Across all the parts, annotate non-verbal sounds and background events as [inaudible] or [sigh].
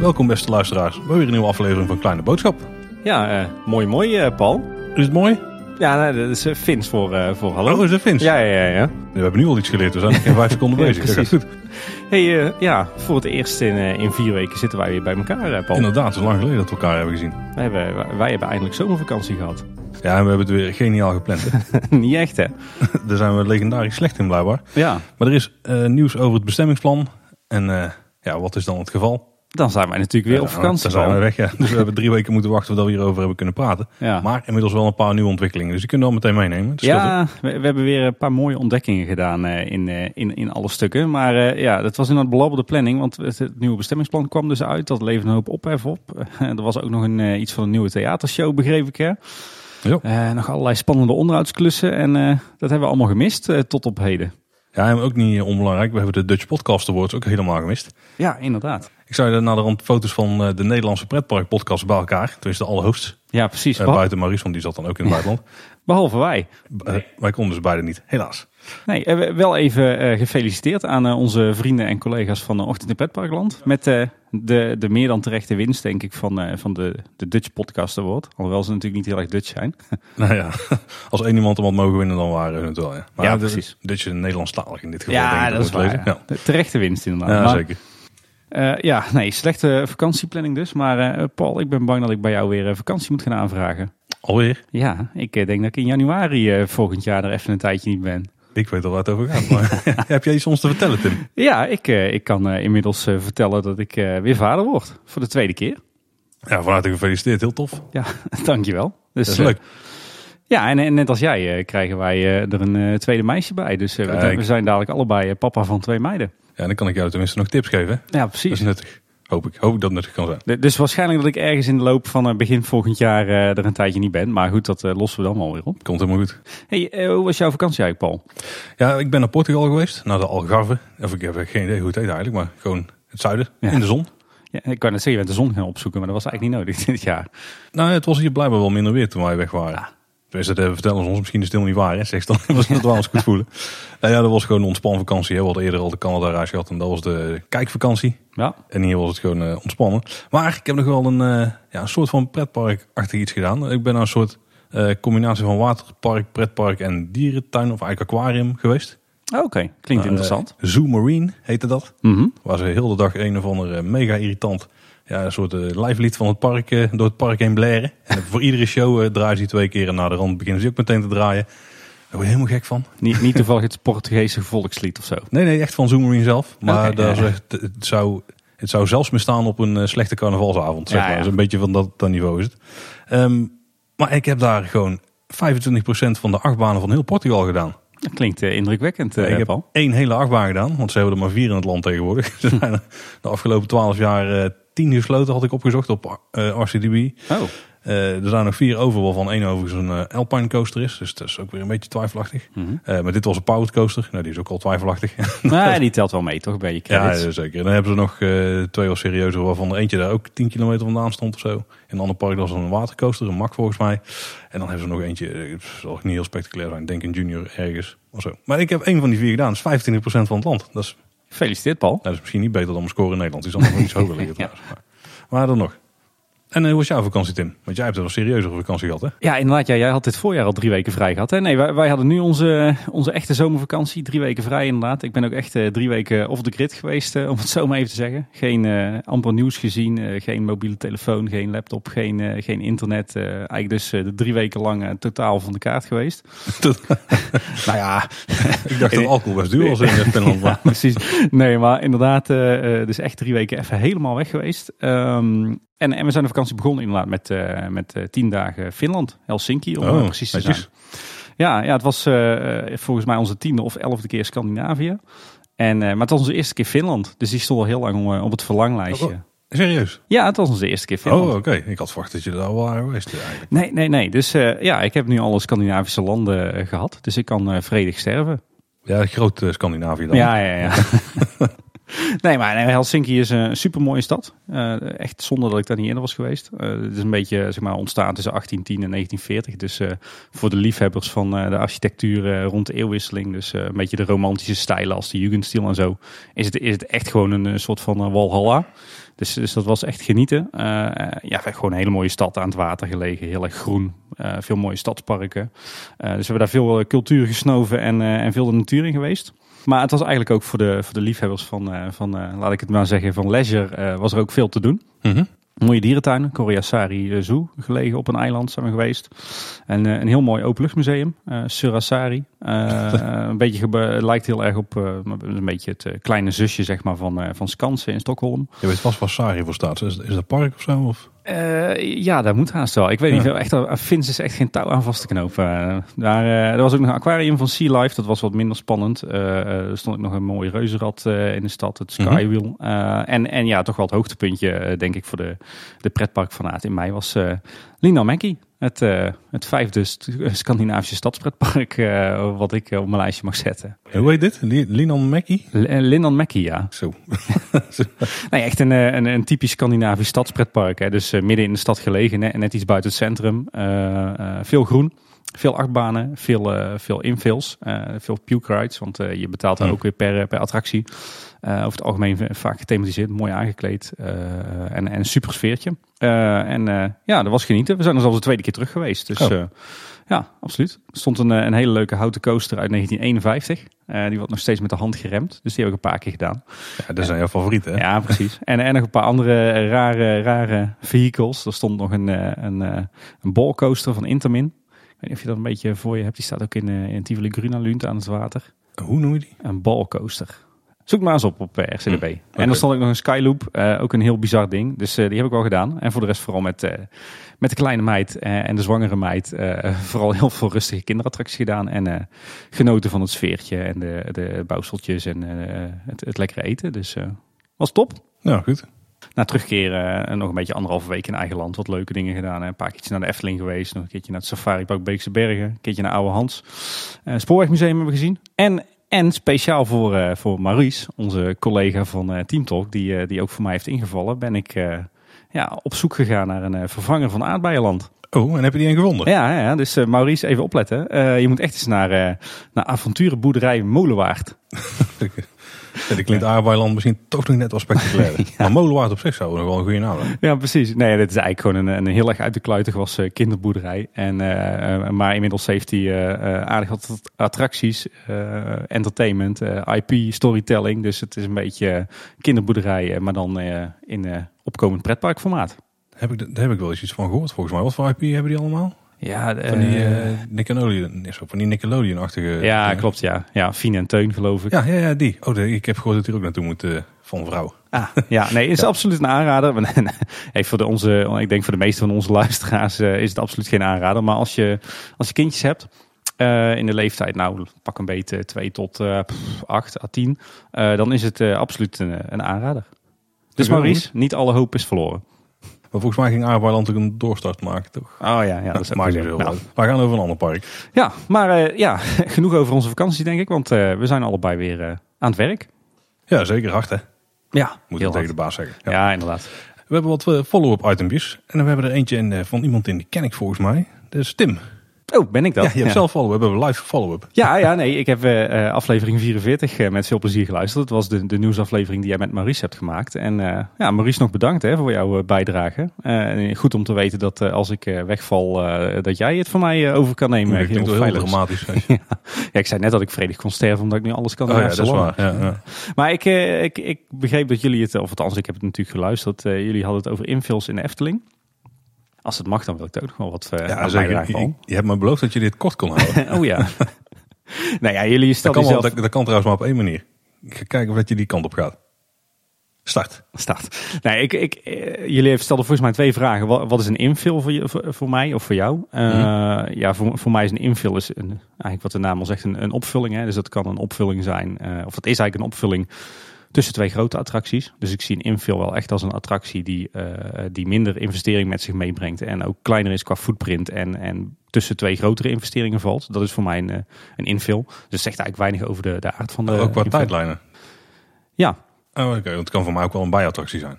Welkom beste luisteraars bij weer een nieuwe aflevering van Kleine Boodschap. Ja, eh, mooi mooi eh, Paul. Is het mooi? Ja, nee, dat is uh, Fins voor, eh, voor hallo. Oh, is het Vins? Ja, ja, ja. ja. We hebben nu al iets geleerd, we zijn nog geen vijf [laughs] seconden Ja, bezig. Dat gaat precies. goed. Hey, eh, ja, voor het eerst in, eh, in vier weken zitten wij weer bij elkaar, eh, Paul. Inderdaad, het is lang geleden dat we elkaar hebben gezien. Wij hebben, wij hebben eindelijk zomervakantie gehad. Ja, en we hebben het weer geniaal gepland. [laughs] Niet echt, hè? [laughs] Daar zijn we legendarisch slecht in blijkbaar. Ja. Maar er is eh, nieuws over het bestemmingsplan. En eh, ja, wat is dan het geval? Dan zijn wij natuurlijk weer op vakantie, Dan zijn we weg, ja. Dus we hebben drie weken moeten wachten voordat we hierover hebben kunnen praten. Ja. Maar inmiddels wel een paar nieuwe ontwikkelingen. Dus die kunnen we al meteen meenemen. Scheelt Ja, we, we hebben weer een paar mooie ontdekkingen gedaan eh, in, in, in alle stukken. Maar ja, dat was inderdaad belabberde planning. Want het, het nieuwe bestemmingsplan kwam dus uit. Dat leverde een hoop ophef op. [laughs] er was ook nog een, iets van een nieuwe theatershow, begreep ik. Hè? Ja. Eh, nog allerlei spannende onderhoudsklussen. En eh, dat hebben we allemaal gemist eh, tot op heden. Ja, en ook niet onbelangrijk. We hebben de Dutch Podcast Awards ook helemaal gemist. Ja, inderdaad. Ik zou je naar de rand foto's van de Nederlandse pretpark podcast bij elkaar. Tenminste, alle hosts. Ja, precies. Buiten Maurice, want die zat dan ook in het [laughs] buitenland. Behalve wij. Eh, wij konden dus beide niet, helaas. Nee, eh, we- wel even eh, gefeliciteerd aan onze vrienden en collega's van de Ochtend in Petparkland. Met de, de meer dan terechte winst, denk ik, van, van de, de Dutch Podcast Award. Alhoewel ze natuurlijk niet heel erg Dutch zijn. [laughs] Nou ja, [laughs] als één iemand hem had mogen winnen, dan waren we het wel. Ja, maar Ja, precies. Dutch is Nederlandstalig in dit geval. denk ik dat is waar. Ja, Terechte winst inderdaad. ja Maar, zeker. ja, nee, slechte vakantieplanning dus. Maar Paul, ik ben bang dat ik bij jou weer vakantie moet gaan aanvragen. Alweer? Ja, ik eh, denk dat ik in januari eh, volgend jaar er even een tijdje niet ben. Ik weet al het over gaat. Maar [laughs] heb jij iets ons te vertellen, Tim? Ja, ik, eh, ik kan inmiddels vertellen dat ik weer vader word. Voor de tweede keer. Ja, van harte gefeliciteerd. Heel tof. Ja, [laughs] dankjewel. Dus, Dat is leuk. Ja, en, en net als jij krijgen wij er een tweede meisje bij. Dus we, we zijn dadelijk allebei papa van twee meiden. Ja, dan kan ik jou tenminste nog tips geven. Ja, Dat precies. is nuttig. Hoop ik. Hoop ik dat het kan zijn. Dus waarschijnlijk dat ik ergens in de loop van eh, begin volgend jaar eh, er een tijdje niet ben. Maar goed, dat eh, lossen we dan wel weer op. Komt helemaal goed. Hey, hoe was jouw vakantie eigenlijk, Paul? Ja, ik ben naar Portugal geweest. Naar de Algarve. Of ik heb geen idee hoe het heet eigenlijk. Maar gewoon het zuiden. Ja. In de zon. Ja, ik kan net zeggen, je bent de zon gaan opzoeken, maar dat was eigenlijk niet nodig dit jaar. Nou, het was hier blijkbaar wel minder weer toen wij weg waren. Ja. Dat vertellen ze ons. Misschien is het helemaal niet waar. Hè? Zeg dan. [laughs] was dat wel eens goed voelen. Nou ja, dat was gewoon een ontspanvakantie. Hè? We hadden eerder al de Canada-reis gehad. En dat was de kijkvakantie. Ja, En hier was het gewoon eh, ontspannen. Maar ik heb nog wel een, eh, ja, een soort van pretparkachtig iets gedaan. Ik ben naar een soort combinatie van waterpark, pretpark en dierentuin. Of eigenlijk aquarium geweest. Oh, oké. Klinkt interessant. Zoo Marine heette dat. Mhm. Waar ze heel de dag een of ander mega irritant... Ja, een soort uh, live lied van het park eh, door het park heen blaren. [laughs] En voor iedere show eh, draaien ze twee keer. En na de rand beginnen ze ook meteen te draaien. Daar word je helemaal gek van. Niet, niet [laughs] toevallig het Portugese volkslied of zo. Nee, nee, echt van Zoo Marine zelf. Maar Oké, daar ja. zegt, het, zou, het zou zelfs misstaan op een eh, slechte carnavalsavond. Zeg Ja, maar. Dus een beetje van dat, dat niveau is het. Ehm, maar ik heb daar gewoon 25% van de achtbanen van heel Portugal gedaan. Dat klinkt eh, indrukwekkend, eh, ik heb Paul. één hele achtbaan gedaan, want ze hebben er maar vier in het land tegenwoordig. [laughs] Ze zijn de afgelopen 12 jaar eh, tien gesloten, had ik opgezocht op eh, RCDB. Oh, Eh, er zijn nog vier over, waarvan één overigens een Alpine coaster is. Dus dat is ook weer een beetje twijfelachtig. Mhm. Eh, maar dit was een powered coaster. Nou, die is ook al twijfelachtig. [laughs] nee, die telt wel mee, toch? Bij je credits. ja, zeker. En dan hebben ze nog twee wel serieuzer, waarvan er eentje daar ook 10 kilometer vandaan stond of zo. In een ander park was een watercoaster, een mak volgens mij. En dan hebben ze nog eentje, het zal niet heel spectaculair zijn, denk een junior ergens of zo. Maar ik heb één van die vier gedaan, dat is 25% van het land. Dat is, Gefeliciteerd, Paul. nou, dat is misschien niet beter dan mijn score in Nederland, die zal nog wel iets [laughs] hoger liggen Ja. maar dan nog. En eh, hoe was jouw vakantie, Tim? Want jij hebt een serieuzere vakantie gehad, hè? Ja, inderdaad. Ja, jij had dit voorjaar al drie weken vrij gehad. Hè? Nee, wij, wij hadden nu onze, onze echte zomervakantie. Drie weken vrij inderdaad. Ik ben ook echt eh, drie weken off the grid geweest, eh, om het zo maar even te zeggen. Geen eh, amper nieuws gezien, geen mobiele telefoon, geen laptop, geen, geen internet. eigenlijk dus de drie weken lang totaal van de kaart geweest. [laughs] nou ja, [laughs] Ik dacht dat alcohol best duur was in Finland. ja, [laughs] precies. Nee, maar inderdaad, dus echt drie weken even helemaal weg geweest. Ehm, en, en we zijn de vakantie begonnen inderdaad met, eh, met eh, tien dagen Finland, Helsinki om Oh, eh, precies te zijn. Ja, ja, het was volgens mij onze tiende of elfde keer Scandinavië. En, maar het was onze eerste keer Finland, dus die stond al heel lang op het verlanglijstje. Oh, serieus? Ja, het was onze eerste keer Finland. Oh, oké. Ik had verwacht dat je er al waren geweest eigenlijk. Nee, nee, nee. Dus ja, ik heb nu alle Scandinavische landen eh, gehad, dus ik kan vredig sterven. Ja, groot Scandinavië dan. Ja, ja, ja. [laughs] Nee, maar Helsinki is een super mooie stad. Uh, echt zonder dat ik daar niet in was geweest. Uh, het is een beetje zeg maar, ontstaan tussen 1810 en 1940. Dus uh, voor de liefhebbers van de architectuur rond de eeuwwisseling. Dus een beetje de romantische stijlen als de Jugendstil en zo. Is het, is het echt gewoon een soort van Walhalla. Dus, dus dat was echt genieten. ja, gewoon een hele mooie stad aan het water gelegen. Heel erg groen. veel mooie stadsparken. dus we hebben daar veel cultuur gesnoven en, en veel de natuur in geweest. Maar het was eigenlijk ook voor de, voor de liefhebbers van, uh, van uh, laat ik het maar zeggen, van leisure, uh, was er ook veel te doen. -hmm. Mooie dierentuin, Koryasari Zoo, gelegen op een eiland zijn we geweest. En een heel mooi openluchtmuseum, Surasari. Een beetje lijkt heel erg op een beetje het kleine zusje zeg maar, van, van Skansen in Stockholm. Je weet vast waar Sari voor staat. Is, is dat park of zo? Of? Uh, ja, dat moet haast wel. Ik weet niet, echt, Fins is echt geen touw aan vast te knopen. Uh, daar, er was ook nog een aquarium van Sea Life, dat was wat minder spannend. er stond ook nog een mooi reuzenrad in de stad, het Skywheel. Mm -hmm. en, en ja, toch wel het hoogtepuntje, denk ik, voor de, de pretparkfanaat in mei was Lina Mackie. Het, uh, het vijfde Scandinavische stadspretpark uh, wat ik op mijn lijstje mag zetten. Hoe heet dit? Linan Mackie? Linan Mackie, ja. Zo. [laughs] nee, echt een, een, een typisch Scandinavisch stadspretpark. Hè. Dus midden in de stad gelegen, net, net iets buiten het centrum. veel groen. Veel achtbanen, veel, uh, veel infills, uh, veel puke rides, want uh, je betaalt daar ook weer per, per attractie. over het algemeen vaak gethematiseerd, mooi aangekleed en, en een super sfeertje. en ja, dat was genieten. We zijn er zelfs de tweede keer terug geweest. Dus oh. ja, absoluut. Er stond een, een hele leuke houten coaster uit 1951. die wordt nog steeds met de hand geremd. Dus die heb ik een paar keer gedaan. Ja, dat zijn jouw favorieten. Hè? Ja, precies. en, en nog een paar andere rare, rare vehicles. Er stond nog een, een, een ballcoaster van Intermin. Ik weet niet of je dat een beetje voor je hebt. Die staat ook in, uh, in Tivoli Gruna Lund aan het water. Hoe noem je die? Een balcoaster. Zoek maar eens op op uh, RCDB. Mm, okay. En dan stond ook nog een Skyloop. Uh, ook een heel bizar ding. Dus die heb ik wel gedaan. En voor de rest vooral met, met de kleine meid en de zwangere meid. [laughs] vooral heel veel rustige kinderattracties gedaan. En genoten van het sfeertje en de, de bouwseltjes en het, het lekkere eten. Dus was top. Ja, goed. Na terugkeren en nog een beetje anderhalve week in eigen land. Wat leuke dingen gedaan. Een paar keertjes naar de Efteling geweest. Nog een keertje naar het Safari Park Beekse Bergen. Een keertje naar Oude Hans. Uh, Spoorwegmuseum hebben we gezien. En, en speciaal voor, uh, voor Maurice, onze collega van uh, Team Talk. Die, die ook voor mij heeft ingevallen. Ben ik ja, op zoek gegaan naar een vervanger van Aardbeienland. Oh, en heb je die een gevonden? Ja, ja dus Maurice, even opletten. je moet echt eens naar, naar avonturenboerderij Molenwaard. [laughs] [laughs] Ja, die klinkt Aardbeiland misschien toch nog net wel spectaculair. [laughs] ja. Maar Molenwaard op zich zou nog wel een goede naam zijn. Ja, precies. Nee, dit is eigenlijk gewoon een, een heel erg uit de kluiten was uh, kinderboerderij. En, uh, maar inmiddels heeft hij uh, aardig wat attracties, entertainment, IP, storytelling. Dus het is een beetje kinderboerderij, maar dan in opkomend pretparkformaat. Heb ik, daar heb ik wel eens iets van gehoord volgens mij. Wat voor IP hebben die allemaal? Ja, van die uh, Nickelodeon, van die Nickelodeon-achtige. Ja, dingen. klopt, ja. Ja, Fien en Teun, geloof ik. Ja, ja, ja die. Oh, ik heb gehoord dat hij ook naartoe moet uh, van vrouw. Ah, ja, nee, is [laughs] ja. absoluut een aanrader. [laughs] hey, voor de onze, ik denk voor de meeste van onze luisteraars uh, is het absoluut geen aanrader. Maar als je, als je kindjes hebt, uh, in de leeftijd, nou pak een beetje 2 tot 8 à 10, dan is het absoluut een, een aanrader. Dus Maurice, niet alle hoop is verloren. Maar volgens mij ging Aardbeiland ook een doorstart maken, toch? Oh ja, ja dat maakt niet veel nou. We gaan over een ander park. Ja, maar uh, ja, [laughs] genoeg over onze vakantie denk ik. Want uh, we zijn allebei weer uh, aan het werk. Ja, zeker hard hè? Ja, Moet je tegen de baas zeggen. Ja, ja inderdaad. We hebben wat follow-up itempjes. En we hebben er eentje in, van iemand in, die ken ik volgens mij. Dat is Tim. Oh, ben ik dat? Ja, je hebt zelf follow-up. We hebben live follow-up. Ja, ja, nee. Ik heb uh, aflevering 44 uh, met veel plezier geluisterd. Dat was de, de nieuwsaflevering die jij met Maurice hebt gemaakt. En uh, ja, Maurice nog bedankt hè, voor jouw bijdrage. goed om te weten dat als ik wegval, dat jij het van mij over kan nemen. Ik denk heel dramatisch. [laughs] ja. ja, ik zei net dat ik vredig kon sterven omdat ik nu alles kan. Oh, ja, dat is waar. Ja, ja. [laughs] Maar ik, ik, ik begreep dat jullie het, of althans ik heb het natuurlijk geluisterd. jullie hadden het over infills in de Efteling. Als het mag, dan wil ik ook nog wel wat uh, ja, zeker. Je, je, hebt me beloofd dat je dit kort kon houden. [laughs] oh ja. [laughs] nou ja, jullie stelden dat kan, zelf... dat, dat, kan trouwens maar op één manier. Ik ga kijken of je die kant op gaat. Start. Start. Nee, ik, ik, jullie stelden volgens mij twee vragen. Wat, wat is een infill voor, je, voor, voor, mij of voor jou? Uh, mm. Ja, voor, voor mij is een infill is een, eigenlijk wat de naam al zegt, een, een opvulling. Hè? Dus dat kan een opvulling zijn, uh, of dat is eigenlijk een opvulling tussen twee grote attracties. Dus ik zie een infill wel echt als een attractie die, uh, die minder investering met zich meebrengt. En ook kleiner is qua footprint en, en tussen twee grotere investeringen valt. Dat is voor mij een, een infill. Dus het zegt eigenlijk weinig over de, de aard van de Ook qua tijdlijnen. Ja, Oh, oké. Want het kan voor mij ook wel een bijattractie zijn.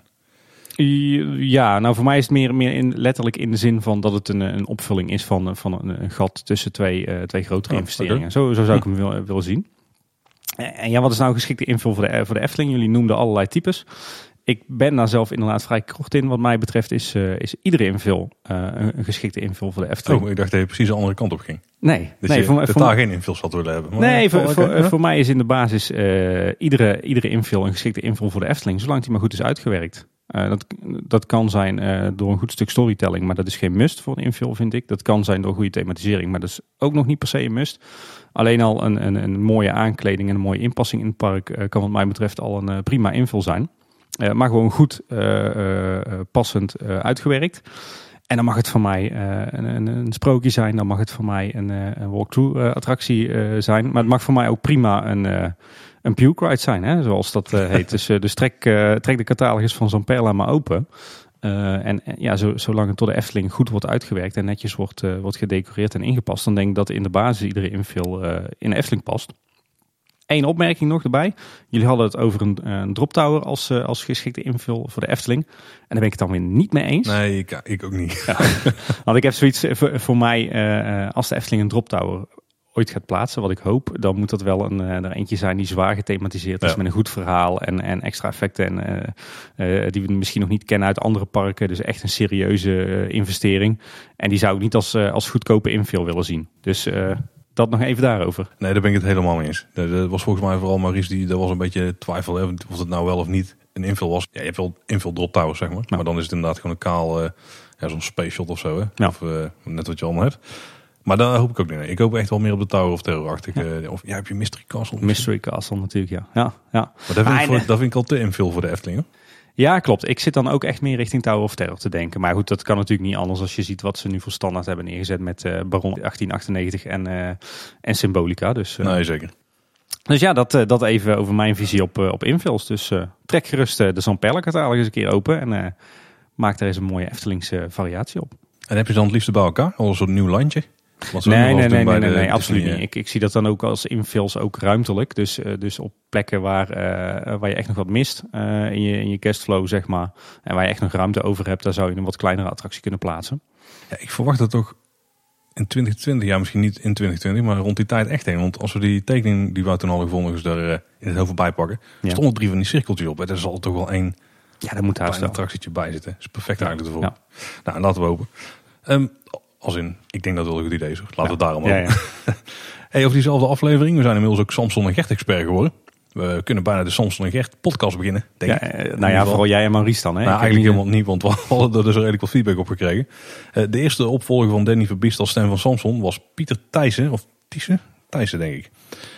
Ja, nou voor mij is het meer, meer in, letterlijk in de zin van dat het een, een opvulling is van, van een, een gat tussen twee, uh, twee grotere Oh, investeringen. Zo, zo zou ik hem willen, willen zien. En ja, wat is nou geschikte invul voor de, voor de Efteling? Jullie noemden allerlei types. Ik ben daar zelf inderdaad vrij kort in. Wat mij betreft is, eh, is iedere invul eh, een, een geschikte invul voor de Efteling. Oh, ik dacht dat je precies de andere kant op ging. nee, Dat nee, je voor, mij- voor, totaal mij- geen invuls had willen hebben. Maar nee, ja, voor, voor, ja. voor mij is in de basis eh, iedere, iedere invul een geschikte invul voor de Efteling, zolang die maar goed is uitgewerkt. Eh, dat, dat kan zijn eh, door een goed stuk storytelling, maar dat is geen must voor een invul, vind ik. Dat kan zijn door goede thematisering, maar dat is ook nog niet per se een must. Alleen al een, een, een mooie aankleding en een mooie inpassing in het park eh, kan wat mij betreft al een prima invul zijn. Maar gewoon goed passend uitgewerkt. En dan mag het voor mij een, een, een sprookje zijn. Dan mag het voor mij een, een walkthrough attractie zijn. Maar het mag voor mij ook prima een, een puke ride zijn. Hè? Zoals dat eh, heet. Dus, eh, dus trek, eh, trek de catalogus van Zamperla maar open. En ja, zo, zolang het door de Efteling goed wordt uitgewerkt en netjes wordt, wordt gedecoreerd en ingepast, dan denk ik dat in de basis iedere invul in de Efteling past. Eén opmerking nog erbij. Jullie hadden het over een, een drop tower als, als geschikte invul voor de Efteling. En daar ben ik het dan weer niet mee eens. Nee, ik, ik ook niet. [laughs] Want ik heb zoiets voor, voor mij, als de Efteling een drop tower ooit gaat plaatsen, wat ik hoop, dan moet dat wel een, eh, er eentje zijn die zwaar gethematiseerd is Ja. met een goed verhaal en, en extra effecten en, eh, eh, die we misschien nog niet kennen uit andere parken. Dus echt een serieuze investering. En die zou ik niet als, als goedkope invul willen zien. Dus dat nog even daarover. Nee, daar ben ik het helemaal mee eens. Dat, dat was volgens mij vooral Maurice die er was een beetje twijfel of het nou wel of niet een invul was. Ja, je hebt wel invul drop towers zeg maar, maar dan is het inderdaad gewoon een kaal, ja, zo'n space shot of zo hè. Ja. Of net wat je allemaal hebt. Maar daar hoop ik ook niet. mee. Ik hoop echt wel meer op de Tower of Terror-achtig. eh, of ja, heb je Mystery Castle? Mystery Castle natuurlijk, ja. Ja, ja. Maar dat vind, ik voor- en- dat vind ik al te invul voor de Efteling. hoor. ja, klopt. Ik zit dan ook echt meer richting Tower of Terror te denken. Maar goed, dat kan natuurlijk niet anders als je ziet wat ze nu voor standaard hebben neergezet met eh, Baron 1898 en, eh, en Symbolica. Dus, Nee, zeker. dus ja, dat, dat even over mijn visie op, op invuls. Dus trek gerust de Zamperla catalogus een keer open en maak er eens een mooie Eftelingse variatie op. En heb je dan het liefste bij elkaar? Al een soort nieuw landje? Nee, nee, nee, nee, nee, absoluut niet. Ik, ik zie dat dan ook als invuls ook ruimtelijk. Dus, eh, dus op plekken waar, eh, waar je echt nog wat mist eh, in, je, in je cashflow, zeg maar. En waar je echt nog ruimte over hebt, daar zou je een wat kleinere attractie kunnen plaatsen. Ja, ik verwacht dat toch in 2020, ja misschien niet in 2020, maar rond die tijd echt heen. Want als we die tekening die we toen hadden gevonden, dus daar eh, in het hoofd bij pakken, Ja. stonden drie van die cirkeltjes op. En daar zal toch wel één Ja, moet daar klein staan. attractietje bij zitten. Dat is perfect eigenlijk ervoor. Ja. Nou, laten we hopen. Ehm, als in, ik denk dat het wel een goed idee is. Laten we het daarom Ja, hopen. ja. [laughs] Hey, over diezelfde aflevering. We zijn inmiddels ook Samson en Gert expert geworden. We kunnen bijna de Samson en Gert podcast beginnen. Denk Ja, ik. eh, nou ja, vooral jij en Maurice dan. Hè? Nou, eigenlijk helemaal niet, want we hadden er dus redelijk wat feedback op gekregen. Eh, de eerste opvolger van Danny Verbiest als stem van Samson was Pieter Thijssen, of Thijssen? Thijssen denk ik.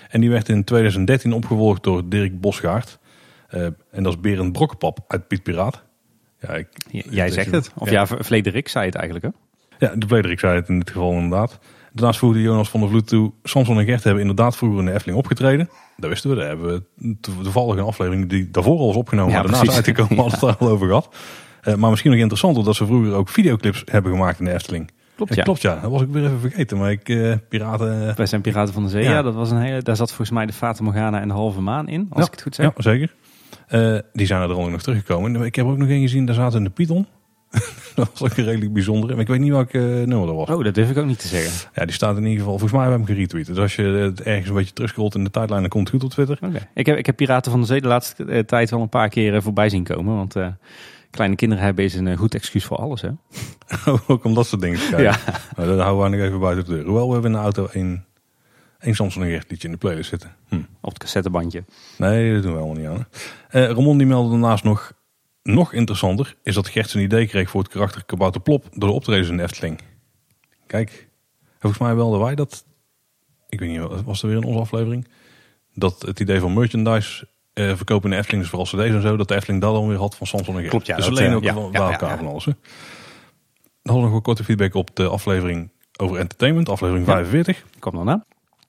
En die werd in 2013 opgevolgd door Dirk Bosgaard. Eh, en dat is Berend Brokkenpap uit Piet Piraat. Ja, ik, Jij zegt het. Of ja, Vlederik zei het eigenlijk. Hè? Ja, de Frederik zei het in dit geval inderdaad. Daarnaast voegde Jonas van der Vloed toe. Samson en Gert hebben inderdaad vroeger in de Efteling opgetreden. Dat wisten we. Daar hebben we to- toevallig een aflevering die daarvoor al was opgenomen. Ja, maar daarna is precies. uitgekomen. Hadden het daar al over gehad. Eh, maar misschien nog interessanter dat ze vroeger ook videoclips hebben gemaakt in de Efteling. Klopt, Ja, ja. Klopt ja, dat was ik weer even vergeten. Maar ik, eh, piraten... eh, Wij zijn Piraten van de Zee. Ja. Ja. dat was een hele, daar zat volgens mij de Fata Morgana en de Halve Maan in. Als Ja. ik het goed zeg. ja, zeker. Eh, die zijn er al nog teruggekomen. Ik heb ook nog één gezien, daar zaten in de Python. [laughs] dat was ook een redelijk bijzondere. Maar ik weet niet welk eh, nummer dat was. Oh, dat durf ik ook niet te zeggen. Ja, die staat in ieder geval... Volgens mij hebben we hem geretweet. Dus als je het ergens een beetje terugscrollt in de tijdlijn... dan komt het goed op Twitter. Oké. Ik, heb, ik heb Piraten van de Zee de laatste eh, tijd wel een paar keer eh, voorbij zien komen. Want eh, kleine kinderen hebben is een goed excuus voor alles. Hè? [laughs] ook om dat soort dingen te [laughs] kijken. Ja. Nou, dat houden we nog even buiten de deur. Hoewel, we hebben in de auto één, één Samson en liedje in de playlist zitten. Hm. Op het cassettebandje. Nee, dat doen we allemaal niet aan. Ramon die meldde daarnaast nog... Nog interessanter is dat Gert zijn idee kreeg voor het karakter Kabouter Plop... door de optredens in de Efteling. Kijk, volgens mij welden wij dat... Ik weet niet, was er weer in onze aflevering? Dat het idee van merchandise... eh, verkopen in de Efteling, dus vooral cd's en zo... dat de Efteling dat dan weer had van Samson en Gert. Klopt, ja, Dus dat, alleen ook ja, wel ja, elkaar ja. van alles. Hè. Dan hadden we nog wel korte feedback op de aflevering over entertainment. Aflevering Ja. 45. Kom dan na.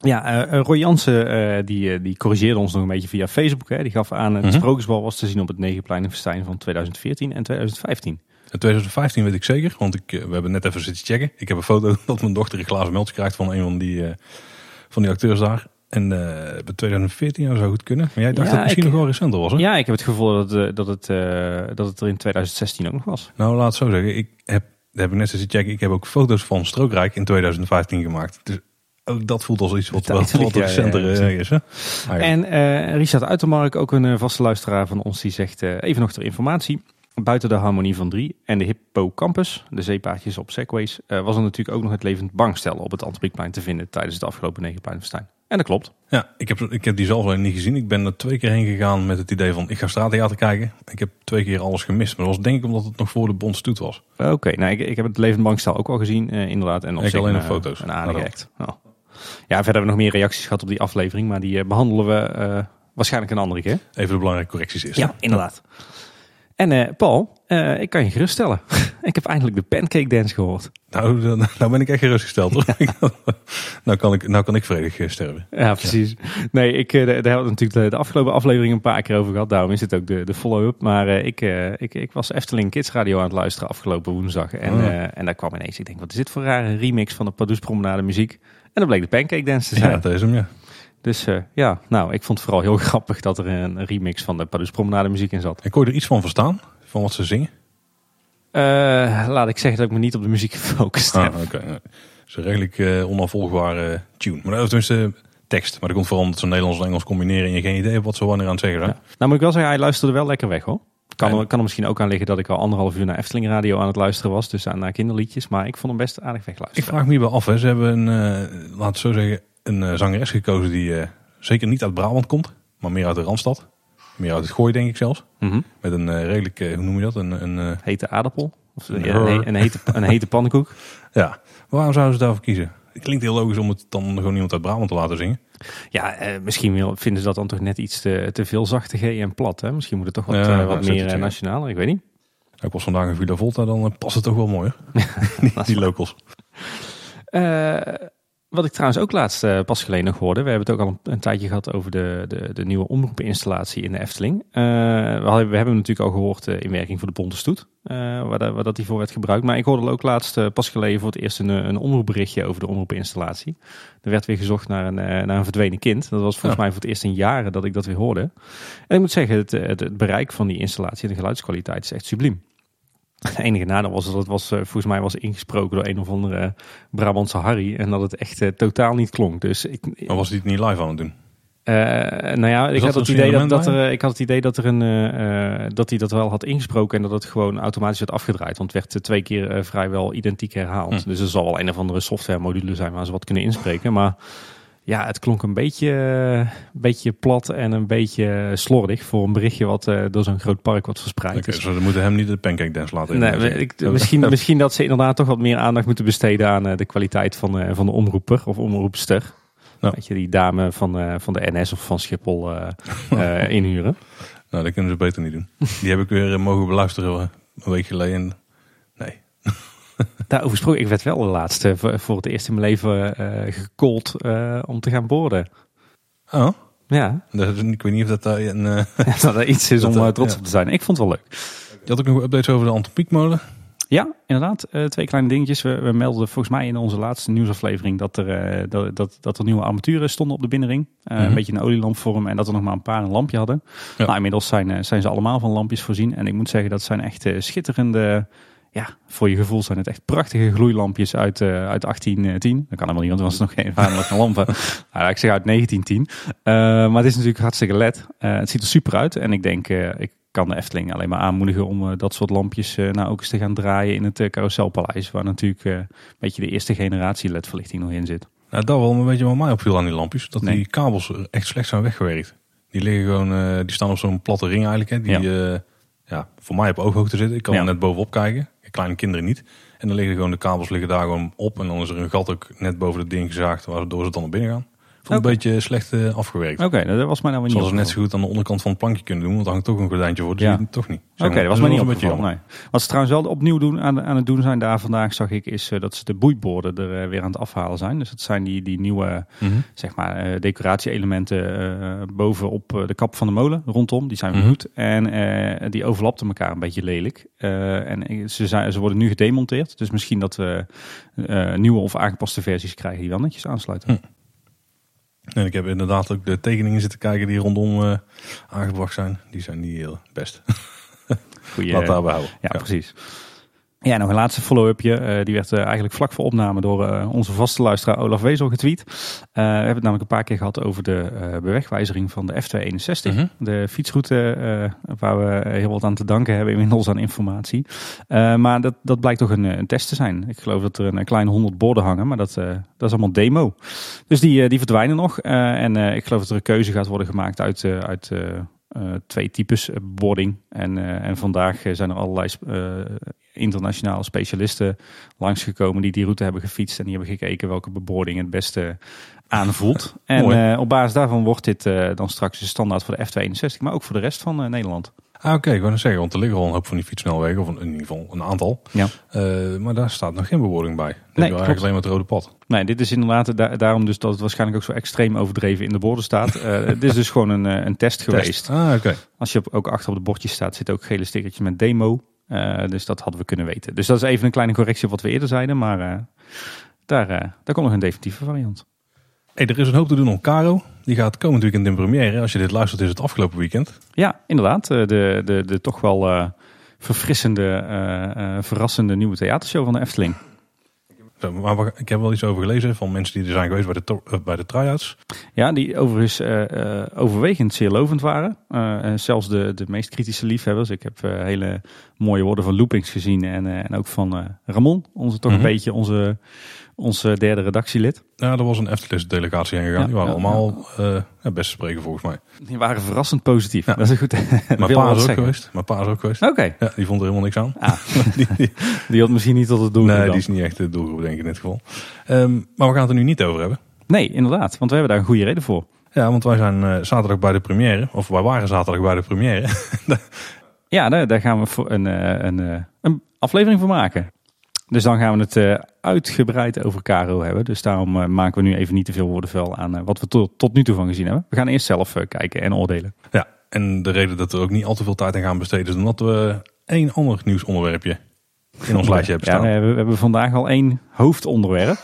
Ja, eh, Roy Jansen eh, die, die corrigeerde ons nog een beetje via Facebook. Hè. Die gaf aan, het Mhm. Sprookjesbal was te zien op het Negenplein Festijn van 2014 en 2015. In 2015 weet ik zeker, want ik, we hebben net even zitten checken. Ik heb een foto [laughs] dat mijn dochter een glazen meldje krijgt van een van die, van die acteurs daar. En bij 2014 zou goed kunnen. Maar jij dacht Ja, dat het misschien ik- nog wel recenter was, hè? Ja, ik heb het gevoel dat, het, dat, het, dat het er in 2016 ook nog was. Nou, laat het zo zeggen. Ik heb, heb ik net eens checken. Ik heb ook foto's van Strookrijk in 2015 gemaakt. Dus ook dat voelt als iets wat De wat ja, recenter ja, ja. eh, is. Hè? Ah. En eh, Richard Uitermark, ook een eh, vaste luisteraar van ons, die zegt even nog ter informatie. Buiten de harmonie van drie en de hippocampus, de zeepaardjes op segways, was er natuurlijk ook nog het levend bankstel op het Antropiekplein te vinden tijdens het afgelopen Negenpleinfestijn. En dat klopt. Ja, ik heb, ik heb die zelf alleen niet gezien. Ik ben er twee keer heen gegaan met het idee van ik ga straattheater kijken. Ik heb twee keer alles gemist. Maar dat was denk ik omdat het nog voor de Bondstoet was. Oké, nou, ik, ik heb het levend bankstel ook al gezien, inderdaad. En op Ik alleen een, op foto's. Een act. Ja, verder hebben we nog meer reacties gehad op die aflevering, maar die eh, behandelen we eh, waarschijnlijk een andere keer. Even de belangrijke correcties is. Ja, inderdaad. En eh, Paul, ik kan je geruststellen. [laughs] ik heb eindelijk de pancake dance gehoord. Nou, dan- [laughs] nou ben ik echt gerustgesteld. hoor. [laughs] nou, kan ik, nou kan ik vredig sterven. Ja, precies. Nee, ik, daar hebben we natuurlijk de, de afgelopen aflevering een paar keer over gehad. Daarom is het ook de, de follow-up. Maar ik, ik, ik was Efteling Kids Radio aan het luisteren afgelopen woensdag. En, Oh. eh, en daar kwam ineens, ik denk, wat is dit voor een rare remix van de Pardoes Promenade muziek? En dat bleek de Pancake Dance te zijn. Ja, dat is hem, ja. Dus eh, ja, nou, ik vond het vooral heel [laughs] grappig dat er een remix van de Pardoes Promenade muziek in zat. Ik kon je er iets van verstaan, van wat ze zingen. Eh, laat ik zeggen dat ik me niet op de muziek [laughs] gefocust heb. Ah, oké. Het is een redelijk eh, onafvolgbare tune. Maar dat is tenminste tekst. Maar dat komt vooral omdat ze Nederlands en Engels combineren en je geen idee hebt wat ze wanneer aan het zeggen. Ja. Nou moet ik wel zeggen, hij luisterde wel lekker weg hoor. Kan, er, kan er misschien ook aan liggen dat ik al anderhalf uur naar Efteling Radio aan het luisteren was. Dus aan naar kinderliedjes. Maar ik vond hem best aardig Ik wegluisteren. vraag me hierbij af. Hè. Ze hebben een, eh laat het zo zeggen, een eh, zangeres gekozen die eh, zeker niet uit Brabant komt. Maar meer uit de Randstad. Meer uit het Gooi denk ik zelfs. Mhm. Met een redelijk, hoe noem je dat? Een, een, Hete aardappel. Of een, een hete, een hete pannenkoek. [laughs] ja, waarom zouden ze daarvoor kiezen? Het klinkt heel logisch om het dan gewoon iemand uit Brabant te laten zingen. Ja, eh, misschien vinden ze dat dan toch net iets te, te veel zachte G en plat. Hè? Misschien moet het toch wat, Ja, eh, wat meer zit eh, er. nationaal. Ik weet niet. Ik was vandaag in Villa Volta, dan eh, past het toch wel mooi [laughs] die, die locals. Eh, wat ik trouwens ook laatst eh, pas geleden nog hoorde. We hebben het ook al een, een tijdje gehad over de, de, de nieuwe omroepeninstallatie in de Efteling. Eh, we, hadden, we hebben natuurlijk al gehoord eh, in werking voor de Bonte Stoet. eh, waar, dat- waar dat die voor werd gebruikt. Maar ik hoorde ook laatst pas geleden voor het eerst een, een omroepberichtje over de omroepeninstallatie. Er werd weer gezocht naar een, naar een verdwenen kind. Dat was volgens Ja. mij voor het eerst in jaren dat ik dat weer hoorde. En ik moet zeggen, het, het, het bereik van die installatie en de geluidskwaliteit is echt subliem. [laughs] Het enige nadeel was dat het was, eh, volgens mij was ingesproken door een of andere Brabantse Harry. En dat het echt eh, totaal niet klonk. Dus ik, Maar was hij het niet live aan het doen? eh, nou ja, ik had, het idee dat, dat, er, eh, ik had het idee dat, er een, eh, eh, dat hij dat wel had ingesproken en dat het gewoon automatisch werd afgedraaid. Want het werd eh, twee keer eh, vrijwel identiek herhaald. Hm. Dus er zal wel een of andere software module zijn waar ze wat kunnen inspreken. Maar ja, het klonk een beetje, eh, beetje plat en een beetje slordig voor een berichtje wat eh, door zo'n groot park wordt verspreid. Dus- we moeten hem niet de pancake dance laten Nee, ik, misschien, [laughs] misschien dat ze inderdaad toch wat meer aandacht moeten besteden aan eh, de kwaliteit van, van de omroeper of omroepster. Weet je, die dame van, van de NS of van Schiphol [laughs] inhuren. Nou, dat kunnen ze beter niet doen. Die heb ik weer mogen beluisteren een week geleden. Daarover gesproken, ik werd wel de laatste voor het eerst in mijn leven eh, om te gaan boorden. Oh, Ja, dat, ik weet niet of dat daar een... eh, [laughs] dat er iets is [laughs] om Dat, trots ja. op te zijn. Ik vond het wel leuk. je had ook nog updates over de Antropiekmolen. Ja, inderdaad. Twee kleine dingetjes. We, we melden volgens mij in onze laatste nieuwsaflevering dat er, dat, dat, dat er nieuwe armaturen stonden op de binnenring. Eh, Mhm. Een beetje een olielampvorm en dat er nog maar een paar een lampje hadden. Ja. Nou, inmiddels zijn, zijn ze allemaal van lampjes voorzien. En ik moet zeggen, dat zijn echt schitterende... Ja, voor je gevoel zijn het echt prachtige gloeilampjes uit, eh, uit 1810. Dat kan helemaal niet, want er was nog geen vaderlijke lampen. [laughs] nou, ik zeg uit 1910. Eh, maar het is natuurlijk hartstikke led. Eh, het ziet er super uit. En ik denk, eh, ik kan de Efteling alleen maar aanmoedigen om eh, dat soort lampjes eh, nou ook eens te gaan draaien in het Carouselpaleis. Waar natuurlijk eh, een beetje de eerste generatie LED-verlichting nog in zit. Nou, dat wel een beetje wat mij opviel aan die lampjes. Dat Nee. die kabels echt slecht zijn weggewerkt. Die liggen gewoon, eh, die staan op zo'n platte ring eigenlijk. Hè, die ja. ja, voor mij op ooghoogte zitten. Ik kan Ja. er net bovenop kijken. Kleine kinderen niet. En dan liggen gewoon de kabels liggen daar gewoon op. En dan is er een gat ook net boven het ding gezaagd. Waardoor ze dan naar binnen gaan. Vond een beetje slecht eh, afgewerkt. Oké, nou, dat was mij nou niet Zoals ze net zo goed aan de onderkant van het plankje kunnen doen. Want er hangt toch een gordijntje voor. Dus Ja. toch niet. Oké, dat was mij niet een beetje. Nee. Wat ze trouwens wel opnieuw doen, aan, aan het doen zijn daar vandaag, zag ik, is eh, dat ze de boeiborden er eh, weer aan het afhalen zijn. Dus dat zijn die, die nieuwe Mhm. zeg maar, decoratie-elementen bovenop de kap van de molen rondom. Die zijn Mhm. vergoed en die overlapten elkaar een beetje lelijk. En ze, zijn, ze worden nu gedemonteerd. Dus misschien dat we nieuwe of aangepaste versies krijgen die wel netjes aansluiten. Hm. En ik heb inderdaad ook de tekeningen zitten kijken die rondom eh, aangebracht zijn. Die zijn niet heel best. Goeie, [laughs] Laat daarbij houden. Ja, precies. Ja, nog een laatste follow-upje. Eh, die werd eh, eigenlijk vlak voor opname door eh, onze vaste luisteraar Olaf Wezel getweet. We hebben het namelijk een paar keer gehad over de bewegwijzering van de F261. Mhm. De fietsroute waar we heel wat aan te danken hebben inmiddels aan informatie. Maar dat, dat blijkt toch een, een test te zijn. Ik geloof dat er een, kleine 100 borden hangen, maar dat, dat is allemaal demo. Dus die, die verdwijnen nog. En ik geloof dat er een keuze gaat worden gemaakt uit, uit twee types boarding. En, en vandaag zijn er allerlei internationale specialisten langsgekomen die die route hebben gefietst. En die hebben gekeken welke beboarding het beste aanvoelt. [laughs] En eh, op basis daarvan wordt dit eh, dan straks de standaard voor de F62, maar ook voor de rest van eh, Nederland. Ah, oké, ik wou net zeggen, want er liggen al een hoop van die fietsnelwegen, of in ieder geval een aantal. Ja. Maar daar staat nog geen bewoording bij. Je klopt. eigenlijk alleen maar het rode pad. Nee, dit is inderdaad da- daarom dus dat het waarschijnlijk ook zo extreem overdreven in de borden staat. Eh, [laughs] dit is dus gewoon een, een test geweest. Ah, oké. Als je op, ook achter op de bordjes staat, zit ook gele stickertje met demo. Eh, dus dat hadden we kunnen weten. Dus dat is even een kleine correctie op wat we eerder zeiden. Maar eh, daar, eh, daar komt nog een definitieve variant. Hey, er is een hoop te doen om Caro. Die gaat komend weekend in première. Als je dit luistert, is het afgelopen weekend. Ja, inderdaad. de, de, de toch wel verfrissende, verrassende nieuwe theatershow van de Efteling. Zo, Maar ik heb wel iets over gelezen van mensen die er zijn geweest bij de, to- eh, bij de try-outs. Ja, die overigens eh, eh, overwegend zeer lovend waren. Eh, en zelfs de, de meest kritische liefhebbers. Ik heb eh, hele mooie woorden van Loopings gezien. En, eh, en ook van eh, Ramon, onze, toch Mhm. een beetje onze, onze derde redactielid. Ja, er was een Efteling delegatie heen gegaan. Ja, die waren ja, allemaal eh ja, best te spreken volgens mij. Die waren verrassend positief. Dat is een goed. [laughs] Maar pa is ook geweest. Maar pa is ook geweest. Oké, Ja, die vond er helemaal niks aan. Ah. [laughs] die, die- [laughs] die had misschien niet tot het doel nee, die is niet echt de doelgroep denk ik in dit geval. Ehm, maar we gaan het er nu niet over hebben. Nee, inderdaad. Want we hebben daar een goede reden voor. Ja, want wij zijn eh, zaterdag bij de première. Of wij waren zaterdag bij de première. Ja, daar, daar gaan we voor een, eh, een, eh, een aflevering van maken. Dus dan gaan we het eh, uitgebreid over Caro hebben. Dus daarom eh, maken we nu even niet te veel woorden vuil aan eh, wat we tot, tot nu toe van gezien hebben. We gaan eerst zelf kijken en oordelen. ja, en de reden dat we er ook niet al te veel tijd aan gaan besteden... is omdat we één ander nieuwsonderwerpje in ons lijstje hebben Ja, staan. we, hebben, we hebben vandaag al één hoofdonderwerp.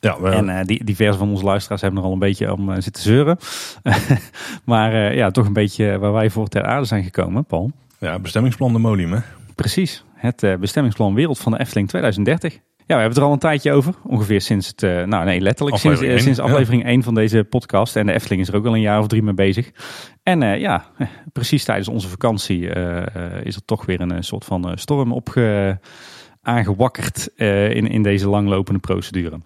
Ja, we, En die, diverse van onze luisteraars hebben er al een beetje om zitten zeuren. [laughs] maar ja, toch een beetje waar wij voor ter aarde zijn gekomen, Paul. ja bestemmingsplan de Molium, hè? Precies, het eh, bestemmingsplan Wereld van de Efteling 2030. Ja, we hebben het er al een tijdje over. Ongeveer sinds het, eh, nou nee, letterlijk sinds, Aflevering eh, sinds ja. aflevering 1 van deze podcast. En de Efteling is er ook al een jaar of drie mee bezig. En ja, [laughs] precies tijdens onze vakantie is er toch weer een, soort van storm opge aangewakkerd in, in deze langlopende procedure.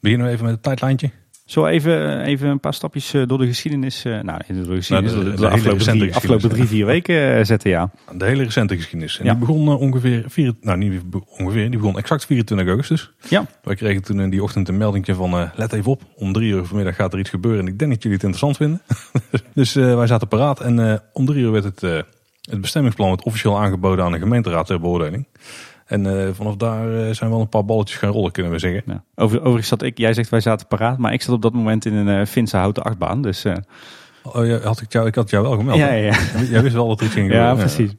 Beginnen we even met het tijdlijntje. Zo even, even een paar stapjes eh, door de geschiedenis. eh, nou, door de geschiedenis. Nou, de- de, afgelopen, drie, afgelopen drie, vier weken eh, zetten, ja. De hele recente geschiedenis. En Ja. die begon eh, ongeveer, vier, nou niet ongeveer, die begon exact 24 augustus. Ja. Wij kregen toen in die ochtend een meldingje van, eh, let even op, om drie uur vanmiddag gaat er iets gebeuren en ik denk dat jullie het interessant vinden. [laughs] dus eh, wij zaten paraat en eh, om drie uur werd het, eh, het bestemmingsplan werd officieel aangeboden aan de gemeenteraad ter beoordeling. En eh, vanaf daar eh, zijn wel een paar balletjes gaan rollen, kunnen we zeggen. Ja. Over, overigens zat ik, jij zegt wij zaten paraat, maar ik zat op dat moment in een eh Finse houten achtbaan. Dus Oh, ja, had ik, jou, ik had jou wel gemeld. ja, ja, ja. [laughs] Jij wist wel dat er iets ging ja, precies.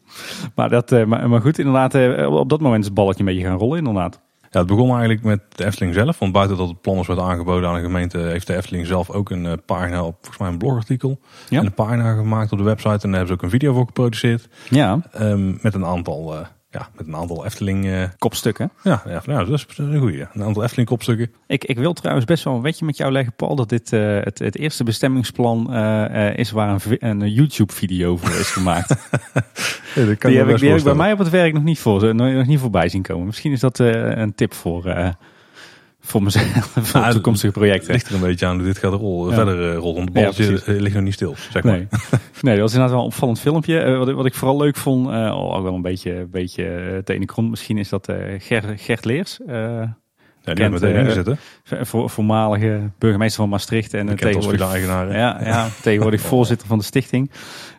Maar, dat, maar, maar goed, inderdaad, op dat moment is het balletje een beetje gaan rollen, inderdaad. Ja, het begon eigenlijk met de Efteling zelf. Want buiten dat het plan werd aangeboden aan de gemeente, heeft de Efteling zelf ook een pagina op, volgens mij een blogartikel. Ja. En een pagina gemaakt op de website. En daar hebben ze ook een video voor geproduceerd. Ja, ehm, met een aantal, ja, met een aantal Efteling. eh, kopstukken. ja, ja, dat is een goeie. Een aantal Efteling kopstukken. Ik, ik wil trouwens best wel een wetje met jou leggen, Paul, dat dit eh, het, het eerste bestemmingsplan eh, is waar een, een YouTube-video voor is gemaakt. [laughs] Ja, dat kan die heb, ik, best die heb ik bij mij op het werk nog niet, voor, nog, nog niet voorbij zien komen. Misschien is dat een tip voor, voor mezelf, voor Nou, toekomstige projecten. ligt er een beetje aan hoe dit gaat rollen, Ja. verder eh, rollen. Het balletje precies. eh, ligt nog niet stil, zeg maar. Nee. [laughs] nee, dat was inderdaad wel een opvallend filmpje. Eh, wat, ik- wat ik vooral leuk vond, eh, oh, ook wel een beetje, een beetje eh, te ene grond misschien, is dat eh, Ger, Gert Leers, eh, Ja, die meteen eh, ingezet, hè? voor- voor, voormalige burgemeester van Maastricht en eh, tegenwoordig, villa-eigenaar. ja, ja, tegenwoordig [laughs] voorzitter van de stichting.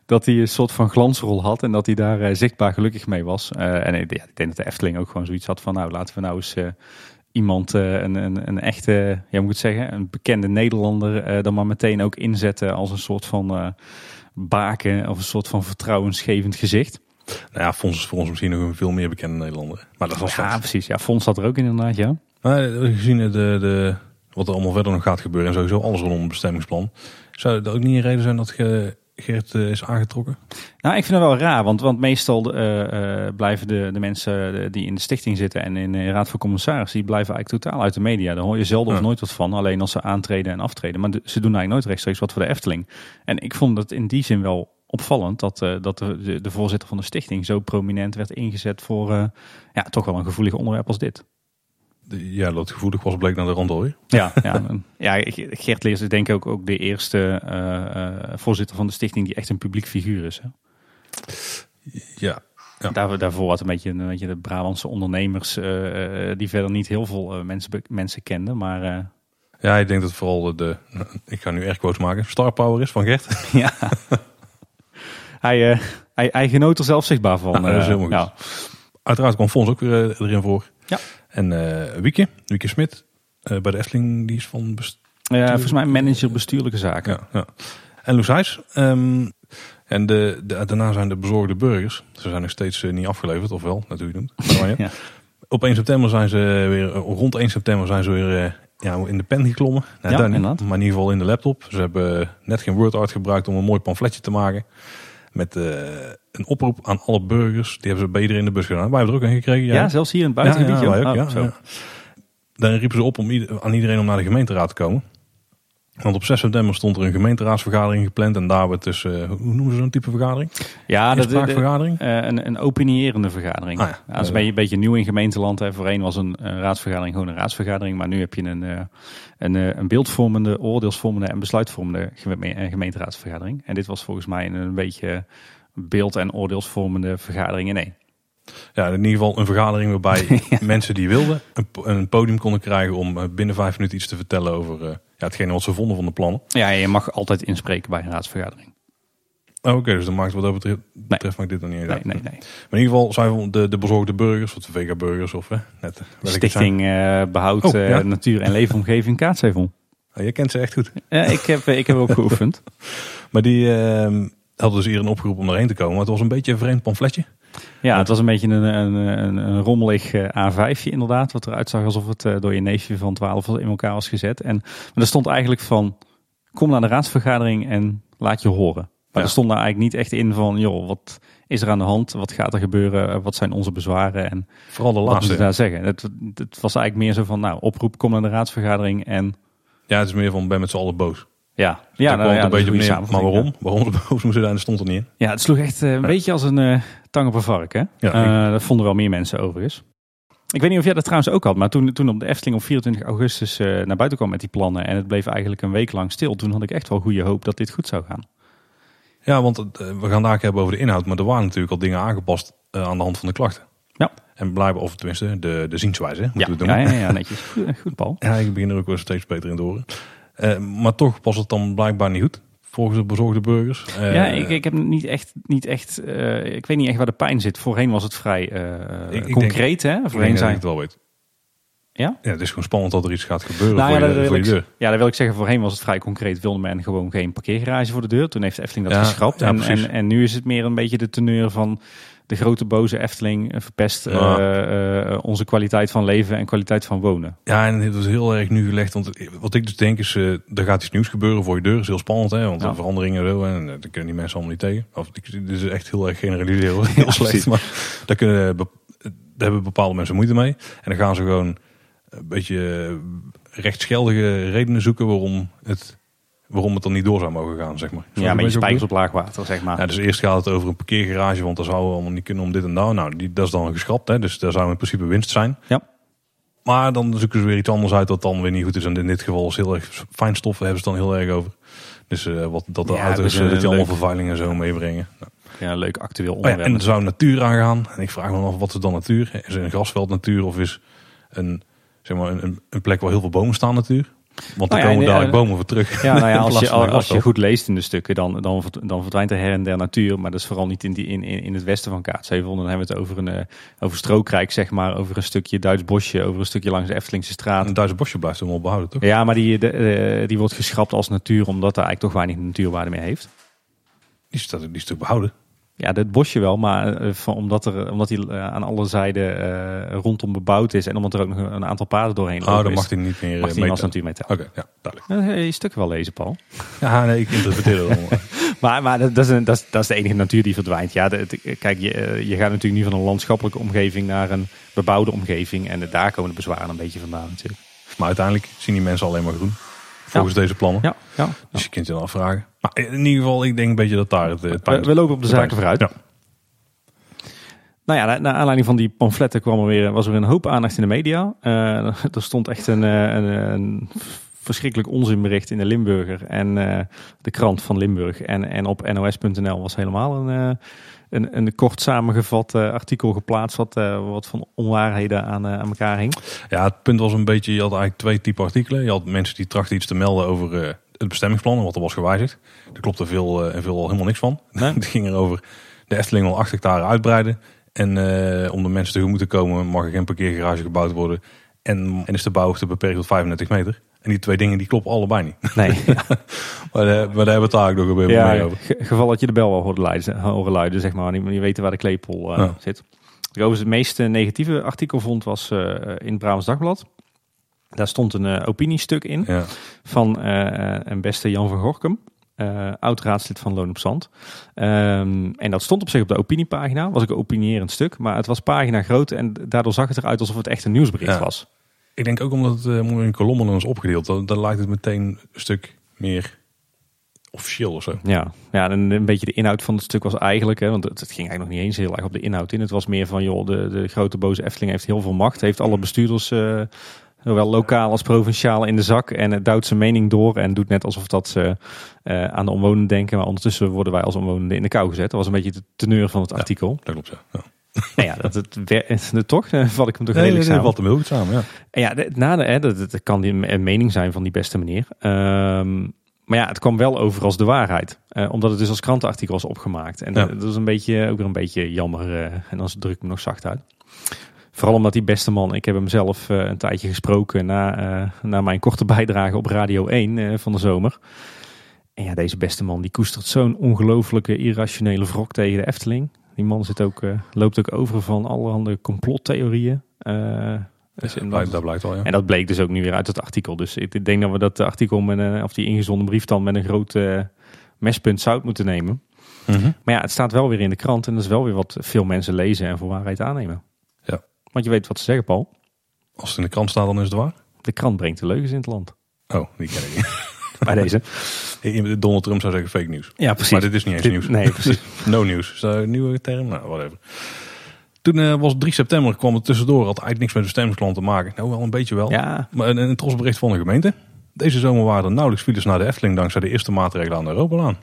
Dat hij een soort van glansrol had en dat hij daar eh, zichtbaar gelukkig mee was. Eh, en ik, ja, ik denk dat de Efteling ook gewoon zoiets had van, nou laten we nou eens eh, iemand, eh, een, een, een echte, ja, moet zeggen, een bekende Nederlander, eh, dan maar meteen ook inzetten als een soort van eh, baken of een soort van vertrouwensgevend gezicht. Nou ja, Fons is voor ons misschien nog een veel meer bekende Nederlander. Maar dat wel Ja, precies. Ja, Fons zat er ook in inderdaad, ja. Maar gezien de, de wat er allemaal verder nog gaat gebeuren en sowieso alles rondom het bestemmingsplan. Zou dat ook niet een reden zijn dat Ge- Geert eh, is aangetrokken? Nou, ik vind het wel raar, want, want meestal eh, eh, blijven de, de mensen die in de stichting zitten en in de raad van commissarissen, die blijven eigenlijk totaal uit de media. Daar hoor je zelden of nooit wat van, alleen als ze aantreden en aftreden. Maar de- ze doen eigenlijk nooit rechtstreeks wat voor de Efteling. En ik vond het in die zin wel opvallend dat, dat de, de, voorzitter van de stichting zo prominent werd ingezet voor ja, toch wel een gevoelig onderwerp als dit. Ja, dat gevoelig was bleek naar de rand alweer. Ja, [laughs] ja, ja Geert Leers is denk ik ook, ook de eerste eh, eh, voorzitter van de stichting die echt een publiek figuur is. Hè? Ja, Ja. Daar, daarvoor had een beetje, een beetje de Brabantse ondernemers eh, die verder niet heel veel mensen, mensen kenden. Maar ja ik denk dat vooral de, de- ik ga nu erg quotes maken, star power is van Gert. [laughs] ja, hij, hij, hij genoot er zelf zichtbaar van. Ja, dat is ja. Uiteraard kwam Fons ook weer erin voor. Ja. En eh Wieke, Wieke Smit, eh, bij de Efteling, die is van Eh, volgens mij manager bestuurlijke zaken. Ja, ja. En Loes Heijs. Ehm, en de, de, daarna zijn de bezorgde burgers. Ze zijn nog steeds eh, niet afgeleverd, of wel, noemt. Maar ja. Ja. Op 1 september zijn ze weer, rond 1 september zijn ze weer ja, in de pen geklommen. Nou, Ja, niet, maar in ieder geval in de laptop. Ze hebben net geen WordArt gebruikt om een mooi pamfletje te maken. Met eh, een oproep aan alle burgers. Die hebben ze bij iedereen in de bus gedaan. Wij hebben er ook een gekregen. Ja, zelfs hier in het buitengebied. Ja, ja, ook, Oh. Dan riepen ze op om ieder- aan iedereen om naar de gemeenteraad te komen. Want op 6 september stond er een gemeenteraadsvergadering gepland. En daar werd dus, eh, hoe noemen ze zo'n type vergadering? Ja, dat is Inspraakvergadering? een, een opinierende vergadering. Ah, ja. Dat is een beetje, nieuw in gemeenteland. Hè. Voorheen was een, een raadsvergadering gewoon een raadsvergadering. Maar nu heb je een, eh, een, eh, een beeldvormende, oordeelsvormende en besluitvormende geme- eh, gemeenteraadsvergadering. En dit was volgens mij een, een beetje beeld- en oordeelsvormende vergadering in één. Ja, in ieder geval een vergadering waarbij [laughs] mensen die wilden een, een podium konden krijgen om eh, binnen vijf minuten iets te vertellen over eh, ja, hetgene wat ze vonden van de plannen. Ja, je mag altijd inspreken bij een raadsvergadering. Oh, Oké, dus dan maakt wat dat betreft, betreft maakt dit dan niet uit. Nee, nee, nee. Maar in ieder geval zijn we de, de bezorgde burgers, of de vega-burgers, of eh, net. Stichting eh Behoud Oh. Natuur en Leefomgeving Kaatsheuvel. Oh, je kent ze echt goed. Ja, ik, heb, ik heb ook geoefend. [laughs] Maar die ehm, hadden dus iedereen opgeroepen om erheen te komen. Maar het was een beetje een vreemd pamfletje. Ja, het was een beetje een, een, een, een rommelig eh, A5'je inderdaad. Wat eruit zag alsof het eh, door je neefje van 12 in elkaar was gezet. En maar er stond eigenlijk van, kom naar de raadsvergadering en laat je horen. Maar Ja. er stond daar eigenlijk niet echt in van, joh, wat is er aan de hand? Wat gaat er gebeuren? Eh, Wat zijn onze bezwaren? En Vooral de wat moeten laatste. we daar zeggen? Het, het was eigenlijk meer zo van, nou, oproep, kom naar de raadsvergadering en... Ja, het is meer van ben met z'n allen boos. Ja, Ja, nou, ja, een beetje. Maar ja. waarom? Waarom ze boos moesten zijn, dat stond er niet in. Ja, het sloeg echt eh, een beetje als een eh, tang op een vark. Hè? Ja, Eh, dat vonden wel meer mensen overigens. Ik weet niet of jij dat trouwens ook had, maar toen, toen op de Efteling op 24 augustus naar buiten kwam met die plannen en het bleef eigenlijk een week lang stil, toen had ik echt wel goede hoop dat dit goed zou gaan. Ja, want we gaan daar hebben over de inhoud. Maar er waren natuurlijk al dingen aangepast aan de hand van de klachten. Ja. En blijkbaar, of tenminste de, de zienswijze, moeten Ja, we ja, ja, ja, netjes. Goed, [laughs] goed Paul. Ja, ik begin er ook wel steeds beter in te horen. Eh, maar toch was het dan blijkbaar niet goed. Volgens de bezorgde burgers. Eh, ja, ik, ik heb niet echt, niet echt eh, ik weet niet echt waar de pijn zit. Voorheen was het vrij eh, Ik- ik concreet, hè? Voorheen zijn. het wel weet. Ja? Ja, het is gewoon spannend dat er iets gaat gebeuren Nou voor, ja, je, dat wil voor je deur. Ja, dat wil ik zeggen. Voorheen was het vrij concreet. Wilde men gewoon geen parkeergarage voor de deur. Toen heeft de Efteling dat Ja, geschrapt. ja, en, en, en nu is het meer een beetje de teneur van de grote boze Efteling verpest Ja. eh, eh, onze kwaliteit van leven en kwaliteit van wonen. Ja, en het was heel erg nu gelegd. Want wat ik dus denk is, eh, er gaat iets nieuws gebeuren voor je deur. Dat is heel spannend, hè? Want Ja. er veranderingen en zo. En daar kunnen die mensen allemaal niet tegen. Of, ik- dit is echt heel erg generaliseren. [laughs] Heel slecht. Maar daar, kunnen, daar hebben bepaalde mensen moeite mee. En dan gaan ze gewoon een beetje rechtsgeldige redenen zoeken waarom het, waarom het dan niet door zou mogen gaan, zeg maar. Zo Ja, met je spijkers op laag water, zeg maar. Ja, dus eerst gaat het over een parkeergarage, want dat zou allemaal niet kunnen om dit en dat. Nou, die, dat is dan geschrapt, hè, dus daar zou in principe winst zijn. Ja. Maar dan zoeken ze weer iets anders uit dat dan weer niet goed is. En in dit geval is heel erg fijnstoffen hebben ze dan heel erg over. Dus eh, wat, dat de Ja, auto's, dus eh, een dat die allemaal leuk- vervuiling en zo meebrengen. Nou, Ja, een leuk actueel oh ja, onderwerp. en er zou natuur aangaan. En ik vraag me dan af, wat is dan natuur? Is er een grasveld natuur of is een, zeg maar, een, een plek waar heel veel bomen staan natuur? Want er Nou ja, komen en, dadelijk eh, bomen voor terug. Ja, nou ja, [laughs] als je, als je goed leest in de stukken, dan, dan, dan verdwijnt er her en der natuur. Maar dat is vooral niet in, die, in, in, het westen van Kaatsheuvel. Dan hebben we het over, een, eh, over Strookrijk, zeg maar. Over een stukje Duits bosje, over een stukje langs de Eftelingse straat. Een Duitse bosje blijft helemaal behouden, toch? Ja, maar die, de, eh, die wordt geschrapt als natuur, omdat daar eigenlijk toch weinig natuurwaarde meer heeft. Die, staat, die is toch behouden? Ja, dit bosje wel, maar eh, van, omdat, er, omdat hij eh, aan alle zijden eh, rondom bebouwd is en omdat er ook nog een aantal paden doorheen Oh, lopen dan is, mag hij niet meer mag hij als natuur mee. Oké, ja, duidelijk. Je stukken wel lezen, Paul. Ja, nee, ik interpreteer het. [laughs] Maar, maar dat, dat, is een, dat, is, dat is de enige natuur die verdwijnt. Ja, kijk, je, je gaat natuurlijk nu van een landschappelijke omgeving naar een bebouwde omgeving. En daar komen de bezwaren een beetje vandaan natuurlijk. Maar uiteindelijk zien die mensen alleen maar groen. Volgens deze plannen. Ja, ja. Dus je kunt je dan afvragen. Maar in ieder geval, ik denk een beetje dat daar het, het We, we lopen op de zaken vooruit. Ja. Nou ja, naar, aanleiding van die pamfletten kwam er weer, was er een hoop aandacht in de media. Eh, [laughs] er stond echt een, eh, een, een verschrikkelijk onzinbericht in de Limburger en eh, de krant van Limburg. En, en op nos.nl was helemaal een, eh, een, een kort samengevat eh, artikel geplaatst wat, eh, wat van onwaarheden aan, eh, aan elkaar hing. Ja, het punt was een beetje, je had eigenlijk twee type artikelen. Je had mensen die trachten iets te melden over eh, het bestemmingsplan wat er was gewijzigd. Daar klopte veel eh, en veel al helemaal niks van. Nee. [laughs] Het ging erover de Efteling wil 8 hectare uitbreiden. En eh, om de mensen tegemoet te komen mag er geen parkeergarage gebouwd worden. En, en is de bouwhoogte beperkt tot 35 meter. En die twee dingen die kloppen allebei niet. [laughs] Nee, Maar, eh, maar daar hebben we het ook nog een beetje mee over. ge- geval dat je de bel wel hoorde luiden, horen luiden, zeg maar. Die weten waar de klepel Ja. zit. Overigens, het meest eh, negatieve artikel vond was in het Brabants Dagblad. Daar stond een eh, opiniestuk in Ja. van eh, een beste Jan van Gorkum. eh oud-raadslid van Loon op Zand. Ehm, en dat stond op zich op de opiniepagina. Was ook een opinierend stuk. Maar het was pagina groot en daardoor zag het eruit alsof het echt een nieuwsbericht Ja. was. Ik denk ook omdat het eh, in kolommen is opgedeeld. Dan, dan lijkt het meteen een stuk meer officieel of zo. Ja, ja en een beetje de inhoud van het stuk was eigenlijk, hè, want het, het ging eigenlijk nog niet eens heel erg op de inhoud in. Het was meer van, joh, de, de grote boze Efteling heeft heel veel macht, heeft alle bestuurders, eh, zowel lokaal als provinciaal, in de zak en het duwt zijn mening door en doet net alsof dat ze eh, aan de omwonenden denken, maar ondertussen worden wij als omwonenden in de kou gezet. Dat was een beetje de teneur van het Ja. artikel. Dat klopt, ja. ja. [laughs] Nou ja, dat het, toch eh, val ik hem toch Nee, redelijk nee, samen. valt hem heel goed samen, ja. En ja, de- na de, hè, dat, dat kan die een mening zijn van die beste meneer. Ehm, maar ja, het kwam wel over als de waarheid. Eh, omdat het dus als krantenartikel was opgemaakt. En Ja. eh, dat is een beetje, ook weer een beetje jammer. eh, en dan druk ik me nog zacht uit. Vooral omdat die beste man, ik heb hem zelf eh, een tijdje gesproken na, eh, na mijn korte bijdrage op Radio 1 eh, van de zomer. En ja, deze beste man die koestert zo'n ongelofelijke irrationele wrok tegen de Efteling. Die man zit ook, loopt ook over van allerhande complottheorieën. Dus dat, blijkt, blijkt ja. en dat bleek dus ook nu weer uit het artikel. Dus ik ik denk dat we dat artikel met een, of die ingezonden brief dan met een groot mespunt zout moeten nemen. Mhm. Maar ja, het staat wel weer in de krant en dat is wel weer wat veel mensen lezen en voor waarheid aannemen. Want je weet wat ze zeggen, Paul. Als het in de krant staat, dan is het waar. De krant brengt de leugens in het land. Oh, die ken ik niet. [laughs] Bij deze. [laughs] Donald Trump zou zeggen fake nieuws. Ja, precies. Maar dit is niet eens Dit- nieuws. Nee, precies. [laughs] No nieuws. Is dat een nieuwe term? Nou, whatever. Toen eh, was het 3 september, kwam het tussendoor. Had eigenlijk niks met de bestemmingsplan te maken. Nou, wel een beetje wel. Ja, Maar een, een trots bericht van de gemeente. Deze zomer waren er nauwelijks files naar de Efteling dankzij de eerste maatregelen aan de Europalaan.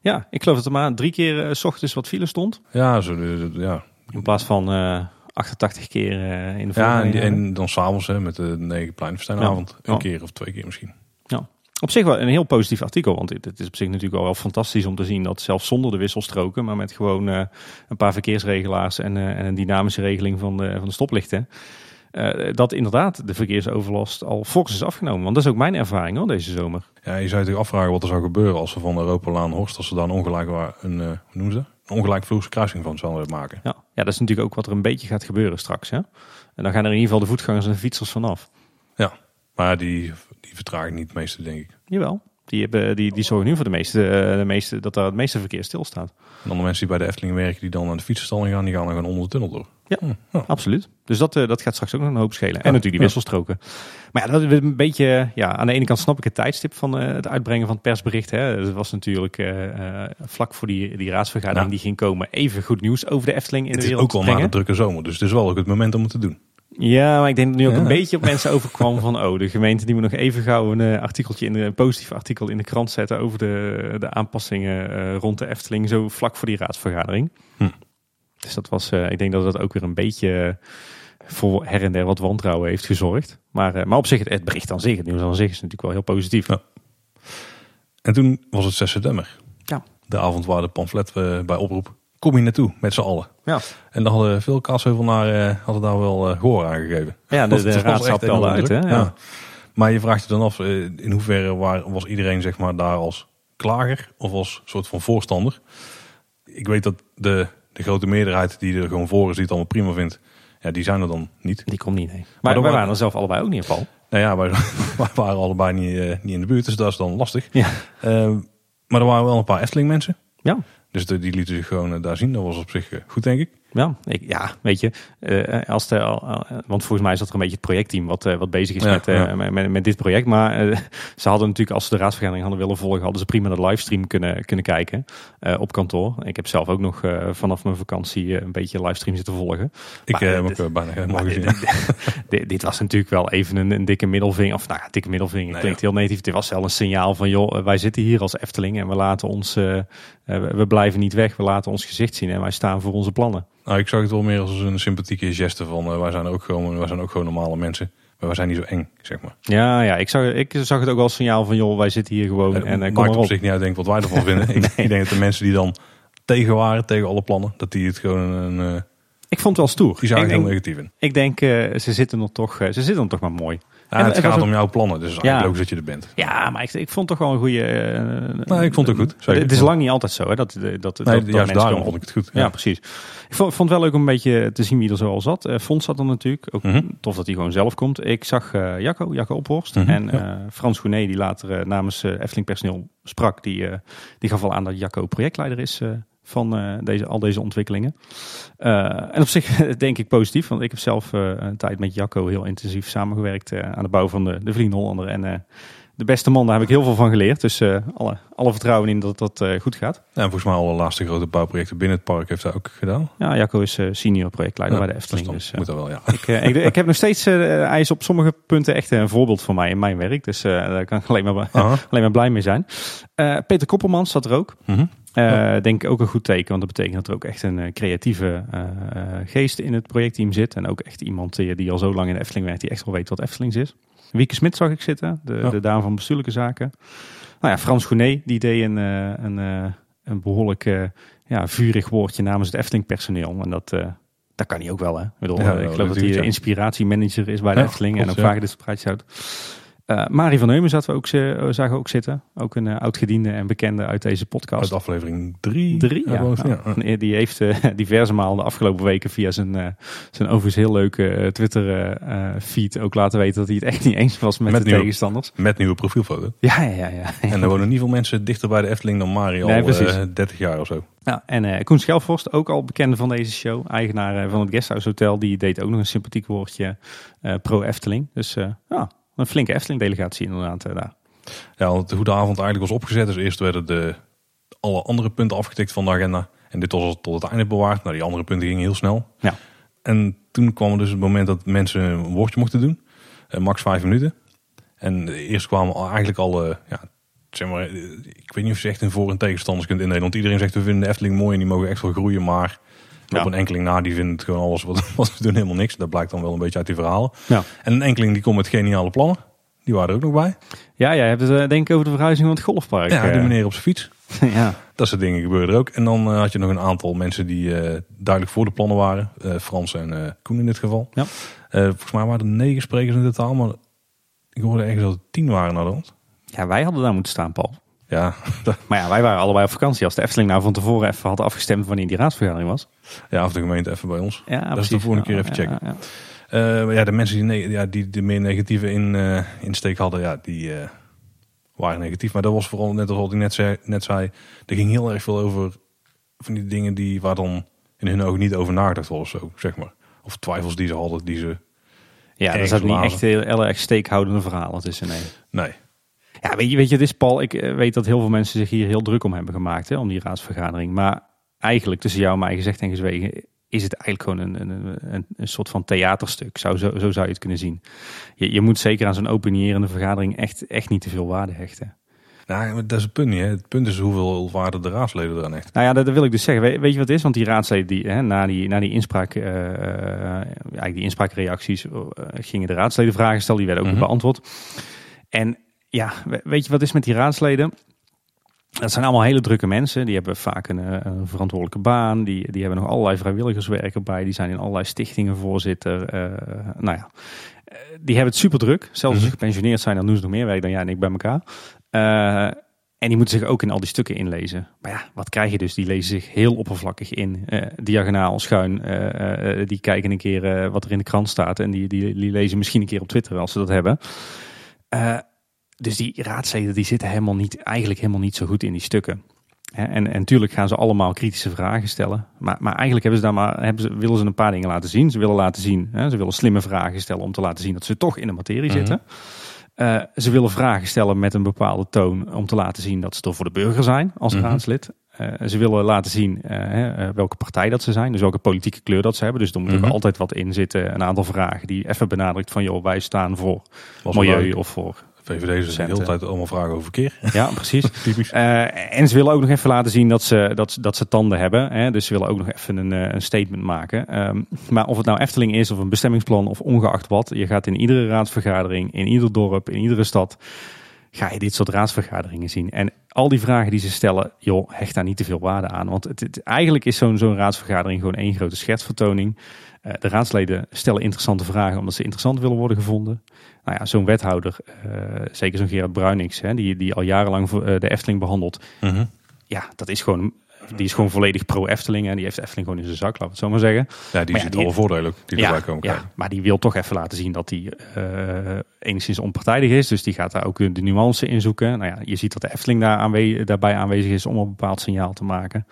ja, ik geloof dat er maar drie keer eh, s ochtends wat file stond. Ja, zo, de- ja. In plaats van eh 88 keer eh, in de ja en, die- dan s'avonds hè, met de Negenpleinfestijnavond. Ja. Een Ja. keer of twee keer misschien. Op zich wel een heel positief artikel. Want het het is op zich natuurlijk wel, wel fantastisch om te zien dat zelfs zonder de wisselstroken, maar met gewoon eh, een paar verkeersregelaars en, eh, en een dynamische regeling van de, van de stoplichten, dat inderdaad de verkeersoverlast al fors is afgenomen. Want dat is ook mijn ervaring hoor, deze zomer. Ja, je zou je natuurlijk afvragen wat er zou gebeuren als we van de Europalaan Horst, als ze een ongelijk, waar, een, eh, hoe noemen ze dat? Een ongelijk vloerse kruising van zouden maken. Ja. ja, dat is natuurlijk ook wat er een beetje gaat gebeuren straks. Hè? En dan gaan er in ieder geval de voetgangers en de fietsers vanaf. Maar die, die vertraag ik niet het meeste, denk ik. Jawel. Die, hebben, die, die zorgen nu voor de meeste, de meeste, dat daar het meeste verkeer stilstaat. En dan de mensen die bij de Efteling werken, die dan naar de fietsenstalling gaan, die gaan dan gewoon onder de tunnel door. Ja. Hm, ja. Absoluut. Dus dat, eh, dat gaat straks ook nog een hoop schelen. En natuurlijk die wisselstroken. Maar ja, dat is een beetje. Ja, aan de ene kant snap ik het tijdstip van eh, het uitbrengen van het persbericht. Hè. Dat was natuurlijk eh, vlak voor die, die raadsvergadering Ja. die ging komen. Even goed nieuws over de Efteling in Het de is wereld ook wel te na de brengen. drukke zomer, dus het is wel ook het moment om het te doen. Ja, maar ik denk dat nu ook Ja. een beetje op mensen overkwam van... oh, de gemeente die moet nog even gauw een artikeltje in de, een positief artikel in de krant zetten... over de, de aanpassingen rond de Efteling, zo vlak voor die raadsvergadering. Hm. Dus dat was, eh, ik denk dat dat ook weer een beetje eh, voor her en der wat wantrouwen heeft gezorgd. Maar, eh, maar op zich, het, bericht aan zich, het nieuws aan zich is natuurlijk wel heel positief. Ja. En toen was het 6 september. Ja. De avond waar de pamflet bij oproep. Kom je naartoe, met z'n allen. Ja. En daar hadden veel kaasheuvelnaren hadden daar wel eh, gehoor aan gegeven. Ja, de, de telde enorm uit. Hè? Ja. Ja. Maar je vraagt je dan af, in hoeverre waar, was iedereen zeg maar, daar als klager of als soort van voorstander? ik weet dat de, de grote meerderheid die er gewoon voor is, die het allemaal prima vindt, ja, die zijn er dan niet. Die komt niet, nee. Maar, Maar dan wij wa- waren er zelf allebei ook niet in Paul. Nou ja, wij, [laughs] wij waren allebei niet, eh, niet in de buurt, dus dat is dan lastig. Ja. Eh, maar er waren wel een paar Efteling mensen. Ja. Dus de, die lieten zich gewoon eh, daar zien. Dat was op zich eh, goed, denk ik. Ja, ik, ja, weet je, eh, als de, want volgens mij is dat er een beetje het projectteam wat, eh, wat bezig is Ja, met, eh, ja. met, met, dit project. Maar ze hadden natuurlijk, als ze de raadsvergadering hadden willen volgen, hadden ze prima de livestream kunnen, kunnen kijken op kantoor. Ik heb zelf ook nog vanaf mijn vakantie een beetje livestream zitten volgen. Ik heb ook bijna helemaal [laughs] gezien. [laughs] dit, was natuurlijk wel even een, een dikke middelvinger. Of nou ja, dikke middelvinger Nee, klinkt heel negatief. Dit was wel een signaal van, joh, wij zitten hier als Efteling en we laten ons, we- we blijven niet weg. We laten ons gezicht zien en wij staan voor onze plannen. Nou, ik zag het wel meer als een sympathieke geste van eh, wij, zijn ook gewoon, wij zijn ook gewoon normale mensen. Maar wij zijn niet zo eng, zeg maar. Ja, ja ik, zag, ik zag het ook als signaal van, joh, wij zitten hier gewoon Het en eh, kom maakt op zich niet uit denk wat wij ervan [laughs] vinden. ik, ik denk dat de mensen die dan tegen waren, tegen alle plannen, dat die het gewoon een... eh Ik vond het wel stoer. die er heel negatief in. ik denk eh, ze zitten er toch, eh, ze zitten er toch maar mooi. Ja, En- het gaat om jouw plannen, dus is Ja. eigenlijk logisch dat je er bent. Ja, maar ik, ik vond toch wel een goede... eh, Nee, ik vond het goed, zeker. Het is lang niet altijd zo, hè, dat, dat, dat, dat Nee, dat juist daarom vond ik het goed. Ja, precies. Ik vond, vond het wel leuk om een beetje te zien wie er zo al zat. Eh Fons zat er natuurlijk. Ook Mhm. tof dat hij gewoon zelf komt. Ik zag eh Jacco, Jacco Ophorst. Mhm, en ja. eh, Frans Goenet, die later eh, namens eh, Efteling personeel sprak. Die, eh, die gaf al aan dat Jacco projectleider is eh, van eh, deze, al deze ontwikkelingen. Eh, en op zich [laughs] denk ik positief. Want ik heb zelf eh, een tijd met Jacco heel intensief samengewerkt aan de bouw van de, de Hollander. En de beste man, daar heb ik heel veel van geleerd. Dus eh, alle, alle vertrouwen in dat dat eh, goed gaat. Ja, en volgens mij alle laatste grote bouwprojecten binnen het park heeft hij ook gedaan. Ja, Jacco is eh, senior projectleider Ja, bij de Efteling. Dus, moet dat wel, ja. ik, ik, ik heb nog steeds, hij is op sommige punten echt een voorbeeld voor mij in mijn werk. Dus daar kan ik alleen maar, [laughs] alleen maar blij mee zijn. Peter Koppelmans zat er ook. Mhm. Eh, Denk ik ook een goed teken, want dat betekent dat er ook echt een creatieve geest in het projectteam zit. En ook echt iemand die, die al zo lang in de Efteling werkt, die echt wel weet wat Eftelings is. Wieke Smit zag ik zitten, de, de dame van bestuurlijke zaken. Nou ja, Frans Goenet, die deed een, eh, een, eh, een behoorlijk eh, ja, vurig woordje namens het Efteling personeel. En dat, dat kan hij ook wel, hè? Ik, bedoel, Ja, ik geloof dat hij de inspiratiemanager is bij de Ja, Efteling en ook vaak dit soort praatjes houdt. Eh, Marie van Heumen zaten we ook, ze- zagen we ook zitten. Ook een eh, oud-gediende en bekende uit deze podcast. Uit aflevering drie. Drie, uit ja. Nou, Die heeft eh, [laughs] diverse malen de afgelopen weken via zijn, eh, zijn overigens heel leuke eh, Twitter-feed ook laten weten dat hij het echt niet eens was met, Met de nieuwe- tegenstanders. Met nieuwe profielfoto. Ja, ja, ja. ja. En er wonen niet veel mensen dichter bij de Efteling dan Mario Nee, al eh, 30 jaar of zo. Ja, en eh, Koen Schelvorst, ook al bekende van deze show, eigenaar eh, van het Guesthouse Hotel, die deed ook nog een sympathiek woordje eh, pro-Efteling. Dus eh, ja, een flinke Efteling-delegatie inderdaad eh, daar. Ja, want hoe de avond eigenlijk was opgezet. Dus eerst werden de, alle andere punten afgetikt van de agenda. En dit was al tot het einde bewaard. Nou, die andere punten gingen heel snel. Ja. En toen kwam dus het moment dat mensen een woordje mochten doen. Eh, max vijf minuten. En eerst kwamen al- eigenlijk alle, ja, zeg maar, eh, ik weet niet of je echt een voor- en tegenstanders kunt indelen. Want iedereen zegt we vinden de Efteling mooi en die mogen echt wel groeien. Maar Ja. op een enkeling na, die vinden het gewoon alles wat, [laughs] wat ze doen helemaal niks. Dat blijkt dan wel een beetje uit die verhalen. Ja. En een enkeling die komt met geniale plannen. Die waren er ook nog bij. Ja, jij hebt het eh, denk ik over de verhuizing van het golfpark. Ja, de eh. meneer op zijn fiets. [laughs] ja. Dat soort dingen gebeuren er ook. En dan eh, had je nog een aantal mensen die duidelijk voor de plannen waren. Frans en Koen in dit geval. Ja. Volgens mij waren er negen sprekers in totaal. Maar ik hoorde ergens dat er tien waren naar de hand. ja, wij hadden daar moeten staan, Paul. Ja, [laughs] Maar ja, wij waren allebei op vakantie. Als de Efteling nou van tevoren even had afgestemd wanneer die raadsvergadering was. ja, of de gemeente even bij ons. Ja, is de volgende keer even checken. Ja, ja. Eh, maar ja, de mensen die, ja, die de meer negatieve in, eh, insteek hadden, ja, die eh, waren negatief. Maar dat was vooral net als wat ik net zei, net zei. Er ging heel erg veel over van die dingen die waar dan in hun ogen niet over nagedacht was of zo, zeg maar. Of twijfels die ze hadden, die ze... Ja, dat ook niet echt heel, heel erg steekhoudende verhalen tussen. Nee. Nee. Ja, weet je, weet je, het is Paul. Ik eh, weet dat heel veel mensen zich hier heel druk om hebben gemaakt, hè, om die raadsvergadering. Maar eigenlijk, tussen jou en mij gezegd en gezwegen, is het eigenlijk gewoon een, een, een, een soort van theaterstuk. Zou, zo, zo zou je het kunnen zien. Je, je moet zeker aan zo'n opinierende vergadering echt, echt niet te veel waarde hechten. Nou, dat is het punt niet. Hè. Het punt is hoeveel waarde de raadsleden eraan echt. Nou ja, dat, dat wil ik dus zeggen. Weet, weet je wat het is? Want die raadsleden, die, hè, na, die, na die, inspraak, eh, eigenlijk die inspraakreacties, eh, gingen de raadsleden vragen stellen. Die werden ook Mhm. beantwoord. En ja, we- weet je wat is met die raadsleden? Dat zijn allemaal hele drukke mensen. Die hebben vaak een, eh, een verantwoordelijke baan. Die, die hebben nog allerlei vrijwilligerswerk erbij. Die zijn in allerlei stichtingen voorzitter. Eh, nou ja, Eh, die hebben het super druk. Zelfs als ze Mhm. gepensioneerd zijn, dan doen ze nog meer werk dan jij en ik bij elkaar. En die moeten zich ook in al die stukken inlezen. Maar ja, wat krijg je dus? Die lezen zich heel oppervlakkig in. Uh, diagonaal, schuin. Uh, die kijken een keer wat er in de krant staat. En die, die, die, lezen misschien een keer op Twitter als ze dat hebben. Dus die raadsleden die zitten helemaal niet, eigenlijk helemaal niet zo goed in die stukken. En, en natuurlijk gaan ze allemaal kritische vragen stellen. Maar, maar eigenlijk hebben ze daar maar, hebben ze, willen ze een paar dingen laten zien. Ze willen laten zien, hè, ze willen slimme vragen stellen om te laten zien dat ze toch in de materie zitten. Mhm. Uh, ze willen vragen stellen met een bepaalde toon om te laten zien dat ze er voor de burger zijn als mm raadslid. Uh, ze willen laten zien uh, welke partij dat ze zijn, dus welke politieke kleur dat ze hebben. Dus er moet mm -hmm. altijd wat in zitten, een aantal vragen die even benadrukt van joh, wij staan voor milieu of voor VVD is de hele tijd allemaal vragen over verkeer. [laughs] Ja, precies. [laughs] Typisch. Uh, en ze willen ook nog even laten zien dat ze, dat, dat ze tanden hebben. Hè? Dus ze willen ook nog even een, een statement maken. Um, maar of het nou Efteling is of een bestemmingsplan of ongeacht wat. Je gaat in iedere raadsvergadering, in ieder dorp, in iedere stad ga je dit soort raadsvergaderingen zien. En al die vragen die ze stellen, joh, hecht daar niet te veel waarde aan. Want het, het eigenlijk is zo'n zo'n raadsvergadering gewoon één grote schetsvertoning. Uh, de raadsleden stellen interessante vragen omdat ze interessant willen worden gevonden. Nou ja, zo'n wethouder, uh, zeker zo'n Gerard Bruinings, hè, die, die al jarenlang uh, de Efteling behandelt. -hmm. Ja, dat is gewoon die is gewoon volledig pro-Efteling en die heeft Efteling gewoon in zijn zak, laten we het zo maar zeggen. Ja, die maar ziet ja, alle voordelen die ja, erbij komen ja, maar die wil toch even laten zien dat hij uh, enigszins onpartijdig is. Dus die gaat daar ook de nuance in zoeken. Nou ja, je ziet dat de Efteling daar aanwe daarbij aanwezig is om een bepaald signaal te maken.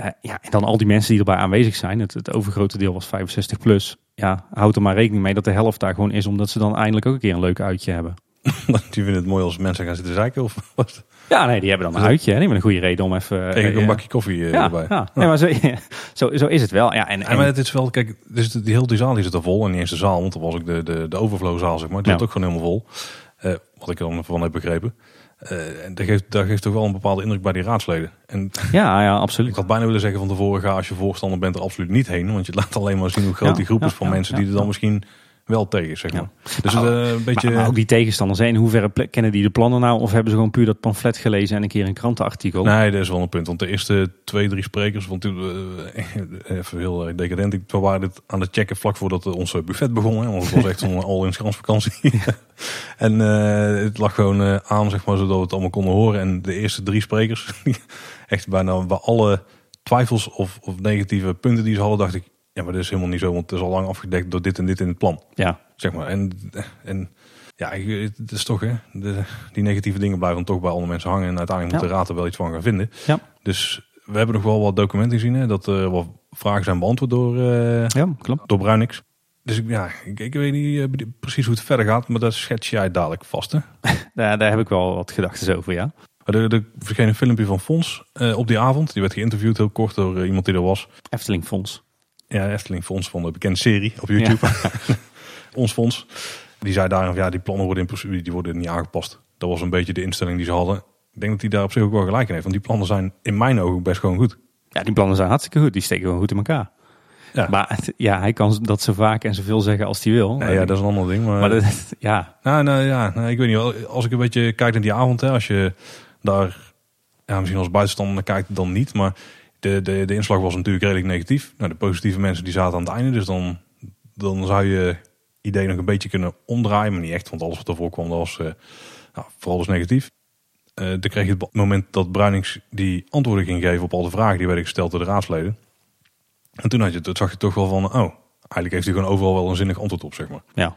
Uh, ja, en dan al die mensen die erbij aanwezig zijn. Het, het overgrote deel was 65 plus. Ja, houd er maar rekening mee dat de helft daar gewoon is omdat ze dan eindelijk ook een keer een leuk uitje hebben. [laughs] die vinden het mooi als mensen gaan zitten zeiken of wat? Ja, nee, die hebben dan een uitje. Hè? Die hebben een goede reden om even... Tegen uh, een bakje koffie uh, ja, erbij. Ja, nee, maar zo, [laughs] zo, zo, is het wel. Ja, en, maar het is wel, kijk, dus die hele zaal die zit er vol. En niet eens de zaal, want dat was ook de, de, de overflowzaal, zeg maar. Die zit ook gewoon helemaal vol. Uh, wat ik dan van heb begrepen. en dat geeft, dat geeft toch wel een bepaalde indruk bij die raadsleden. En [laughs] ja, ja, absoluut. Ik had bijna willen zeggen van tevoren, ga als je voorstander bent er absoluut niet heen. Want je laat alleen maar zien hoe groot die groep is van mensen die er dan misschien wel tegen, zeg maar. Ja. Dus maar, uh, een beetje... Maar, maar, ook die tegenstanders, in hoeverre kennen die de plannen nou? Of hebben ze gewoon puur dat pamflet gelezen en een keer een krantenartikel? Nee, dat is wel een punt. Want de eerste twee, drie sprekers, want uh, [laughs] even heel decadent, we waren dit aan het checken vlak voordat onze buffet begon. Hè, want het was echt zo'n [laughs] all-in vakantie. [laughs] en uh, het lag gewoon aan, zeg maar, zodat we het allemaal konden horen. En de eerste drie sprekers, echt bijna bij alle twijfels of, of negatieve punten die ze hadden, dacht ik, ja, maar dat is helemaal niet zo, want het is al lang afgedekt door dit en dit in het plan. Ja. Zeg maar. En, en ja, het is toch, hè, de, die negatieve dingen blijven dan toch bij alle mensen hangen. En uiteindelijk moet ja. de raad er wel iets van gaan vinden. Ja. Dus we hebben nog wel wat documenten gezien, hè, dat er wat vragen zijn beantwoord door, uh, ja, klopt. door Bruinix. Dus ja, ik, ik weet niet uh, precies hoe het verder gaat, maar dat schets jij dadelijk vast, hè? [laughs] daar, daar heb ik wel wat gedachten over, ja. Er, er verscheen een filmpje van Fons op die avond. Die werd geïnterviewd heel kort door iemand die er was. Efteling Fons. Ja, Efteling Fonds van de bekende serie op YouTube. Ja. [laughs] Ons fonds. Die zei daar, ja, die plannen worden in principe die worden niet aangepast. Dat was een beetje de instelling die ze hadden. Ik denk dat hij daar op zich ook wel gelijk in heeft. Want die plannen zijn in mijn ogen best gewoon goed. Ja, die plannen zijn hartstikke goed. Die steken gewoon goed in elkaar. Ja. Maar ja, hij kan dat zo vaak en zoveel zeggen als hij wil. Nee, ja, dat is een ander ding. Maar, maar dat, ja. Nou, nou ja, nou, ik weet niet. Als ik een beetje kijk naar die avond, hè, als je daar ja, misschien als buitenstander kijkt, dan niet. Maar de, de, inslag was natuurlijk redelijk negatief. Nou, de positieve mensen die zaten aan het einde. Dus dan, dan zou je idee nog een beetje kunnen omdraaien. Maar niet echt, want alles wat ervoor kwam, was uh, nou, vooral dus negatief. Uh, dan kreeg je het moment dat Bruinings die antwoorden ging geven op al de vragen die werden gesteld door de raadsleden. En toen had je, dat zag je toch wel van, oh, eigenlijk heeft hij gewoon overal wel een zinnig antwoord op, zeg maar. Ja.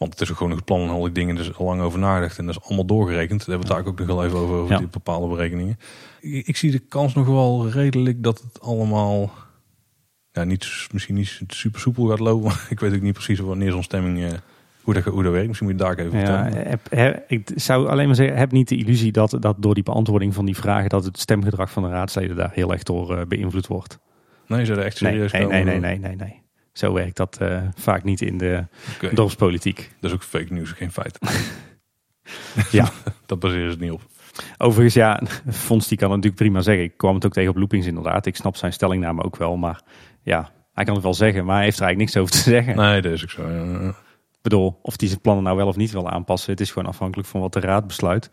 Want het is ook gewoon een plan en al die dingen, dus al lang over nagedacht. En dat is allemaal doorgerekend. Daar hebben we het daar ook nog wel even over, over ja. die bepaalde berekeningen. Ik, ik, zie de kans nog wel redelijk dat het allemaal ja, niet, misschien niet super soepel gaat lopen. [laughs] ik weet ook niet precies wanneer zo'n stemming, eh, hoe, dat, hoe dat werkt. Misschien moet je daar even ja, heb, heb, Ik zou alleen maar zeggen, heb niet de illusie dat, dat door die beantwoording van die vragen... dat het stemgedrag van de raadsleden daar heel erg door uh, beïnvloed wordt. Nee, ze er echt serieus nee, nee, nee, nee, nee, nee. Zo werkt dat uh, vaak niet in de okay. dorpspolitiek. Dat is ook fake news, geen feit. [laughs] ja. [laughs] dat baseren ze niet op. Overigens, ja, Fons die kan het natuurlijk prima zeggen. Ik kwam het ook tegen op loopings inderdaad. Ik snap zijn stellingname ook wel. Maar ja, hij kan het wel zeggen, maar hij heeft er eigenlijk niks over te zeggen. Nee, dat is ook zo. Ja. Ik bedoel, of hij zijn plannen nou wel of niet wil aanpassen. Het is gewoon afhankelijk van wat de raad besluit.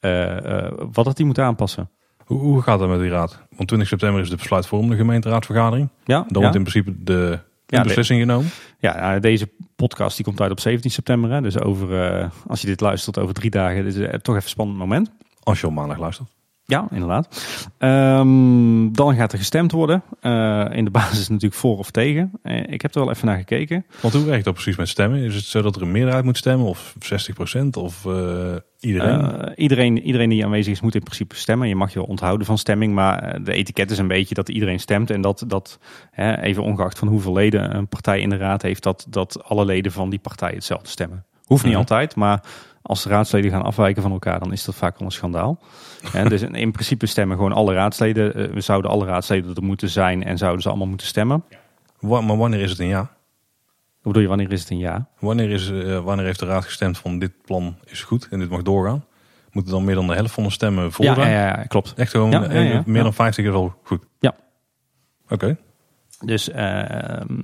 Uh, uh, wat dat hij moet aanpassen. Hoe, hoe gaat dat met die raad? Want 20 september is de besluitvormende gemeenteraadvergadering. Ja, Dan ja. wordt in principe de ja, beslissing genomen. Ja, deze podcast die komt uit op 17 september. Hè, dus over, uh, als je dit luistert over drie dagen, is het toch even een spannend moment. Als je op maandag luistert. Ja, inderdaad. Ehm, dan gaat er gestemd worden. Eh, in de [laughs] basis natuurlijk voor of tegen. Eh, ik heb er wel even naar gekeken. Want hoe werkt dat precies met stemmen? Is het zo dat er een meerderheid moet stemmen? Of 60% of uh, iedereen? Iedereen? Iedereen die aanwezig is moet in principe stemmen. Je mag je wel onthouden van stemming. Maar de etiket is een beetje dat iedereen stemt. En dat, dat hè, even ongeacht van hoeveel leden een partij in de raad heeft... dat, dat alle leden van die partij hetzelfde stemmen. Hoeft niet altijd, maar als de raadsleden gaan afwijken van elkaar, dan is dat vaak wel een schandaal. En [laughs] dus in principe stemmen gewoon alle raadsleden. We zouden alle raadsleden er moeten zijn en zouden ze allemaal moeten stemmen. Maar wanneer is het een ja? Hoe bedoel je, wanneer is het een ja? Wanneer, is, uh, wanneer heeft de raad gestemd van dit plan is goed en dit mag doorgaan? Moeten dan meer dan de helft van de stemmen voor ja, ja, ja, klopt. Echt gewoon ja, ja, meer dan 50 is al goed? Ja. Oké. Okay. Dus uh,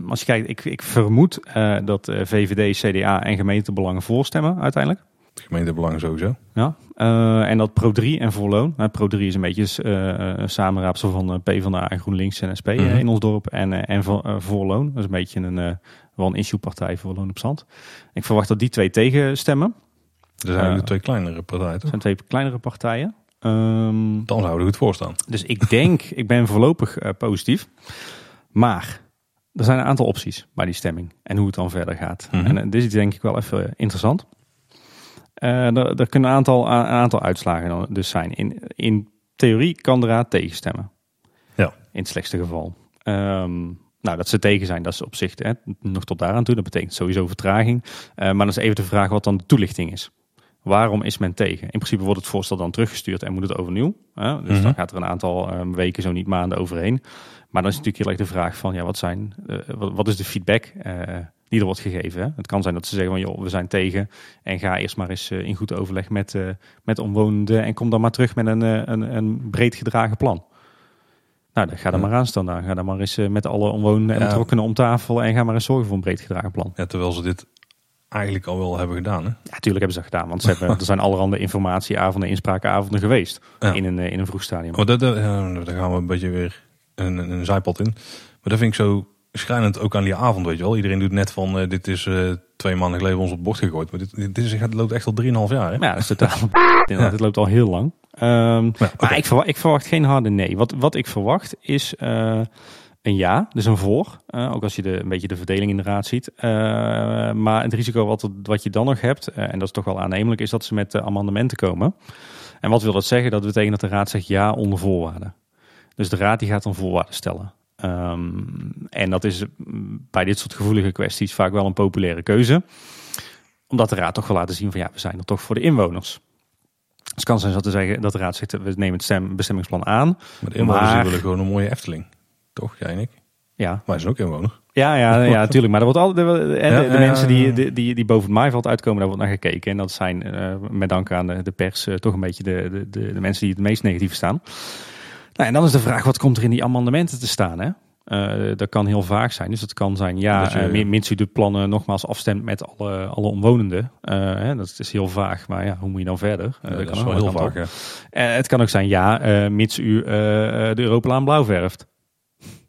als je kijkt, ik, ik vermoed uh, dat VVD, CDA en gemeentebelangen voorstemmen uiteindelijk. Gemeentebelangen sowieso. Ja, uh, en dat Pro3 en Voorloon. Nou, Pro3 is een beetje uh, een samenraapsel van PvdA en GroenLinks en SP -hmm. in ons dorp. En, en Voorloon, dat is een beetje een, wel een issue-partij voor Loon op Zand. Ik verwacht dat die twee tegenstemmen. Er zijn uh, twee kleinere partijen, Er zijn twee kleinere partijen. Um, Dan zouden we goed voorstaan. Dus ik denk, [laughs] ik ben voorlopig positief. Maar er zijn een aantal opties bij die stemming. En hoe het dan verder gaat. Mm -hmm. En dit is denk ik wel even interessant. Uh, er, er, kunnen een aantal, een aantal uitslagen dus zijn. In, in theorie kan de raad tegenstemmen. Ja. In het slechtste geval. Um, nou, dat ze tegen zijn, dat is op zich hè, nog tot daaraan toe. Dat betekent sowieso vertraging. Uh, maar dan is even de vraag wat dan de toelichting is. Waarom is men tegen? In principe wordt het voorstel dan teruggestuurd en moet het overnieuw. Hè? Dus mm -hmm. dan gaat er een aantal um, weken, zo niet maanden overheen. Maar dan is natuurlijk heel erg de vraag van, ja, wat, zijn, uh, wat, wat, is de feedback die er wordt gegeven? Hè? Het kan zijn dat ze zeggen van, joh, we zijn tegen en ga eerst maar eens uh, in goed overleg met, met omwonenden en kom dan maar terug met een, een, een breed gedragen plan. Nou, dan ga ja. maar aan staan. Dan ga dan maar eens met alle omwonenden en Ja. betrokkenen om tafel en ga maar eens zorgen voor een breed gedragen plan. Ja, terwijl ze dit eigenlijk al wel hebben gedaan. Hè? Ja, natuurlijk hebben ze dat gedaan, want ze hebben, [laughs] er zijn allerhande informatieavonden, inspraakavonden geweest Ja. in, een, in een vroeg stadium. Maar dat, dat, daar gaan we een beetje weer een, een, een zijpad in. Maar dat vind ik zo schrijnend ook aan die avond, weet je wel. Iedereen doet net van, eh, dit is eh, twee maanden geleden ons op bord gegooid. Maar dit, dit, dit is, het loopt echt al 3,5 jaar, hè? Ja, dat is totaal. [laughs] Inderdaad, Het loopt al heel lang. Ehm, Ja. Maar ik verwacht, ik verwacht geen harde nee. Wat, wat ik verwacht is eh, een ja, dus een voor. Ook als je de, een beetje de verdeling in de raad ziet. Maar het risico wat, wat je dan nog hebt, en dat is toch wel aannemelijk, is dat ze met amendementen komen. En wat wil dat zeggen? Dat betekent dat de raad zegt ja onder voorwaarden. Dus de raad die gaat dan voorwaarden stellen. Ehm, en dat is bij dit soort gevoelige kwesties vaak wel een populaire keuze. Omdat de raad toch wil laten zien van ja, we zijn er toch voor de inwoners. Dus het kan zijn dat, te zeggen, dat de raad zegt, we nemen het stem, bestemmingsplan aan. Maar de inwoners Maar- willen gewoon een mooie Efteling. Toch, jij en ik? Ja, Wij zijn ook inwoners. ja, ja, ja [laughs] natuurlijk. Maar er wordt al, de, de, de, Ja, de ja, mensen die, die, die, die boven het maaiveld uitkomen, daar wordt naar gekeken. En dat zijn eh, met dank aan de, de pers eh, toch een beetje de, de, de, de mensen die het meest negatief staan. Nou, en dan is de vraag, wat komt er in die amendementen te staan? Hè? Eh, dat kan heel vaag zijn. Dus dat kan zijn, ja, je- eh, mits u de plannen nogmaals afstemt met alle, alle omwonenden. Eh, hè, dat is heel vaag, maar ja, hoe moet je dan verder? Eh, Ja, dat kan is wel heel op. ja. Eh, het kan ook zijn, ja, eh, mits u eh, eh, de Europalaan blauw verft.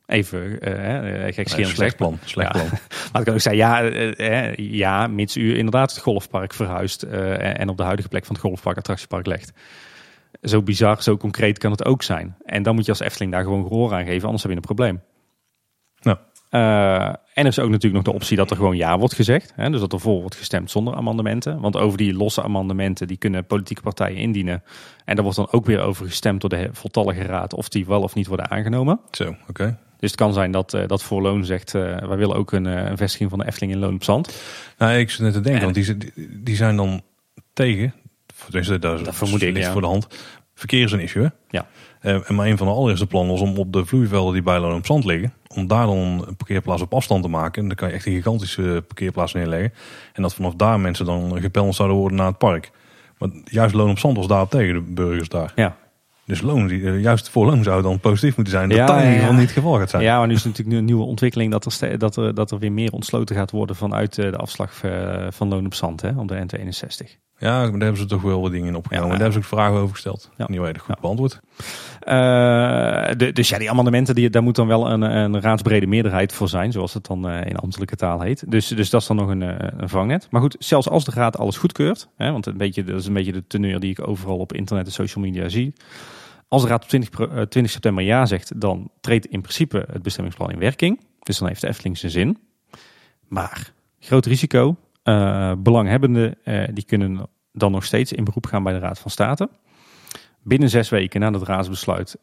Even uh, gek Nee, slecht plan. Slecht Ja. plan. [laughs] maar het kan ook zijn, ja, eh, eh, ja, mits u inderdaad het golfpark verhuist eh, en op de huidige plek van het golfpark attractiepark legt. Zo bizar, zo concreet kan het ook zijn. En dan moet je als Efteling daar gewoon gehoor aan geven, anders heb je een probleem. Eh, en er is ook natuurlijk nog de optie dat er gewoon ja wordt gezegd. Hè, dus dat er voor wordt gestemd zonder amendementen. Want over die losse amendementen, die kunnen politieke partijen indienen. En daar wordt dan ook weer over gestemd door de voltallige raad of die wel of niet worden aangenomen. Zo, oké. Dus het kan zijn dat, eh dat Voorloon zegt, eh, wij willen ook een, een vestiging van de Efteling in Loon op Zand. Nou, ik zit net te denken, En- want die, die zijn dan tegen. Tenminste, dat, Dat vermoed ik, ja. voor de hand. Verkeer is een issue, hè? Ja. Eh, en maar een van de allereerste plannen was om op de vloeivelden die bij Loon op Zand liggen, om daar dan een parkeerplaats op afstand te maken. En dan kan je echt een gigantische parkeerplaats neerleggen. En dat vanaf daar mensen dan gepeld zouden worden naar het park. Maar juist Loon op Zand was daarop tegen, de burgers daar. Ja. Dus Loon, die, eh, juist voor Loon zou dan positief moeten zijn. Dat Ja, dat in ieder geval niet het geval gaat zijn. ja, maar nu is natuurlijk een nieuwe ontwikkeling dat er, dat er, dat er weer meer ontsloten gaat worden vanuit eh, de afslag eh, van Loon op Zand hè, op de N62. Ja, maar daar hebben ze toch wel wat dingen in opgenomen. Ja. daar hebben ze ook vragen over gesteld. Ja. Die werden goed Ja. beantwoord. De, dus ja, die amendementen, die, daar moet dan wel een, een raadsbrede meerderheid voor zijn, zoals het dan in ambtelijke taal heet. Dus, dus dat is dan nog een, een vangnet. Maar goed, zelfs als de raad alles goedkeurt, hè, want een beetje, dat is een beetje de teneur die ik overal op internet en social media zie. Als de raad op 20, pro- eh, 20 september ja zegt, dan treedt in principe het bestemmingsplan in werking. Dus dan heeft de Efteling zijn zin. Maar, groot risico, eh, belanghebbenden eh, die kunnen dan nog steeds in beroep gaan bij de Raad van State. Binnen zes weken na het raadsbesluit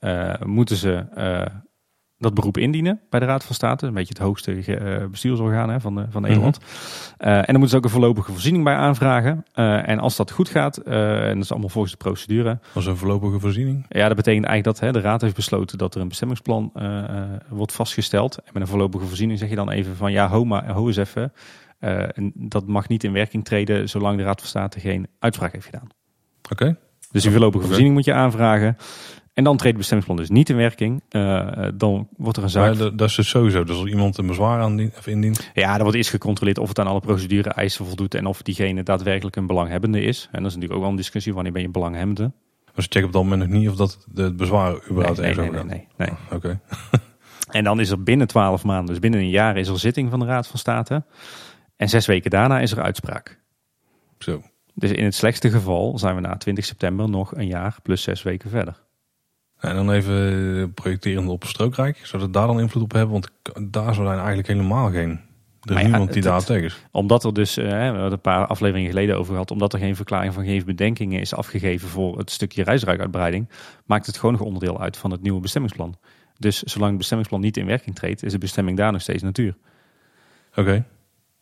moeten ze dat beroep indienen bij de Raad van State. Een beetje het hoogste eh, bestuursorgaan hè, van, eh, van Nederland. Eh, en dan moeten ze ook een voorlopige voorziening bij aanvragen. En als dat goed gaat, en dat is allemaal volgens de procedure. Was een voorlopige voorziening. Ja, dat betekent eigenlijk dat hè, de Raad heeft besloten dat er een bestemmingsplan wordt vastgesteld. En met een voorlopige voorziening zeg je dan even van ja, ho, maar, ho eens even. En dat mag niet in werking treden zolang de Raad van State geen uitspraak heeft gedaan. Oké. Dus die voorlopige voorziening moet je aanvragen. En dan treedt het bestemmingsplan dus niet in werking. Eh, dan wordt er een zaak. Dat, is dus sowieso. Dus als iemand een bezwaar of indient. Ja, dan wordt eerst gecontroleerd of het aan alle procedure-eisen voldoet. En of diegene daadwerkelijk een belanghebbende is. En dat is natuurlijk ook wel een discussie. Wanneer ben je belanghebbende? Maar ze checken op dat moment nog niet of dat de het bezwaar Nee, überhaupt nee, ergens nee, over nee, gaat. nee, nee. Oké. [laughs] En dan is er binnen 12 maanden, dus binnen een jaar, is er zitting van de Raad van State. En zes weken daarna is er uitspraak. Zo. Dus in het slechtste geval zijn we na 20 september nog een jaar plus zes weken verder. En dan even projecterend op Strookrijk. Zou dat daar dan invloed op hebben? Want daar zou dan eigenlijk helemaal geen... Er is ja, niemand die het- daar tegen is. Omdat er dus, eh, we hebben het een paar afleveringen geleden over gehad, omdat er geen verklaring van geen bedenkingen is afgegeven voor het stukje reisruikuitbreiding, maakt het gewoon nog onderdeel uit van het nieuwe bestemmingsplan. Dus zolang het bestemmingsplan niet in werking treedt, is de bestemming daar nog steeds natuur. Oké.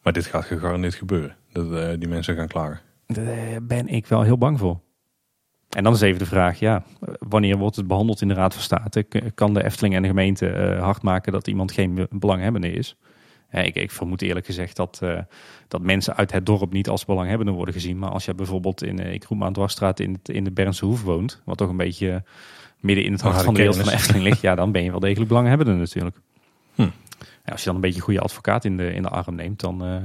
Maar dit gaat gegarandeerd gebeuren. Dat eh, die mensen gaan klagen. Daar ben ik wel heel bang voor. En dan is even de vraag, ja, wanneer wordt het behandeld in de Raad van State? Kan de Efteling en de gemeente eh, hard maken dat iemand geen be- belanghebbende is? Ja, ik, ik vermoed eerlijk gezegd dat, eh, dat mensen uit het dorp niet als belanghebbende worden gezien. Maar als je bijvoorbeeld in, eh, ik roep maar aan Dwarsstraat, in, het, in de Bernse Hoef woont, wat toch een beetje midden in het hart van de wereld van de. Efteling ligt, ja, dan ben je wel degelijk belanghebbende natuurlijk. Hm. Ja, als je dan een beetje een goede advocaat in de, in de arm neemt, dan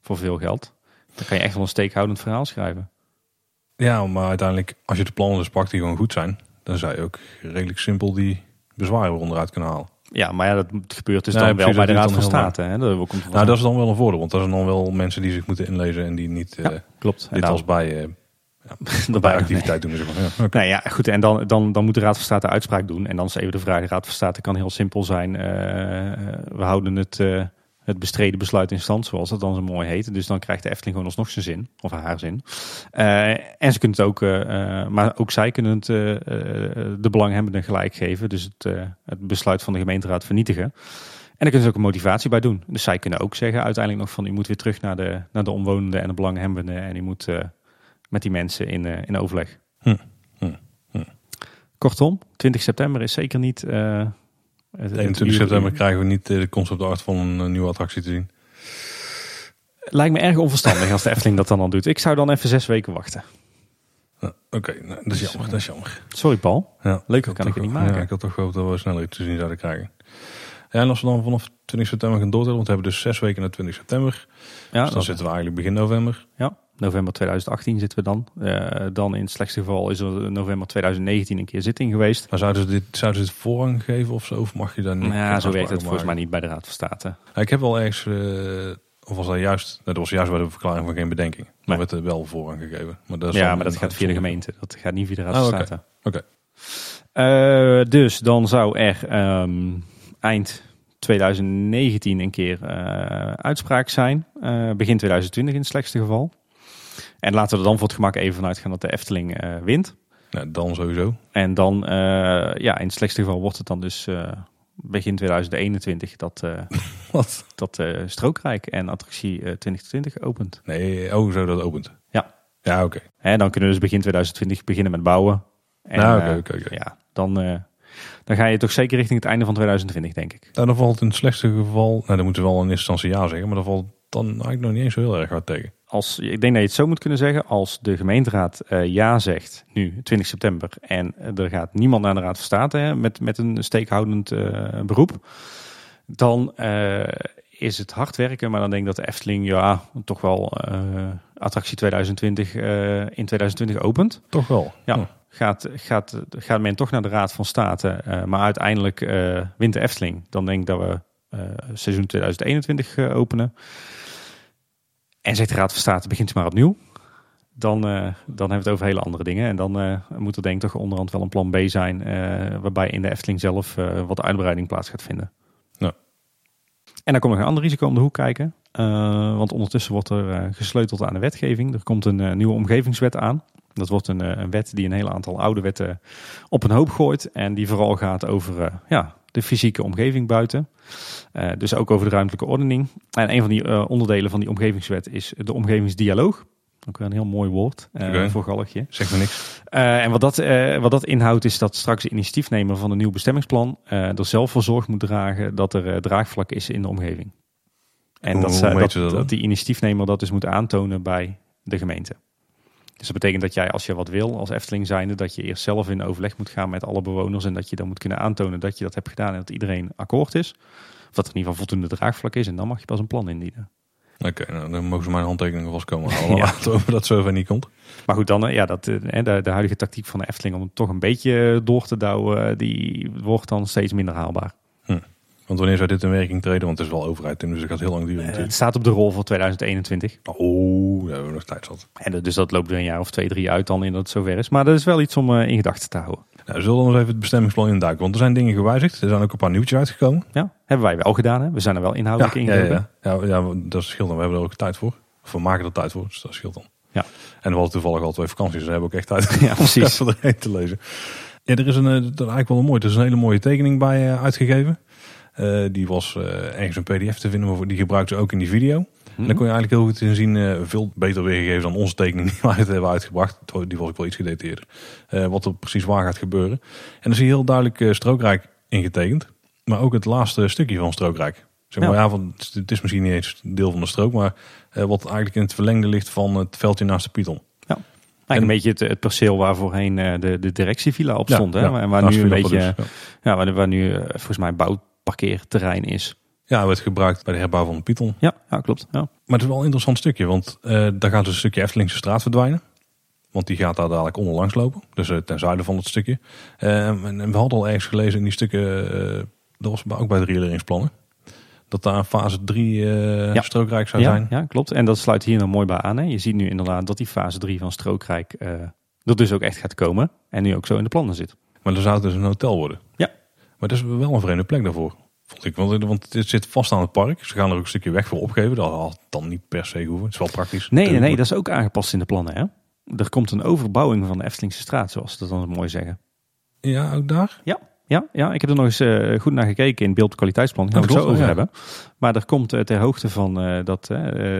voor veel geld, dan kan je echt wel een steekhoudend verhaal schrijven. Ja, maar uiteindelijk, als je de plannen dus pakt die gewoon goed zijn, dan zou je ook redelijk simpel die bezwaren onderuit kunnen halen. Ja, maar ja, dat gebeurt dus dan wel bij de Raad van State. Hè? Dat komt Nou, dat is dan wel een voordeel, want dat zijn dan wel mensen die zich moeten inlezen en die niet eh, Ja, klopt. En dit nou, als bij, eh erbij- [laughs] bij activiteit doen. Zeg maar. ja. Nou ja, goed. En dan, dan, dan moet de Raad van State uitspraak doen. En dan is even de vraag: de Raad van State kan heel simpel zijn. eh, we houden het, eh, het bestreden besluit in stand, zoals dat dan zo mooi heet. Dus dan krijgt de Efteling gewoon alsnog zijn zin, of haar zin. Eh, en ze kunnen het ook, eh, eh, maar ook zij kunnen het de belanghebbenden gelijk geven. Dus het, het besluit van de gemeenteraad vernietigen. En daar kunnen ze ook een motivatie bij doen. Dus zij kunnen ook zeggen uiteindelijk nog van u moet weer terug naar de, naar de omwonenden en de belanghebbenden. En u moet met die mensen in, in overleg. Hm, hm, hm. Kortom, 20 september is zeker niet... eh, het- het 21 uur- september krijgen we niet eh, de concept art van een eh, nieuwe attractie te zien. Lijkt me erg onverstandig als de [laughs] Efteling dat dan al doet. Ik zou dan even zes weken wachten. Oké, nou, dat is jammer, dat is jammer. Sorry Paul. Ja, Leuker kan ik het niet maken. Ja, ik had toch gehoopt dat we sneller iets te zien zouden krijgen. Ja, en als we dan vanaf 20 september gaan doortellen, want we hebben dus zes weken naar 20 september. Ja, dus dan zitten we eigenlijk begin november. ja, november 2018 zitten we dan. Eh, dan in het slechtste geval is er november 2019 een keer zitting geweest. Maar zouden ze dit, zouden ze dit voorrang geven of zo? Of mag je daar niet? Ja, zo werkt het volgens mij niet bij de Raad van State. Ik heb wel ergens, eh, of was dat juist, dat was juist bij de verklaring van geen bedenking. Maar Nee. werd er wel voorrang gegeven. Maar dat is Ja, dan maar dat gaat via de gemeente. Dat gaat niet via de Raad Oh, van oké. State. Oké. Eh, dus dan zou er ehm, eind 2019 een keer uitspraak zijn. Begin 2020 in het slechtste geval. En laten we er dan voor het gemak even vanuit gaan dat de Efteling eh, wint. Nou, dan sowieso. En dan, eh, ja, in het slechtste geval wordt het dan dus eh, begin 2021 dat, [laughs] Wat? dat Strookrijk en attractie eh, 2020 opent. Nee, oh, zo dat opent. Ja. Ja, oké. Hè, dan kunnen we dus begin 2020 beginnen met bouwen. En, Nou, oké, oké, oké. Ja, dan, dan ga je toch zeker richting het einde van 2020, denk ik. Nou, dan valt in het slechtste geval, nou, dan moeten we wel in eerste instantie ja zeggen, maar dan valt dan eigenlijk nog niet eens zo heel erg hard tegen. Als, ik denk dat je het zo moet kunnen zeggen. Als de gemeenteraad eh, ja zegt, nu 20 september, en er gaat niemand naar de Raad van State hè, met, met een steekhoudend eh, beroep, dan eh, is het hard werken, maar dan denk ik dat de Efteling ja, toch wel attractie 2020 eh, in 2020 opent. Toch wel. Ja, Gaat, gaat, gaat men toch naar de Raad van State, maar uiteindelijk wint de Efteling. Dan denk ik dat we seizoen 2021 eh, openen. En zegt de Raad van State, begint maar opnieuw. Dan, eh, dan hebben we het over hele andere dingen. En dan eh, moet er denk ik toch onderhand wel een plan B zijn. eh, waarbij in de Efteling zelf wat uitbreiding plaats gaat vinden. Ja. En dan komt nog een ander risico om de hoek kijken. Want ondertussen wordt er gesleuteld aan de wetgeving. Er komt een nieuwe omgevingswet aan. Dat wordt een, een wet die een hele aantal oude wetten op een hoop gooit. En die vooral gaat over ja, de fysieke omgeving buiten. Eh, dus ook over de ruimtelijke ordening. En een van die eh, onderdelen van die omgevingswet is de omgevingsdialoog. Ook weer een heel mooi woord eh, voor Galgje. Zeg me niks. En wat dat, wat dat inhoudt is dat straks de initiatiefnemer van een nieuw bestemmingsplan er zelf voor zorg moet dragen dat er draagvlak is in de omgeving. En Hoe- dat, hoe dat, dat die initiatiefnemer dat dus moet aantonen bij de gemeente. Dus dat betekent dat jij als je wat wil als Efteling zijnde, dat je eerst zelf in overleg moet gaan met alle bewoners en dat je dan moet kunnen aantonen dat je dat hebt gedaan en dat iedereen akkoord is. Of dat er in ieder geval voldoende draagvlak is en dan mag je pas een plan indienen. Oké, nou, dan mogen ze mijn handtekeningen vast komen halen. [laughs] Ja. Hopen dat zover niet komt. Maar goed, dan, ja, dat, eh, hè, de, de huidige tactiek van de Efteling om het toch een beetje door te douwen, eh, die wordt dan steeds minder haalbaar. Want wanneer zou dit in werking treden? Want het is wel overheid, dus het gaat heel lang duren Eh, het staat op de rol voor 2021. Oh, daar hebben we nog tijd zat. En dus dat loopt er een jaar of twee, drie uit dan in dat het zover is. Maar dat is wel iets om eh, in gedachten te houden. Nou, we zullen nog even het bestemmingsplan induiken. Want er zijn dingen gewijzigd. Er zijn ook een paar nieuwtjes uitgekomen. Ja, hebben wij wel gedaan. Hè? We zijn er wel inhoudelijk in ja, ja, ja. ja, dat scheelt dan. We hebben er ook tijd voor. Of we maken er tijd voor, dus dat scheelt dan. Ja. En we hadden toevallig al twee vakanties, dus we hebben ook echt tijd [laughs] Ja, precies. [laughs] om erheen te lezen. Ja, er is een, eh, dat is eigenlijk wel een mooi. Er is een hele mooie tekening bij uitgegeven. Eh, die was eh, ergens een pdf te vinden, maar die gebruikten ze ook in die video. En dan kon je eigenlijk heel goed in zien, eh, veel beter weergegeven dan onze tekening die wij het hebben uitgebracht. Die was ook wel iets gedetailleerder. Wat er precies waar gaat gebeuren. En dan zie je heel duidelijk strookrijk ingetekend. Maar ook het laatste stukje van strookrijk. Zeg maar, Ja. ja. het is misschien niet eens deel van de strook, maar wat eigenlijk in het verlengde ligt van het veldje naast de Python. Eigenlijk een beetje het, het perceel waar voorheen de, de directievilla op Ja, stond. Hè? ja, en waar nu een beetje, dus, ja. ja, waar, waar nu volgens mij bouwparkeerterrein is. Ja, werd gebruikt bij de herbouw van de Python. Ja, ja klopt. Ja. Maar het is wel een interessant stukje, want eh, daar gaat dus een stukje Eftelingse straat verdwijnen. Want die gaat daar dadelijk onderlangs lopen. Dus eh, ten zuiden van het stukje. Eh, en, en we hadden al ergens gelezen in die stukken, eh, dat was ook bij de rioleringsplannen. Dat daar fase 3 eh Ja. strookrijk zou Ja, zijn. ja, klopt. En dat sluit hier nou mooi bij aan. Hè? Je ziet nu inderdaad dat die fase 3 van Strookrijk er dus ook echt gaat komen. En nu ook zo in de plannen zit. Maar dan zou het dus een hotel worden. Ja. Maar dat is wel een vreemde plek daarvoor. Vond ik. Want, want het zit vast aan het park. Ze gaan er ook een stukje weg voor opgeven. Dat had dan niet per se hoeven. Het is wel praktisch. Nee, nee, nee, dat is ook aangepast in de plannen. Hè? Er komt een overbouwing van de Eftelingse straat, zoals ze dat dan mooi zeggen. Ja, ook daar? Ja, ja, ja, ik heb er nog eens eh, goed naar gekeken in het beeldkwaliteitsplan. Daar gaan we Dat het zo over ja. hebben. Maar er komt eh, ter hoogte van eh, dat,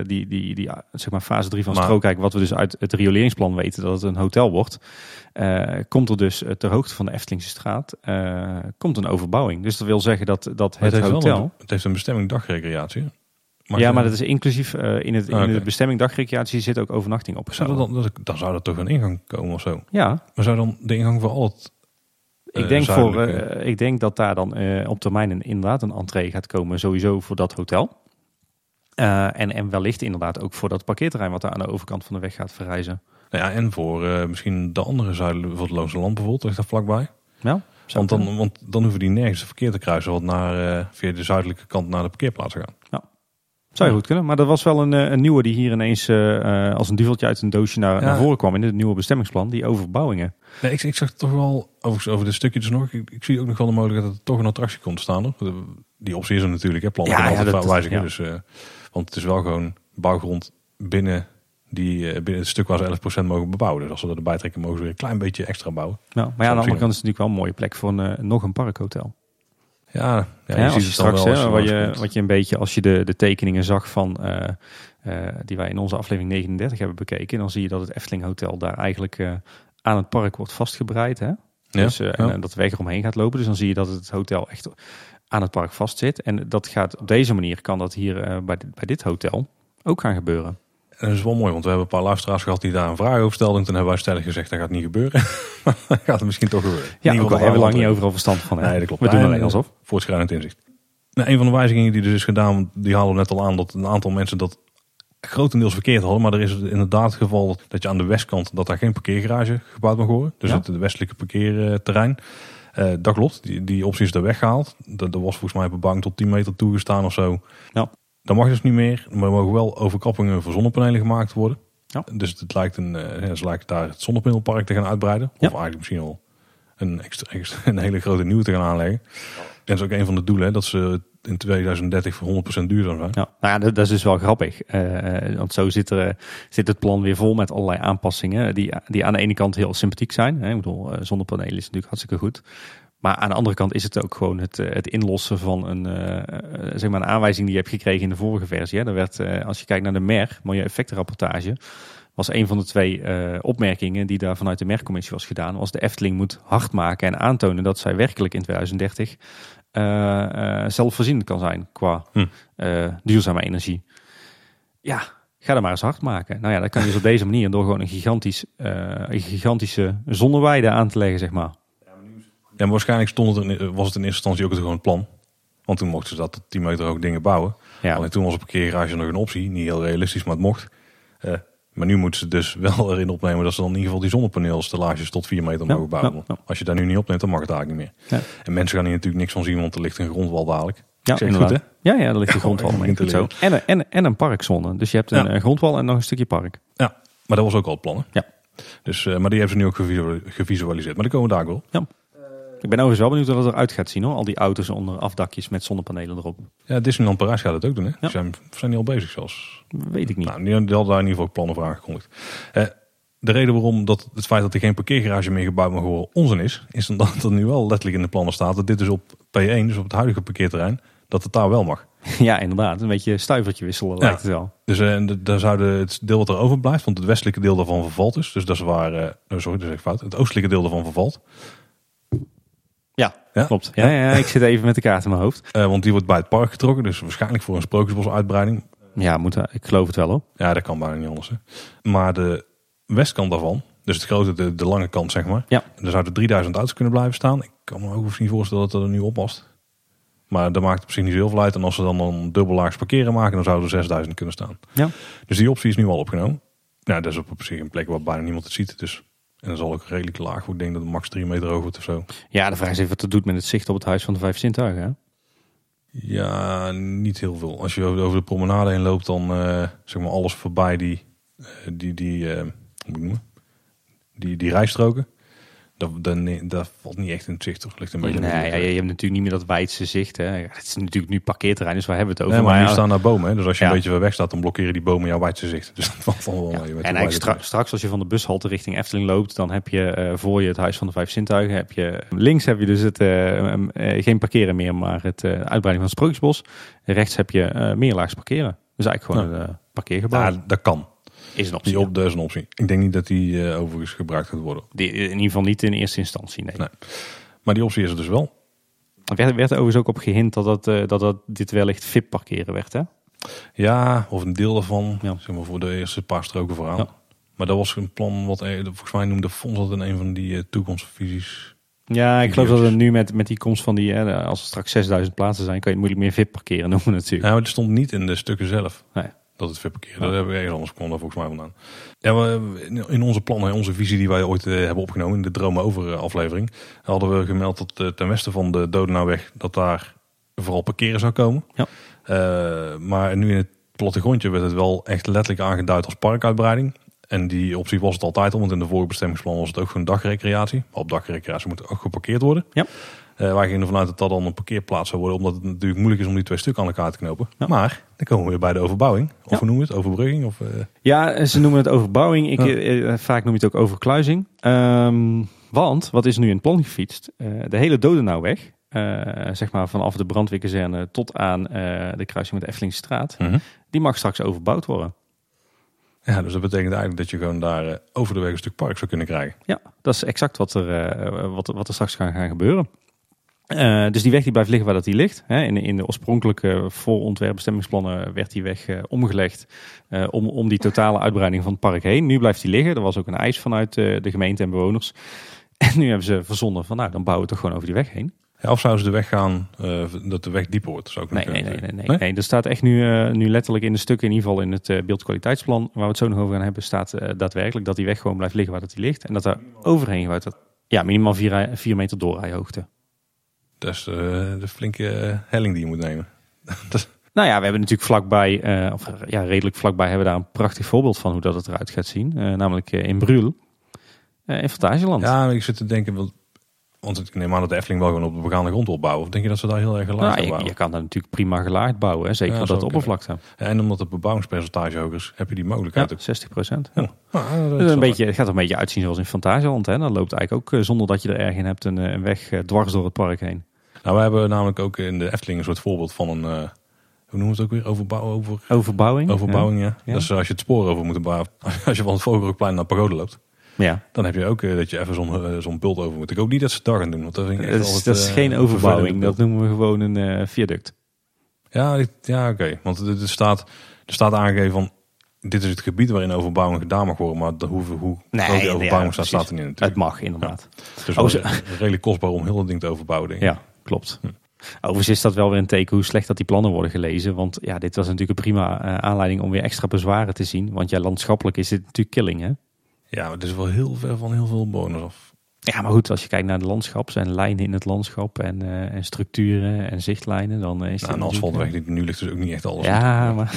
die, die, die, ah, zeg maar fase 3 van Maar- Strookrijk, wat we dus uit het rioleringsplan weten dat het een hotel wordt, komt er dus ter hoogte van de Eftelingse straat, komt een overbouwing. Dus dat wil zeggen dat, dat het, hotel... een- het heeft een bestemming dagrecreatie. Maar ja, maar dat is inclusief in, het, in Ah, de bestemming dagrecreatie zit ook overnachting op. Zou dan, dat- dan zou er toch een ingang komen of zo. Ja, Maar zou dan de ingang voor al het... Ik eh, denk, voor, zuidelijke- eh, ik denk dat daar dan eh, op termijn een, inderdaad een entree gaat komen, sowieso voor dat hotel. Eh, en, en wellicht inderdaad ook voor dat parkeerterrein wat daar aan de overkant van de weg gaat verrijzen. Nou ja, en voor eh, misschien de andere zuidelijke, voor het Loonse Land bijvoorbeeld, ligt daar vlakbij. Ja, Want dan, want dan hoeven die nergens verkeer te kruisen, wat naar, eh, via de zuidelijke kant naar de parkeerplaatsen gaan. Zou je goed kunnen. Maar dat was wel een, eh, een nieuwe die hier ineens eh, eh, als een duveltje uit een doosje naar, Ja. naar voren kwam in het nieuwe bestemmingsplan. Die overbouwingen. Nee, ik, ik zag toch wel, overigens over dit stukje dus nog, ik, ik zie ook nog wel de mogelijkheid dat er toch een attractie komt staan. Hoor. Die optie is er natuurlijk, hè. plannen Ja, ja, altijd dat- wijzigen. ja. Dus, want het is wel gewoon bouwgrond binnen, die, binnen het stuk waar ze 11% mogen bebouwen. Dus als we dat erbij trekken, mogen ze weer een klein beetje extra bouwen. Ja, maar ja, aan de andere kant is het natuurlijk wel een mooie plek voor een, nog een parkhotel. Ja, ja, je Ja, ziet het straks, wel hè, wat, je, komt. wat je een beetje, als je de, de tekeningen zag van, eh, eh, die wij in onze aflevering 39 hebben bekeken, dan zie je dat het Efteling Hotel daar eigenlijk eh, aan het park wordt vastgebreid. Hè? Dus, en, dat de weg eromheen gaat lopen. Dus dan zie je dat het hotel echt aan het park vastzit. En dat gaat op deze manier, kan dat hier bij, dit, bij dit hotel ook gaan gebeuren. En dat is wel mooi, want we hebben een paar luisteraars gehad die daar een vraag over stelden. En toen hebben wij stellig gezegd, dat gaat niet gebeuren. [laughs] Maar dat gaat het misschien toch gebeuren. Ja, ieder ook al geval hebben we lang niet overal verstand van. hè. Nee, dat klopt. We doen En, alleen eh, alsof. Voortschrijdend inzicht. Nou, een van de wijzigingen die dus is gedaan, die halen we net al aan dat een aantal mensen dat grotendeels verkeerd hadden. Maar er is inderdaad het geval dat je aan de westkant dat daar geen parkeergarage gebouwd mag worden. Dus Ja. het westelijke parkeerterrein. Eh dat klopt, die, die optie is er weggehaald. Dat, er was volgens mij op een bank tot 10 meter toegestaan of zo. Ja. Dat mag dus niet meer. Maar er mogen wel overkappingen voor zonnepanelen gemaakt worden. Ja. Dus het lijkt een, eh, ja, ze lijken daar het zonnepanelpark te gaan uitbreiden. Ja. Of eigenlijk misschien wel een, extra, [laughs] een hele grote nieuwe te gaan aanleggen. En dat is ook een van de doelen, hè, dat ze in 2030 voor 100% duurzaam zijn. Ja, nou ja, dat, dat is dus wel grappig. Eh, want zo zit, er, zit het plan weer vol met allerlei aanpassingen. Die, die aan de ene kant heel sympathiek zijn. Hè. Ik bedoel, eh, zonnepanelen is natuurlijk hartstikke goed. Maar aan de andere kant is het ook gewoon het, eh, het inlossen van een, eh, eh, zeg maar een aanwijzing die je hebt gekregen in de vorige versie. Hè. Er werd, als je kijkt naar de MER, milieueffectenrapportage, was een van de twee opmerkingen die daar vanuit de MER-commissie was gedaan, was de Efteling moet hard maken en aantonen dat zij werkelijk in 2030 eh, eh, zelfvoorzienend kan zijn qua Hm. duurzame energie. Ja, ga dat maar eens hard maken. Nou ja, dat kan je dus op deze manier door gewoon een, gigantisch, een gigantische zonneweide aan te leggen, zeg maar. Ja, maar waarschijnlijk stond het er, in- was het in eerste instantie ook het gewoon plan. Want toen mochten ze dat tot 10 meter hoog dingen bouwen. Ja, Alleen toen was een parkeergarage nog een optie. Niet heel realistisch, maar het mocht. Eh, maar nu moeten ze dus [laughs] wel erin opnemen dat ze dan in ieder geval die zonnepaneelstellages tot 4 meter Ja, mogen bouwen. ja, ja. Als je daar nu niet opneemt, dan mag het eigenlijk niet meer. Ja. En mensen gaan hier natuurlijk niks van zien, want er ligt een grondwal dadelijk. ja goed, hè? Ja, ja, daar ligt de Ja, grondwal mee. zo. En, een- en, en een parkzone. Dus je hebt een Ja. eh, grondwal en nog een stukje park. Ja, maar dat was ook al het plan. hè? Ja. Dus, eh, maar die hebben ze nu ook gevisual- gevisualiseerd. Maar daar komen we daar ook wel. Ik ben overigens wel benieuwd hoe dat eruit gaat zien hoor. Al die auto's onder afdakjes met zonnepanelen erop. Ja, Disneyland Parijs gaat het ook doen. Hè? Zijn, zijn die al bezig zelfs. Weet ik niet. Nou, die hadden daar in ieder geval plannen voor aangekondigd. Eh, de reden waarom dat het feit dat er geen parkeergarage meer gebouwd mag worden onzin is, is omdat er nu wel letterlijk in de plannen staat dat dit dus op P1, dus op het huidige parkeerterrein, dat het daar wel mag. [laughs] Ja, inderdaad. Een beetje stuivertje wisselen lijkt het wel. Dus de- daar zouden het deel wat er overblijft, want het westelijke deel daarvan vervalt dus. Dus dat is waar, eh, oh, sorry, dat is echt fout. Het oostelijke deel daarvan vervalt. Ja, klopt. Ja, ja, ik zit even met de kaart in mijn hoofd. Eh, want die wordt bij het park getrokken, dus waarschijnlijk voor een sprookjesbos uitbreiding. Ja, moet, ik geloof het wel hoor. Ja, dat kan bijna niet anders. Hè. Maar de westkant daarvan, dus het grote, de, de lange kant zeg maar. Ja. Er zouden 3000 auto's kunnen blijven staan. Ik kan me ook niet voorstellen dat dat er nu op past. Maar dat maakt op zich niet zo heel veel uit. En als ze dan een dubbellaags parkeren maken, dan zouden er 6000 kunnen staan. Ja. Dus die optie is nu al opgenomen. Ja, dat is op, op zich een plek waar bijna niemand het ziet. Dus, en dat is al ook redelijk laag. Ik denk dat het max 3 meter hoog wordt of zo. Ja, de vraag is even wat het doet met het zicht op het huis van de vijf zintuigen. Hè? Ja, niet heel veel. Als je over over de promenade heen loopt, dan eh, zeg maar alles voorbij die, eh, die, die, eh, hoe moet ik noemen? Die, die rijstroken. Dat, dat, nee, dat valt niet echt in het zicht. Toch? Ligt een beetje Nee, ja, je hebt natuurlijk niet meer dat wijdse zicht. Hè. Het is natuurlijk nu parkeerterrein, dus waar hebben we het Nee, over? maar hier ja, staan daar bomen. Hè? Dus als je Ja. een beetje ver weg staat, dan blokkeren die bomen jouw wijdse zicht. Dus dat valt wel ja. mee. Je En eigenlijk stra- straks als je van de bushalte richting Efteling loopt, dan heb je eh, voor je het huis van de vijf zintuigen. Heb je, links heb je dus het, eh, eh, geen parkeren meer, maar het eh, uitbreiding van het Sprookjesbos. Rechts heb je eh meerlaags parkeren. Dus eigenlijk gewoon een eh, parkeergebouw. Ja, dat kan. Is een optie. Die op, dat is een optie. Ik denk niet dat die eh, overigens gebruikt gaat worden. Die- in ieder geval niet in eerste instantie, nee. Nee. Maar die optie is er dus wel. Er werd, werd er overigens ook op gehint dat, dat, eh, dat, dat dit wellicht VIP parkeren werd, hè? Ja, of een deel daarvan. Ja. Zeg maar voor de eerste paar stroken vooraan. Ja. Maar dat was een plan wat eh, volgens mij noemde Fons dat in een van die eh, toekomstvisies. Ja, ik geloof dat er nu met, met die komst van die, hè, als er straks 6000 plaatsen zijn, kan je het moeilijk meer VIP parkeren noemen natuurlijk. Ja, maar het stond niet in de stukken zelf. Nee. Dat het VIP-parkeer. Dat hebben we ergens anders kwam daar volgens mij vandaan. Ja, we, in- in onze plannen, onze visie die wij ooit eh, hebben opgenomen in de Dromen Over eh, aflevering, hadden we gemeld dat eh, ten westen van de Dodenauweg dat daar vooral parkeren zou komen. Ja. Eh, maar nu in het plattegrondje werd het wel echt letterlijk aangeduid als parkuitbreiding. En die optie was het altijd al, want in de vorige bestemmingsplan was het ook gewoon dagrecreatie. Maar op dagrecreatie moet ook geparkeerd worden. Ja. Eh, wij gingen ervan uit dat dat dan een parkeerplaats zou worden, omdat het natuurlijk moeilijk is om die twee stukken aan elkaar te knopen. Ja. Maar dan komen we weer bij de overbouwing. Of Ja. hoe noemen we het? Overbrugging? Of, eh, Ja, ze noemen het overbouwing. Ik, Ja. eh, eh, vaak noem je het ook overkluizing. Ehm, want, wat is nu in het plan gefietst? Eh, de hele Dodenauweg, eh zeg maar vanaf de brandweerkazerne tot aan eh, de kruising met de Eftelingstraat, die mag straks overbouwd worden. Ja, dus dat betekent eigenlijk dat je gewoon daar eh, over de weg een stuk park zou kunnen krijgen. Ja, dat is exact wat er, eh, wat, wat er straks gaat gaan gebeuren. Eh, dus die weg die blijft liggen waar dat die ligt. Hè. In, in de oorspronkelijke voorontwerp bestemmingsplannen werd die weg eh, omgelegd eh, om, om die totale uitbreiding van het park heen. Nu blijft die liggen. Er was ook een eis vanuit de gemeente en bewoners. [laughs] En nu hebben ze verzonnen van nou, dan bouwen we toch gewoon over die weg heen. Ja, of zouden ze de weg gaan dat de weg dieper wordt? Zou ik Nee, nee, nee, nee, nee, nee. Er staat echt nu, nu letterlijk in de stukken, in ieder geval in het beeldkwaliteitsplan, waar we het zo nog over gaan hebben, staat daadwerkelijk dat die weg gewoon blijft liggen waar dat die ligt. En dat daar overheen wordt. Ja, minimaal 4 meter doorrijhoogte. Dat is eh, de flinke eh, helling die je moet nemen. [laughs] dat Nou ja, we hebben natuurlijk vlakbij, eh, of ja, redelijk vlakbij, hebben we daar een prachtig voorbeeld van hoe dat het eruit gaat zien. Namelijk in Brul, in Fantasieland. ja, ik zit te denken, want ik neem aan dat de Efteling wel gewoon op de begaande grond wil bouwen. Of denk je dat ze daar heel erg gelaagd Nou, je, bouwen? je kan daar natuurlijk prima gelaagd bouwen, hè? zeker Ja, dat oppervlakte. En omdat het bebouwingspercentage hoger is, heb je die Ja, mogelijkheid. ook. 60 procent. Ja. Ah, dat Het, een beetje, gaat er een beetje uitzien zoals in Fantasieland. Hè? Dan loopt eigenlijk ook, zonder dat je er erg in hebt, een, een weg dwars door het park heen. Nou, we hebben namelijk ook in de Efteling een soort voorbeeld van een, eh, hoe noemen we het ook weer, overbouw, over, Overbouwing. overbouwing. Ja. Ja. Is als je het spoor over moet bouwen. [laughs] Als je van het Vogelrokplein naar Pagode loopt, Ja. dan heb je ook eh, dat je even zo'n eh, zo'n bult over moet. Ik hoop niet dat ze daar gaan doen, want dat ik echt Dat is, altijd, dat is geen een overbouwing, dat noemen we gewoon een viaduct. Ja, ja oké. Want er, staat, er staat aangegeven van, dit is het gebied waarin overbouwing gedaan mag worden. Maar hoe, hoe Nee, groot die ja, overbouwing staat, staat er niet in Het natuurlijk. mag inderdaad. Het is Oh, redelijk kostbaar om heel dat ding te overbouwen, denk ik. Ja, klopt. Overigens is dat wel weer een teken hoe slecht dat die plannen worden gelezen. Want ja, dit was natuurlijk een prima eh, aanleiding om weer extra bezwaren te zien. Want ja, landschappelijk is dit natuurlijk killing, hè? Ja, maar het is wel heel ver van heel veel bewoners af. Ja, maar goed, als je kijkt naar de landschap, zijn lijnen in het landschap en, eh, en structuren en zichtlijnen, dan eh, is Nou, dit een asfaltweg die nu ligt dus ook niet echt alles. Ja, maar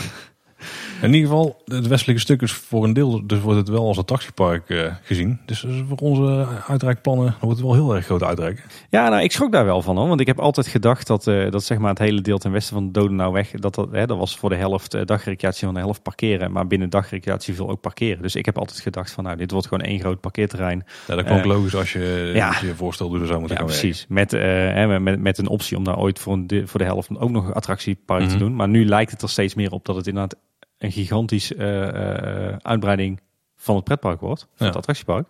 In ieder geval, het westelijke stuk is voor een deel, dus wordt het wel als attractiepark eh, gezien. Dus eh, voor onze uitreikplannen dan wordt het wel heel erg groot uitreiken. Ja, nou, ik schrok daar wel van hoor. Want ik heb altijd gedacht dat, eh, dat zeg maar het hele deel ten westen van de Dodenauweg, dat, dat, hè, dat was voor de helft eh, dagrecreatie van de helft parkeren. Maar binnen dagrecreatie veel ook parkeren. Dus ik heb altijd gedacht van nou, dit wordt gewoon één groot parkeerterrein. Ja, dat Eh, logisch als je ja. als je voorstelt hoe er zou moeten Ja, gaan precies. Met, eh, hè, met, met een optie om daar ooit voor, een, de- voor de helft ook nog een attractiepark te Mhm. doen. Maar nu lijkt het er steeds meer op dat het inderdaad een gigantisch eh, eh, uitbreiding van het pretpark wordt. Van Ja. het attractiepark.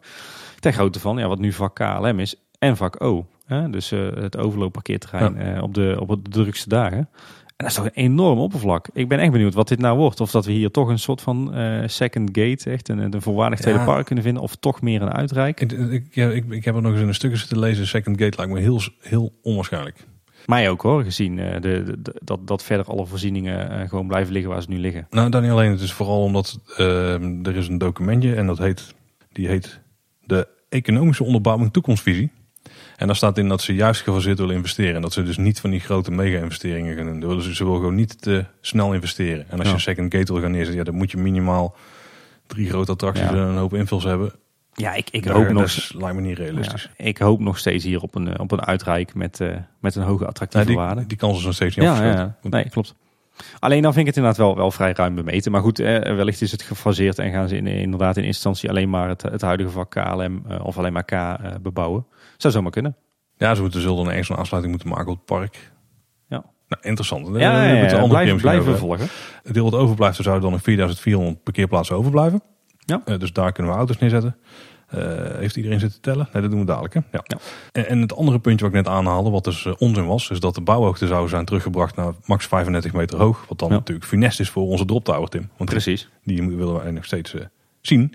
Ten grootte van ja, wat nu vak KLM is en vak O. Hè? Dus eh, het overloopparkeerterrein eh, op, de, op de drukste dagen. En dat is toch een enorm oppervlak. Ik ben echt benieuwd wat dit nou wordt. Of dat we hier toch een soort van second gate, echt een, een volwaardig tweede Ja. park kunnen vinden. Of toch meer een uitrijk. Ik, ik, ja, ik, ik heb er nog eens in een stukje zitten lezen. Second Gate lijkt me heel, heel onwaarschijnlijk. Mij ook hoor, gezien eh, de, de- de- dat, dat verder alle voorzieningen eh, gewoon blijven liggen waar ze nu liggen. Nou, dan niet alleen. Het is vooral omdat eh, er is een documentje en dat heet, die heet de Economische Onderbouwing Toekomstvisie. En daar staat in dat ze juist gefaseerd willen investeren. En dat ze dus niet van die grote mega-investeringen gaan doen. Ze willen- Ze willen gewoon niet te snel investeren. En als Ja. je Second Gate wil gaan neerzetten, ja, dan moet je minimaal drie grote attracties Ja. en een hoop invuls hebben. Ja, ik, ik, hoop, nog, lijkt me niet realistisch. ja, ik hoop nog steeds hier op een, eh, op een uitrijk met, eh, met een hoge attractieve die, waarde. die kans is nog steeds niet Ja, afgesloten. ja, nee, klopt. Alleen dan vind ik het inderdaad wel, wel vrij ruim bemeten. Maar goed, eh, wellicht is het gefaseerd en gaan ze in, inderdaad in instantie alleen maar het, het huidige vak KLM of alleen maar K bebouwen. Zou zomaar kunnen. Ja, ze moeten, zullen dan eens een aansluiting moeten maken op het park. Ja. Nou, interessant. Ja, ja, ja, blijven, volgen. Het deel wat overblijft, er zouden dan nog 4400 parkeerplaatsen overblijven. Ja. Eh, dus daar kunnen we auto's neerzetten. Eh, heeft iedereen zitten tellen? Nee, dat doen we dadelijk. Hè? Ja. Ja. En, en het andere puntje wat ik net aanhaalde, wat dus eh, onzin was, is dat de bouwhoogte zou zijn teruggebracht naar max 35 meter hoog. Wat dan Ja. natuurlijk funest is voor onze drop tower, Tim. Want Precies. die willen wij nog steeds eh, zien.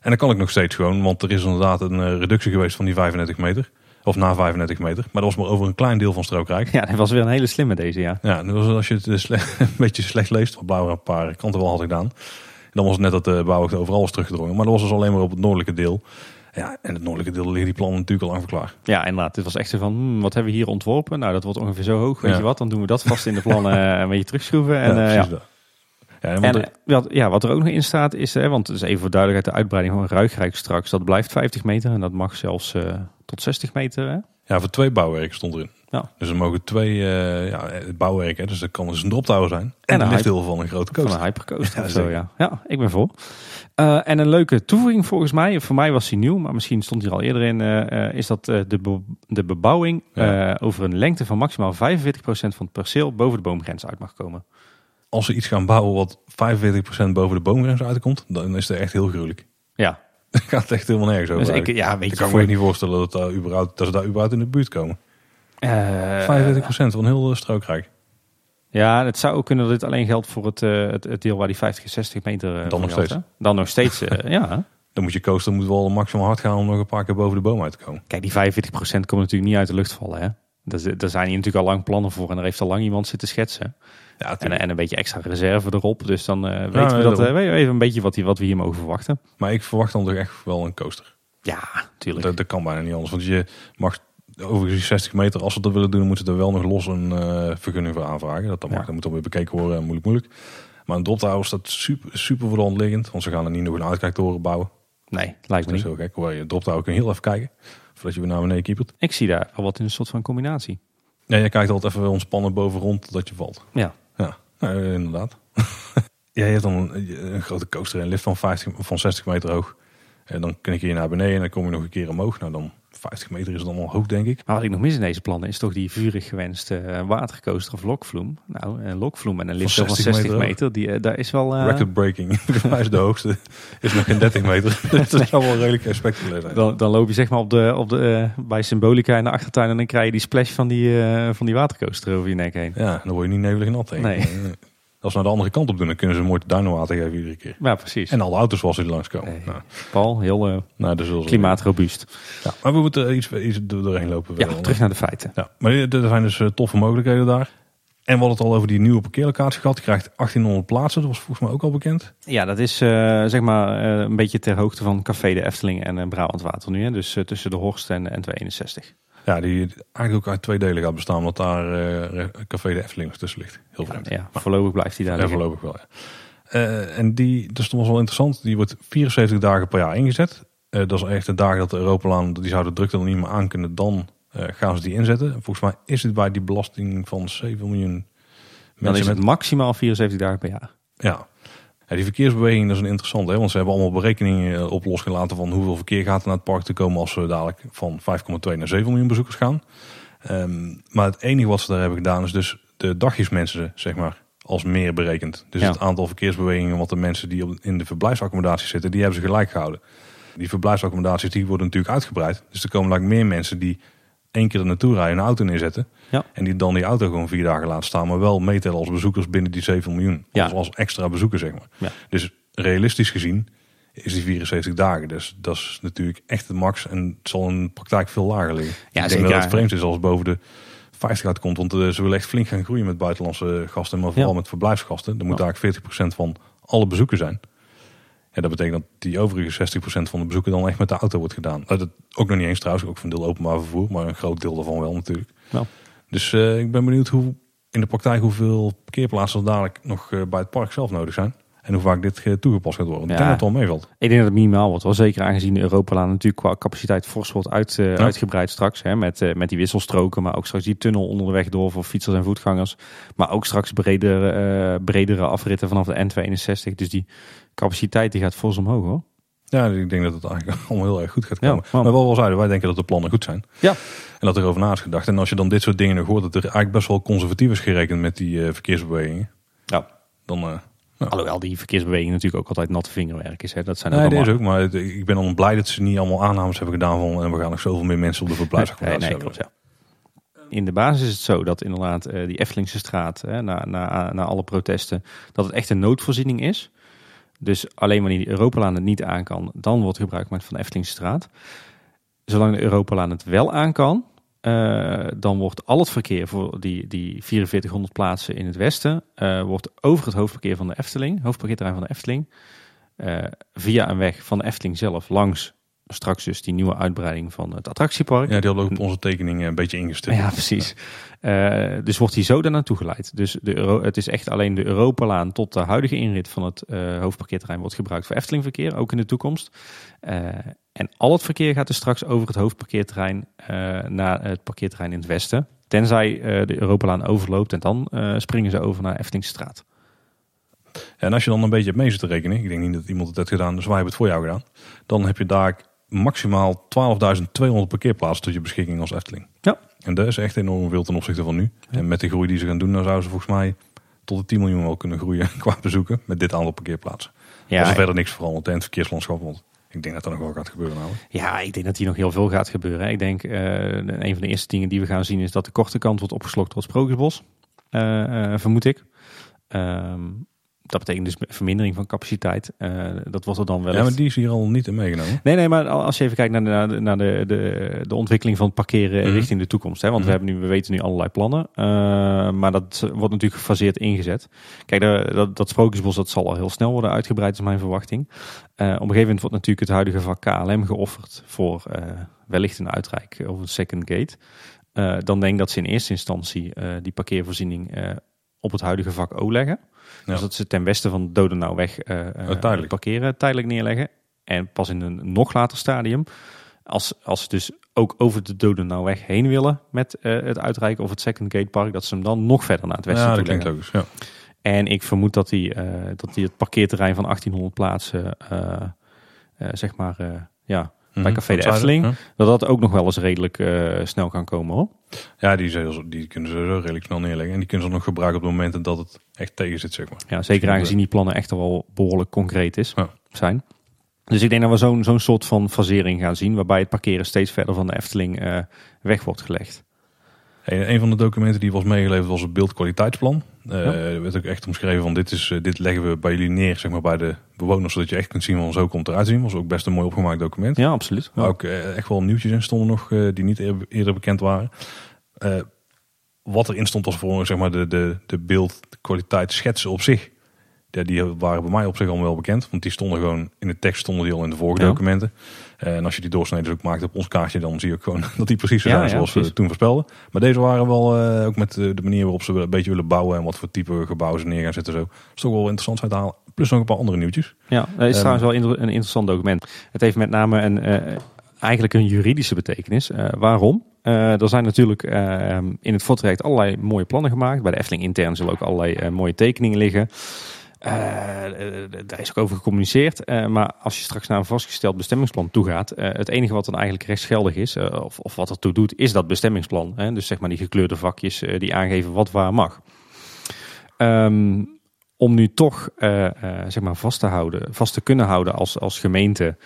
En dat kan ik nog steeds gewoon, want er is inderdaad een eh, reductie geweest van die 35 meter. Of na 35 meter. Maar dat was maar over een klein deel van strookrijk. Ja, dat was weer een hele slimme deze, ja. Ja, dat was als je het eh, [laughs] een beetje slecht leest, wat Blauw een paar kanten wel had gedaan. Dan was het net dat de bouwhoogte overal was teruggedrongen. Maar dat was dus alleen maar op het noordelijke deel. Ja, en het noordelijke deel liggen die plannen natuurlijk al lang verklaar. Ja, inderdaad. Dit was echt zo van, hmm, wat hebben we hier ontworpen? Nou, dat wordt ongeveer zo hoog. Weet Ja. je wat? Dan doen we dat vast in de plannen [laughs] eh, een beetje terugschroeven. En, eh, ja. precies dat. Ja, en eh, wat, ja, wat er ook nog in staat is, hè, want het is even voor duidelijkheid de uitbreiding van Ruigrijk straks. Dat blijft 50 meter en dat mag zelfs eh, tot 60 meter. Hè? ja, voor twee bouwwerken stond erin. Ja. Dus er mogen twee uh, ja, het bouwwerk, hè, dus dat kan dus een droptower zijn. En, En een lichtdeel van een grote Van coaster. een hypercoaster Ja, of zo, ja. Ja, ik ben voor. Eh, en een leuke toevoeging volgens mij, voor mij was die nieuw, maar misschien stond hier al eerder in, eh, eh, is dat eh, de, be- de bebouwing Ja. eh, over een lengte van maximaal 45% van het perceel boven de boomgrens uit mag komen. Als ze iets gaan bouwen wat 45% boven de boomgrens uitkomt, dan is het echt heel gruwelijk. Ja, Dan [laughs] gaat echt helemaal nergens over. dus ik, ja, weet je, kan me niet voorstellen dat, daar überhaupt, dat ze daar überhaupt in de buurt komen. Eh, 45% van heel eh, strookrijk. Ja, het zou ook kunnen dat dit alleen geldt voor het, eh, het, het deel waar die 50, 60 meter eh, voor nog geldt, steeds. hè? Dan nog steeds, eh, [laughs] ja. Dan moet je coaster moet wel maximaal hard gaan om nog een paar keer boven de boom uit te komen. Kijk, die 45% komt natuurlijk niet uit de lucht vallen, hè. Daar, zi- daar zijn hier natuurlijk al lang plannen voor en er heeft al lang iemand zitten schetsen. Ja, En, tuurlijk. en een beetje extra reserve erop. Dus dan eh, weten we dat, eh, we even een beetje wat, wat we hier mogen verwachten. maar ik verwacht dan toch echt wel een coaster. Ja, natuurlijk. Dat, dat kan bijna niet anders. Want je mag over die 60 meter, als ze dat willen doen, moeten ze er wel nog los een eh, vergunning voor aanvragen. Dat, dat mag, Ja. dat moet dan weer bekeken worden. Moeilijk, moeilijk. Maar een drop tower staat super, super voor de hand liggend. Want ze gaan er niet nog een uitkijktoren bouwen. Nee, lijkt Dat me is niet. zo gek. Hoewel je drop tower kun je heel even kijken. Voordat je weer naar beneden kiepert. Ik zie daar wel wat in een soort van combinatie. Ja, je kijkt altijd even ontspannen boven rond totdat je valt. Ja, Ja, nou, eh, inderdaad. [laughs] ja, je hebt dan een, een grote coaster en lift van, 50, van 60 meter hoog. En dan knik je naar beneden en dan kom je nog een keer omhoog. Nou, dan 50 meter is dan al hoog, denk ik. maar wat ik nog mis in deze plannen is toch die vurig gewenste eh, watercoaster of lokvloem. Nou, een lokvloem en een lift van 60 60 meter, meter die, eh, daar is wel... eh, Record breaking. [laughs] Voor mij is de hoogste. Is nog geen 30 meter. [laughs] Dat zou wel redelijk spectaculair zijn. dan, dan loop je zeg maar op de, op de, eh, bij Symbolica in de achtertuin en dan krijg je die splash van die, eh, van die watercoaster over je nek heen. Ja, dan word je niet nevelig nat. Denk. Nee. Als ze naar de andere kant op doen, dan kunnen ze mooi duinwater geven iedere keer. Ja, precies. En alle auto's zoals die langskomen. Nee. Nou, Paul, heel eh, nou, dus klimaatrobuust. Ja, maar we moeten iets, iets door- doorheen lopen. Ja, wel. terug naar de feiten. Ja, maar er zijn dus eh, toffe mogelijkheden daar. En we hadden het al over die nieuwe parkeerlocatie gehad. Je krijgt 1800 plaatsen, dat was volgens mij ook al bekend. Ja, dat is eh, zeg maar een beetje ter hoogte van Café de Efteling en uh, Brabant Water nu. Hè? Dus tussen de Horst en de N261. Ja, die eigenlijk ook uit twee delen gaat bestaan, omdat daar eh, Café de Efteling tussen ligt. Heel vreemd. Ja, voorlopig blijft hij daar Ja, liggen. voorlopig wel, ja. Eh, en die, dat is toch wel interessant, die wordt 74 dagen per jaar ingezet. Eh, dat is echt de dagen dat de Europalaan, die zouden de drukte dan niet meer aan kunnen, dan gaan ze die inzetten. En volgens mij is het bij die belasting van 7 miljoen Dan mensen is met het maximaal 74 dagen per jaar. Ja. Ja, die verkeersbeweging dat is een interessante. Hè? Want ze hebben allemaal berekeningen eh, op losgelaten van hoeveel verkeer gaat er naar het park te komen als we dadelijk van 5,2 naar 7 miljoen bezoekers gaan. Ehm, maar het enige wat ze daar hebben gedaan is dus de dagjesmensen, zeg maar, als meer berekend. Dus Ja. het aantal verkeersbewegingen wat de mensen die op, in de verblijfsaccommodaties zitten, die hebben ze gelijk gehouden. Die verblijfsaccommodaties die worden natuurlijk uitgebreid. Dus er komen eigenlijk meer mensen die één keer er naartoe rijden, een auto neerzetten. Ja. En die dan die auto gewoon vier dagen laten staan, maar wel meetellen als bezoekers binnen die 7 miljoen. Ja. Als, als extra bezoeker, zeg maar. Ja. Dus realistisch gezien is die 74 dagen. Dus dat is natuurlijk echt de max. En het zal in de praktijk veel lager liggen. Ja, ik denk zeker. dat het vreemd is als het boven de 50 uitkomt. Want eh, ze willen echt flink gaan groeien met buitenlandse gasten. Maar vooral met verblijfsgasten. Er moet Ja. eigenlijk 40% van alle bezoeken zijn. Ja, dat betekent dat die overige 60% van de bezoeken dan echt met de auto wordt gedaan. Eh, Dat ook nog niet eens trouwens, ook van deel openbaar vervoer. Maar een groot deel daarvan wel natuurlijk. Dus eh, ik ben benieuwd hoe in de praktijk hoeveel parkeerplaatsen er dadelijk nog eh, bij het park zelf nodig zijn. En hoe vaak dit eh, toegepast gaat worden. Ik Ja. denk dat het wel meevalt. Ik denk dat het minimaal wordt. Wel zeker aangezien Europalaan natuurlijk qua capaciteit fors wordt uit, eh, Ja. uitgebreid straks. Hè, met, eh, met die wisselstroken, maar ook straks die tunnel onder de weg door voor fietsers en voetgangers. Maar ook straks bredere, eh, bredere afritten vanaf de N261. Dus die capaciteit die gaat fors omhoog hoor. Ja, ik denk dat het eigenlijk [laughs] allemaal heel erg goed gaat Ja, komen. maar- maar wel wel zeiden, wij denken dat de plannen goed zijn. Ja. En dat er over na is gedacht. En als je dan dit soort dingen nog hoort, dat er eigenlijk best wel conservatief is gerekend met die verkeersbewegingen. Ja. Dan, Alhoewel die verkeersbeweging natuurlijk ook altijd natte vingerwerk is. Hè. Dat zijn ook nee, allemaal- deze ook. Maar het- ik ben dan blij dat ze niet allemaal aannames hebben gedaan van en we gaan nog zoveel meer mensen op de verblijfsaccommodatie nee, klopt, ja. In de basis is het zo dat inderdaad eh, die Eftelingse straat, hè, na, na, na alle protesten, dat het echt een noodvoorziening is. Dus alleen wanneer die Europalaan het niet aan kan, dan wordt gebruik gemaakt van de Eftelingse straat. Zolang de Europalaan het wel aan kan, eh, dan wordt al het verkeer voor die, die 4400 plaatsen in het westen, eh, wordt over het hoofdverkeer van de Efteling, hoofdparkeerterrein van de Efteling, eh, via een weg van de Efteling zelf langs straks dus die nieuwe uitbreiding van het attractiepark. Ja, die hadden ook op onze tekening een beetje ingestild. Ja, precies. Eh, dus wordt hij zo daar naartoe geleid. Dus de Euro, het is echt alleen de Europalaan tot de huidige inrit van het eh, hoofdparkeerterrein wordt gebruikt voor Eftelingverkeer, ook in de toekomst. Eh, en al het verkeer gaat dus straks over het hoofdparkeerterrein eh, naar het parkeerterrein in het westen. Tenzij eh, de Europalaan overloopt en dan eh, springen ze over naar Eftelingstraat. En als je dan een beetje hebt mee zit te rekenen, ik denk niet dat iemand het heeft gedaan, dus wij hebben het voor jou gedaan. Dan heb je daar maximaal 12.200 parkeerplaatsen tot je beschikking als Efteling. Ja. En dat is echt enorm veel ten opzichte van nu. En met de groei die ze gaan doen, dan zouden ze volgens mij tot de 10 miljoen wel kunnen groeien [laughs] qua bezoeken met dit aantal parkeerplaatsen. Ja, Als er verder niks verandert in het verkeerslandschap, want ik denk dat er nog wel gaat gebeuren. Ja, ik denk dat hier nog heel veel gaat gebeuren. Ik denk, eh, een van de eerste dingen die we gaan zien is dat de korte kant wordt opgeslokt door het Sprookjesbos. Eh, eh, vermoed ik. Ehm, dat betekent dus vermindering van capaciteit. Uh, dat wordt er dan wel. Ja, maar die is hier al niet in meegenomen. Nee, nee, maar als je even kijkt naar de, naar de, de, de ontwikkeling van het parkeren mhm. richting de toekomst. Hè, want we, hebben nu, we weten nu allerlei plannen. Uh, maar dat wordt natuurlijk gefaseerd ingezet. Kijk, de, dat, dat sprookjesbos dat zal al heel snel worden uitgebreid, is mijn verwachting. Uh, op een gegeven moment wordt natuurlijk het huidige vak KLM geofferd voor wellicht een uitrijk of een second gate. dan denk ik dat ze in eerste instantie die parkeervoorziening op het huidige vak O leggen. Dus dat ze ten westen van Dodenauweg uh, uh, parkeren, tijdelijk neerleggen. En pas in een nog later stadium, als, als ze dus ook over de Dodenauweg heen willen met uh, het uitreiken of het Second Gate Park, dat ze hem dan nog verder naar het westen ja, toe leggen. Logisch, ja. En ik vermoed dat die, dat die het parkeerterrein van 1800 plaatsen, zeg maar, ja, bij mhm, Café de Efteling, dat dat ook nog wel eens redelijk snel kan komen hoor. Ja, die, die kunnen ze redelijk snel neerleggen. En die kunnen ze nog gebruiken op de momenten dat het echt tegen zit, zeg maar. Ja, zeker aangezien die plannen echt wel behoorlijk concreet is, zijn. Dus ik denk dat we zo'n zo'n soort van fasering gaan zien, waarbij het parkeren steeds verder van de Efteling uh, weg wordt gelegd. Hey, een van de documenten die was meegeleverd was het beeldkwaliteitsplan. Uh, Er werd ook echt omschreven van dit, is, uh, dit leggen we bij jullie neer, zeg maar bij de bewoners, zodat je echt kunt zien van zo komt eruit zien. Was ook best een mooi opgemaakt document. Ja, absoluut. Maar ook echt wel nieuwtjes in stonden nog die niet eerder bekend waren. Wat erin stond als voor zeg maar, de, de, de beeldkwaliteitsschetsen op zich. Ja, die waren bij mij op zich al wel bekend. Want die stonden gewoon in de tekst stonden die al in de vorige documenten. En als je die doorsneden ook maakt op ons kaartje, dan zie je ook gewoon [laughs] dat die precies zo zijn zoals we toen voorspelden. Maar deze waren wel, uh, ook met de manier waarop ze een beetje willen bouwen en wat voor type gebouwen ze neer gaan zetten. Zo. Dat is toch wel interessant uit te halen. Plus nog een paar andere nieuwtjes. Ja, dat is um, trouwens wel een interessant document. Het heeft met name een, uh, eigenlijk een juridische betekenis. Uh, waarom? Uh, er zijn natuurlijk uh, in het voortraject allerlei mooie plannen gemaakt. Bij de Efteling intern zullen ook allerlei uh, mooie tekeningen liggen. Daar is ook over gecommuniceerd. maar als je straks naar een vastgesteld bestemmingsplan toe gaat, het enige wat dan eigenlijk rechtsgeldig is, of, of, wat ertoe doet, is dat bestemmingsplan. Hè? Dus zeg maar die gekleurde vakjes die aangeven wat waar mag. Um, om nu toch zeg maar vast te houden, vast te kunnen houden als, als gemeente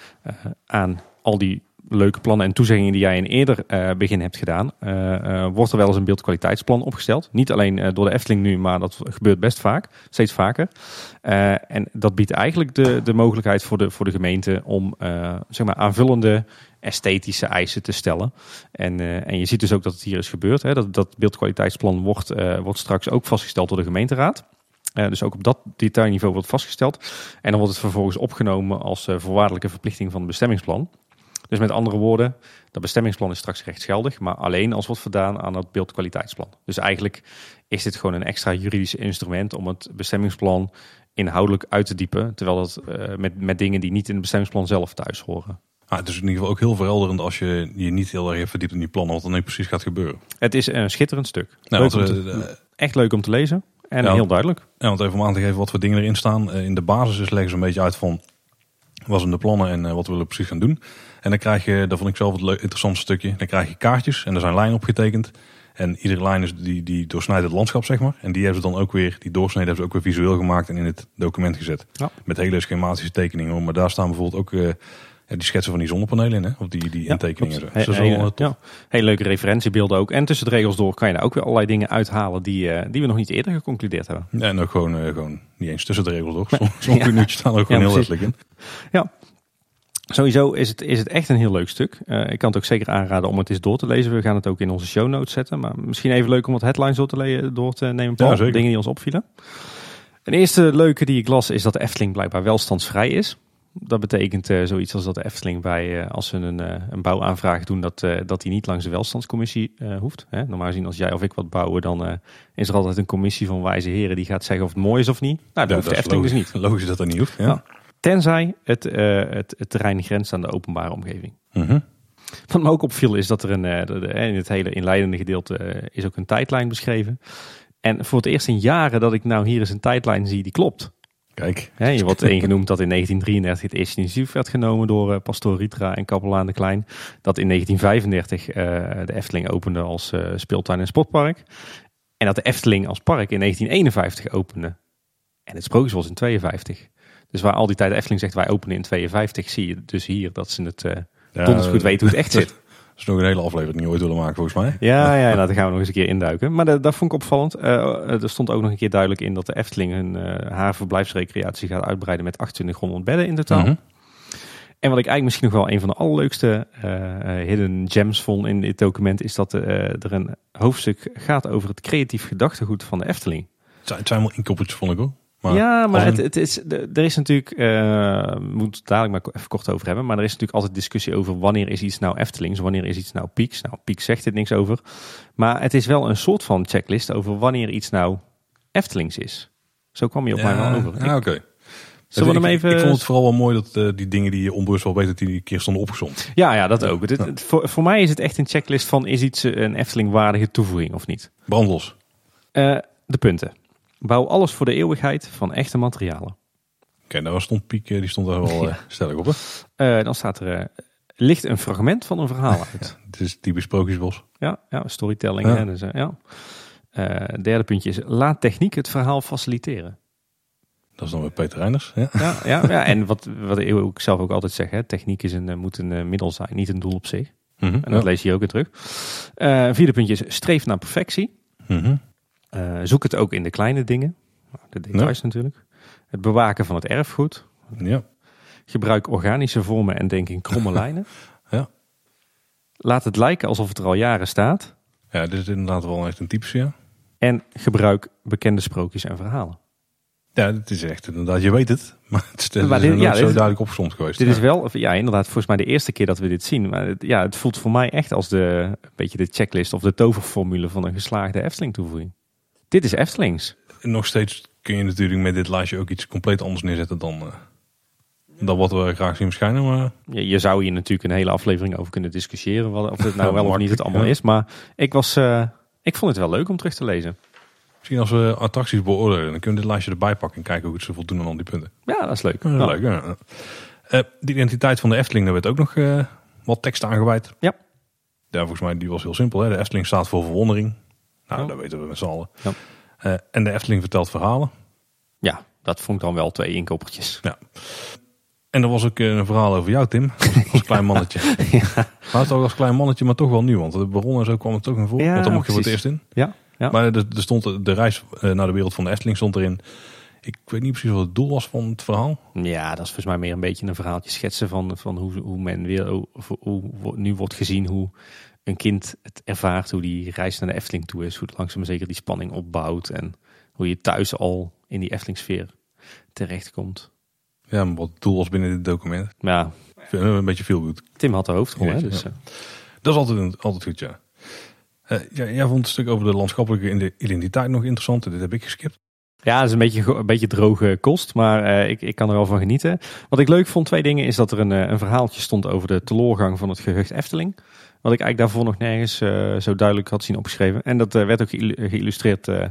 aan al die leuke plannen en toezeggingen die jij in eerder uh, begin hebt gedaan, uh, wordt er wel eens een beeldkwaliteitsplan opgesteld. Niet alleen door de Efteling nu, maar dat gebeurt best vaak, steeds vaker. en dat biedt eigenlijk de, de mogelijkheid voor de, voor de gemeente om zeg maar aanvullende esthetische eisen te stellen. En, en je ziet dus ook dat het hier is gebeurd. Hè, dat, dat beeldkwaliteitsplan wordt, wordt straks ook vastgesteld door de gemeenteraad. Dus ook op dat detailniveau wordt vastgesteld. En dan wordt het vervolgens opgenomen als voorwaardelijke verplichting van het bestemmingsplan. Dus met andere woorden, dat bestemmingsplan is straks rechtsgeldig, maar alleen als wordt voldaan aan het beeldkwaliteitsplan. Dus eigenlijk is dit gewoon een extra juridisch instrument om het bestemmingsplan inhoudelijk uit te diepen, terwijl dat uh, met, met dingen die niet in het bestemmingsplan zelf thuis horen. Ah, het is in ieder geval ook heel verhelderend als je je niet heel erg verdiept in die plannen, wat er nu precies gaat gebeuren. Het is een schitterend stuk. leuk want, te, uh, echt leuk om te lezen en ja, heel duidelijk. Ja, want even om aan te geven wat voor dingen erin staan. In de basis is leggen ze een beetje uit van wat zijn de plannen en wat we willen precies gaan doen. En dan krijg je, dat vond ik zelf het leuk, interessante stukje, dan krijg je kaartjes en er zijn lijnen opgetekend. En iedere lijn is die, die doorsnijdt het landschap, zeg maar. En die hebben ze dan ook weer, die doorsnede hebben ze ook weer visueel gemaakt en in het document gezet. Ja. Met hele schematische tekeningen. Maar daar staan bijvoorbeeld ook uh, die schetsen van die zonnepanelen in, hè? of die, die ja, intekeningen. He, dus hele, ja. hele leuke referentiebeelden ook. En tussen de regels door kan je daar ook weer allerlei dingen uithalen die, uh, die we nog niet eerder geconcludeerd hebben. Ja, en ook gewoon, uh, gewoon niet eens tussen de regels door. Sommige [laughs] ja. staan ook gewoon heel letterlijk in. Ja, Sowieso is het, is het echt een heel leuk stuk. Uh, ik kan het ook zeker aanraden om het eens door te lezen. We gaan het ook in onze show notes zetten. Maar misschien even leuk om wat headlines door te, door te nemen. Ja, dingen die ons opvielen. Een eerste leuke die ik las is dat de Efteling blijkbaar welstandsvrij is. Dat betekent uh, zoiets als dat de Efteling bij, uh, als ze een, een bouwaanvraag doen, dat, dat die niet langs de welstandscommissie hoeft. Hè? Normaal gezien als jij of ik wat bouwen, dan is er altijd een commissie van wijze heren die gaat zeggen of het mooi is of niet. Nou, dat hoeft de Efteling dus niet. Logisch dat dat niet hoeft. Ja. Tenzij het, uh, het, het, terrein grenst aan de openbare omgeving. Mhm. Wat me ook opviel is dat er een, uh, in het hele inleidende gedeelte is ook een tijdlijn beschreven. En voor het eerst in jaren dat ik nou hier eens een tijdlijn zie die klopt. Kijk. He, je wordt één genoemd dat in 1933 het eerste initiatief werd genomen door uh, pastoor Ritra en kapelaan de Klein. Dat in 1935 uh, de Efteling opende als uh, speeltuin en sportpark. En dat de Efteling als park in 1951 opende. En het Sprookjesbos in 52. Dus waar al die tijd Efteling zegt wij openen in 52, zie je dus hier dat ze het uh, donders goed weten hoe het echt [laughs] zit. is nog een hele aflevering ooit willen maken, volgens mij. Ja, ja [laughs] nou, daar gaan we nog eens een keer induiken. Maar dat, dat vond ik opvallend. Uh, er stond ook nog een keer duidelijk in dat de Efteling hun, uh, haar verblijfsrecreatie gaat uitbreiden met 2800 bedden in totaal. Mm En wat ik eigenlijk misschien nog wel een van de allerleukste hidden gems vond in dit document, is dat er een hoofdstuk gaat over het creatief gedachtegoed van de Efteling. Het zijn wel inkoppertjes, vond ik hoor. Maar ja, maar het, het, is, er is natuurlijk, uh, moet het dadelijk maar even kort over hebben, maar er is natuurlijk altijd discussie over wanneer is iets nou Eftelings, wanneer is iets nou Pieks. Nou, Pieks zegt het niks over. Maar het is wel een soort van checklist over wanneer iets nou Eftelings is. Zo kwam je op mij wel over. Ja, oké. Zullen we hem even... Ik, vond het vooral wel mooi dat uh, die dingen die je onbewust wel weet, dat die een keer stonden opgezond. Ja, ja, dat ook. Ja. voor, voor mij is het echt een checklist van is iets een Efteling waardige toevoeging of niet. Brandlos. Uh, de punten. Bouw alles voor de eeuwigheid van echte materialen. Oké, okay, daar stond Piek, die stond daar wel [laughs] uh, stellig op. Hè? Uh, dan staat er, uh, ligt een fragment van een verhaal [laughs] uit. ja, het is typisch sprookjesbos. Ja, ja storytelling. Ja. Hè, dus, ja. derde puntje is, laat techniek het verhaal faciliteren. Dat is dan weer Peter Reiners. Ja, ja, ja, ja en wat, wat ik zelf ook altijd zeg, hè, techniek is een, moet een middel zijn, niet een doel op zich. Mm -hmm, en dat lees je hier ook weer terug. vierde puntje is, streef naar perfectie. Mm -hmm. Uh, zoek het ook in de kleine dingen. De details ja. natuurlijk. Het bewaken van het erfgoed. Ja. Gebruik organische vormen en denk in kromme [laughs] lijnen. Ja. Laat het lijken alsof het er al jaren staat. Ja, dit is inderdaad wel echt een typische, ja. En gebruik bekende sprookjes en verhalen. Ja, het is echt inderdaad, je weet het. [laughs] Maar het is, maar dit, ja, zo dit, duidelijk geweest. Dit is wel, ja inderdaad, volgens mij de eerste keer dat we dit zien. Maar het, ja, het voelt voor mij echt als de, een beetje de checklist of de toverformule van een geslaagde Efteling toevoeging. Dit is Eftelings. Nog steeds kun je natuurlijk met dit lijstje ook iets compleet anders neerzetten dan, uh, dan wat we graag zien verschijnen. Maar... Ja, je zou hier natuurlijk een hele aflevering over kunnen discussiëren. Wat, of het nou wel of niet het [laughs] allemaal is. Maar ik, was, uh, ik vond het wel leuk om terug te lezen. Misschien als we attracties beoordelen, dan kunnen we dit lijstje erbij pakken en kijken hoe het ze voldoen aan al die punten. Ja, dat is leuk. Leuk ja. uh, de identiteit van de Efteling, daar werd ook nog wat tekst aangeweid. Ja. Ja, volgens mij die was heel simpel. Hè? De Efteling staat voor verwondering. Nou, dat weten we met z'n allen. Ja. Uh, en de Efteling vertelt verhalen. Ja, dat vond ik dan wel twee inkoppertjes. Ja. En er was ook een verhaal over jou, Tim. [laughs] Als klein mannetje. [laughs] ja. Maar het ook als klein mannetje, maar toch wel nieuw. Want de bron en zo kwam het ook in voor. Ja, want dan mocht je voor het eerst in. Ja. ja. Maar er, er stond de reis naar de wereld van de Efteling stond erin. Ik weet niet precies wat het doel was van het verhaal. Ja, dat is volgens mij meer een beetje een verhaaltje schetsen van, van hoe, hoe men weer, hoe, hoe, hoe nu wordt gezien hoe een kind het ervaart, hoe die reis naar de Efteling toe is, hoe het langzaam zeker die spanning opbouwt en hoe je thuis al in die Efteling-sfeer terechtkomt. Ja, maar wat doel was binnen dit document. Ja. Een beetje veel goed. Tim had de hoofdrol, ja, hè? Dus, ja. Dat is altijd, altijd goed, ja. Uh, ja. Jij vond het stuk over de landschappelijke identiteit nog interessant. Dit heb ik geskipt. Ja, dat is een beetje, een beetje droge kost, maar uh, ik, ik kan er wel van genieten. Wat ik leuk vond, twee dingen, is dat er een, een verhaaltje stond over de teloorgang van het gehucht Efteling. Wat ik eigenlijk daarvoor nog nergens uh, zo duidelijk had zien opgeschreven. En dat uh, werd ook geïllustreerd uh,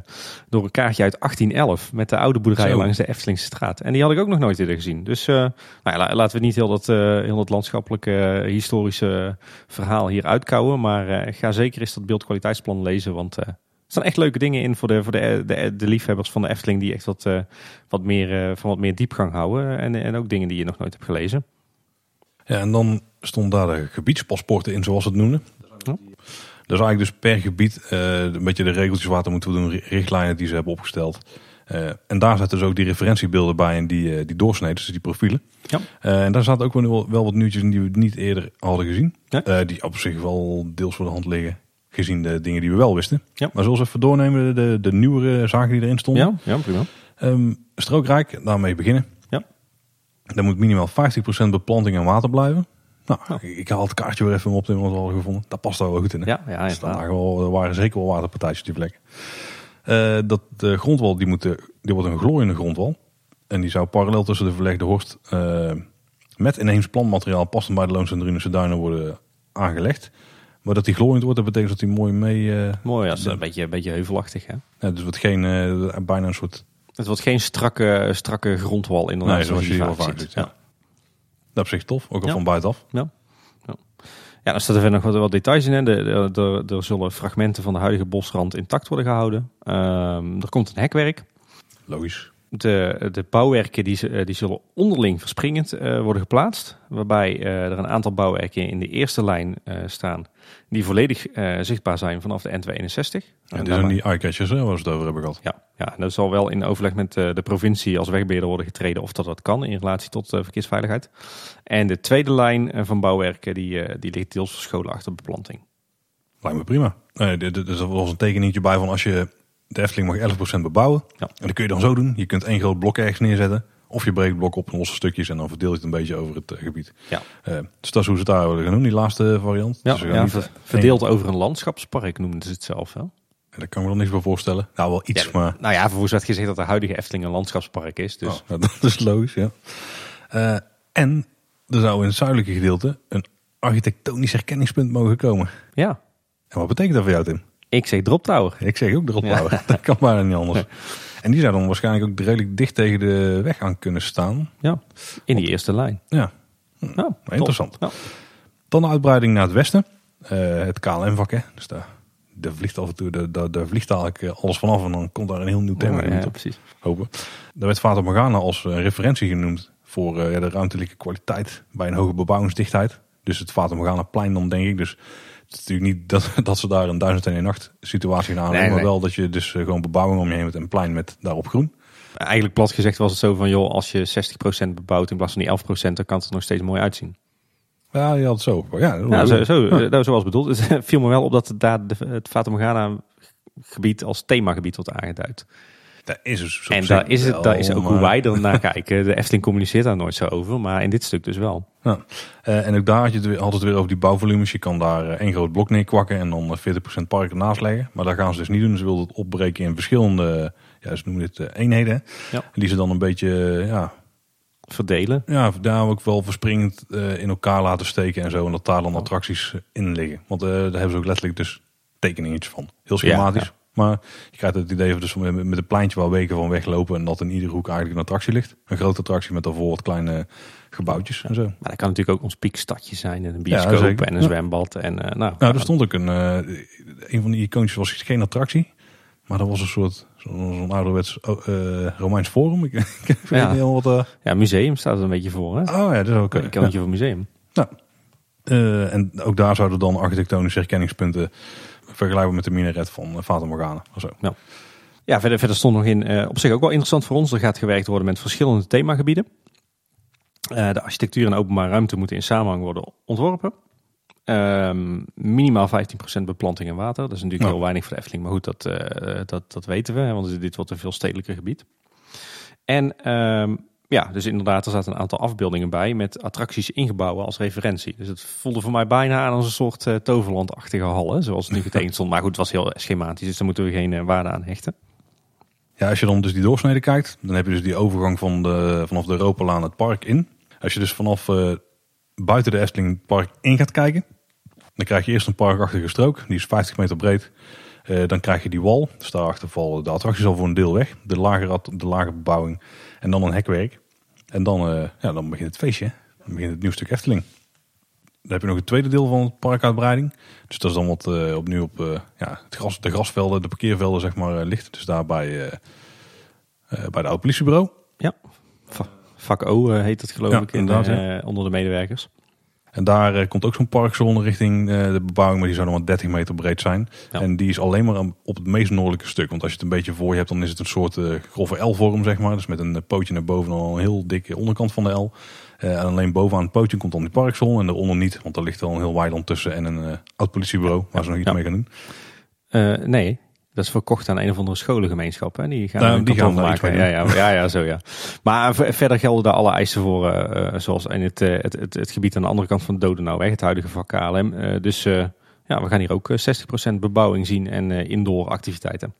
door een kaartje uit 1811 met de oude boerderij langs de Eftelingse straat. En die had ik ook nog nooit eerder gezien. Dus nou ja, laten we niet heel dat, heel dat landschappelijke historische verhaal hier uitkouwen. Maar ga zeker eens dat beeldkwaliteitsplan lezen, want er staan echt leuke dingen in voor de, voor de, de, de liefhebbers van de Efteling die echt wat, wat meer, van wat meer diepgang houden. En, en ook dingen die je nog nooit hebt gelezen. Ja, en dan stond daar de gebiedspaspoorten in, zoals ze het noemen. Ja. Dus eigenlijk dus per gebied uh, een beetje de regeltjes wat er moeten doen, richtlijnen die ze hebben opgesteld. Uh, en daar zaten dus ook die referentiebeelden bij en die, uh, die doorsneden, dus die profielen. Ja. en daar zaten ook wel, wel wat nieuwtjes in die we niet eerder hadden gezien. Ja. die op zich wel deels voor de hand liggen, gezien de dingen die we wel wisten. Ja. Maar zoals we even doornemen, de, de nieuwere zaken die erin stonden. Ja, ja prima. Um, strookrijk, daarmee beginnen. Er moet minimaal 50% beplanting en water blijven. Nou, oh. ik, ik haal het kaartje weer even op, in wat we al gevonden. Dat past daar wel goed in. Hè? Ja, ja, dus wel, er waren zeker wel waterpartijtjes die plekken. Uh, dat de grondwal, die, moet, die wordt een glooiende grondwal. En die zou parallel tussen de verlegde horst uh, met ineens plantmateriaal passend bij de Loons en Drunense duinen worden aangelegd. Maar dat die glooiend wordt, dat betekent dat die mooi mee... Uh, mooi, ja, dat is een beetje, een beetje heuvelachtig. Hè? Ja, dus wordt geen, bijna een soort het wordt geen strakke, strakke grondwal inderdaad. Nee, zoals je hier wel vaak ziet. Ja. Dat is zich tof, ook al ja. van buitenaf. Ja. Ja. ja, dan staat er nog wat, wat details in. Hè. De, de, de, er zullen fragmenten van de huidige bosrand intact worden gehouden. Um, er komt een hekwerk. Logisch. De, de bouwwerken die, eh, die zullen onderling verspringend eh, worden geplaatst. Waarbij eh, er een aantal bouwwerken in de eerste lijn staan die volledig zichtbaar zijn vanaf de N261. En En dit zijn die eye-catchers, waar we het over hebben gehad. Ja, ja, dat zal wel in overleg met de provincie als wegbeheerder worden getreden of dat dat kan in relatie tot verkeersveiligheid. En de tweede lijn van bouwwerken die, die ligt deels verscholen achter beplanting. Lijkt me prima. Nee, dus er was een tekeningetje bij van als je de Efteling mag 11% bebouwen. Ja. En dat kun je dan zo doen. Je kunt één groot blok ergens neerzetten. Of je breekt het blok op in losse stukjes en dan verdeel je het een beetje over het eh, gebied. Ja. Eh, dus dat is hoe ze het daar willen gaan doen, die laatste variant. Ja, Dus ja, ver- verdeeld over een landschapspark noemden ze het zelf wel. Daar kan ik me nog niks bij voorstellen. Nou, wel iets, Ja, maar... Nou ja, vervolgens werd gezegd dat de huidige Efteling een landschapspark is. Dus Oh, [laughs] dat is logisch, ja. Eh, en er zou in het zuidelijke gedeelte een architectonisch herkenningspunt mogen komen. ja, En wat betekent dat voor jou, Tim? Ik zeg Drop Tower. Ik zeg ook erop houden. [laughs] Dat kan bijna niet anders. En die zou dan waarschijnlijk ook redelijk dicht tegen de weg aan kunnen staan. Ja, in die eerste lijn. Ja, Nou, interessant. Ja. Dan de uitbreiding naar het westen. Eh, het KLM-vak, hè. Dus daar, daar vliegt af en toe, daar, daar, daar vliegt eigenlijk eh, alles vanaf. En dan komt daar een heel nieuw thema Ja, in. ja, precies. Hopen. Daar werd Fata Morgana als eh, referentie genoemd voor de ruimtelijke kwaliteit bij een hoge bebouwingsdichtheid. Dus het Fata Morgana plein dan denk ik. Dus het is natuurlijk niet dat, [laughs] dat ze daar een duizend en een nacht situatie gaan. Nee, Maar wel dat je dus eh, gewoon bebouwing om je heen hebt en een plein met daarop groen. Eigenlijk plat gezegd was het zo van, joh, als je 60% bebouwt in plaats van die 11%, dan kan het er nog steeds mooi uitzien. Ja, je had het zo. Ja, dat Ja, zo, zo, eh, nou, zoals bedoeld. [laughs] Het viel me wel op dat het daar het Fata Morgana gebied als themagebied wordt aangeduid. Dat is dus En daar is, het, wel, daar is ook hoe wij er naar [laughs] kijken. De Efteling communiceert daar nooit zo over, maar in dit stuk dus wel. Ja. Eh, en ook daar had je het weer, het weer over die bouwvolumes. Je kan daar eh, één groot blok neerkwakken en dan eh, 40% park ernaast leggen. Maar daar gaan ze dus niet doen. Ze wilden het opbreken in verschillende, ja, ze noemen dit eh, eenheden. Ja. Die ze dan een beetje, eh, ja, Verdelen. ja, daar ook wel verspringend eh, in elkaar laten steken en zo. En dat daar dan attracties eh, in liggen. Want eh, daar hebben ze ook letterlijk dus tekeningetjes van. Heel schematisch. Ja, Maar je krijgt het idee van dus met, een pleintje waar weken van weglopen. En dat in iedere hoek eigenlijk een attractie ligt. Een grote attractie met daarvoor wat kleine gebouwtjes en zo. Maar dat kan natuurlijk ook ons piekstadje zijn. En een Ja, bioscoop en een Ja. zwembad. En, eh, nou, Nou, er stond ook een, eh, een van die icoontjes was geen attractie. Maar dat was een soort, zo'n ouderwets eh, Romeins forum. [laughs] Ik, weet Ja. niet helemaal wat... ja, museum staat er een beetje voor. Hè? oh ja, dat is ook... Een icoontje voor museum. Eh, en ook daar zouden dan architectonische herkenningspunten vergelijkbaar met de minaret van uh, Fata Morgana. Of zo. Ja, verder, verder stond nog in, eh, op zich ook wel interessant voor ons. Er gaat gewerkt worden met verschillende themagebieden. Eh, de architectuur en openbare ruimte moeten in samenhang worden ontworpen. Ehm, minimaal 15% beplanting en water. Dat is natuurlijk Ja. heel weinig voor de Efteling, maar goed, dat, eh, dat, dat weten we. Want dit wordt een veel stedelijker gebied. En ehm, ja, dus inderdaad, er zaten een aantal afbeeldingen bij met attracties ingebouwen als referentie. Dus het voelde voor mij bijna aan als een soort eh, toverlandachtige hal, hè, zoals het nu getekend stond. Maar goed, het was heel schematisch, dus daar moeten we geen eh, waarde aan hechten. Ja, als je dan dus die doorsnede kijkt, dan heb je dus die overgang van de, vanaf de Europalaan het park in. Als je dus vanaf eh, buiten de Efteling park in gaat kijken, dan krijg je eerst een parkachtige strook. Die is 50 meter breed. Eh, dan krijg je die wal. Dus daarachter vallen de attracties al voor een deel weg. De lage, de lage bebouwing. En dan een hekwerk. En dan, eh, ja, dan begint het feestje. Dan begint het nieuw stuk Efteling. Dan heb je nog het tweede deel van het parkuitbreiding. Dus dat is dan wat eh, opnieuw op eh, ja, het gras, de grasvelden, de parkeervelden zeg maar, ligt. Dus daar bij, bij de oud politiebureau. Ja, Va- vak O heet het geloof Ja, ik in, inderdaad, onder de medewerkers. En daar eh, komt ook zo'n parkzone richting eh, de bebouwing, maar die zou dan wat 30 meter breed zijn. Ja. En die is alleen maar op het meest noordelijke stuk. Want als je het een beetje voor je hebt, dan is het een soort eh, grove L-vorm, zeg maar. Dus met een pootje naar boven en dan een heel dikke onderkant van de L. En alleen bovenaan het pootje komt dan die parkzone en daaronder niet. Want daar ligt al een heel weiland tussen en een oud politiebureau, waar ze nog iets Ja. mee gaan doen. Nee, dat is verkocht aan een of andere scholengemeenschap. Hè? Die gaan Nou, die gaan maken. Ja, ja, ja, ja, zo ja. Maar v- verder gelden daar alle eisen voor, eh, eh, zoals in het, eh, het, het, het gebied aan de andere kant van de Dodenauweg, het huidige vak KLM. Eh, dus eh, ja, we gaan hier ook eh, 60% bebouwing zien en eh, indoor activiteiten.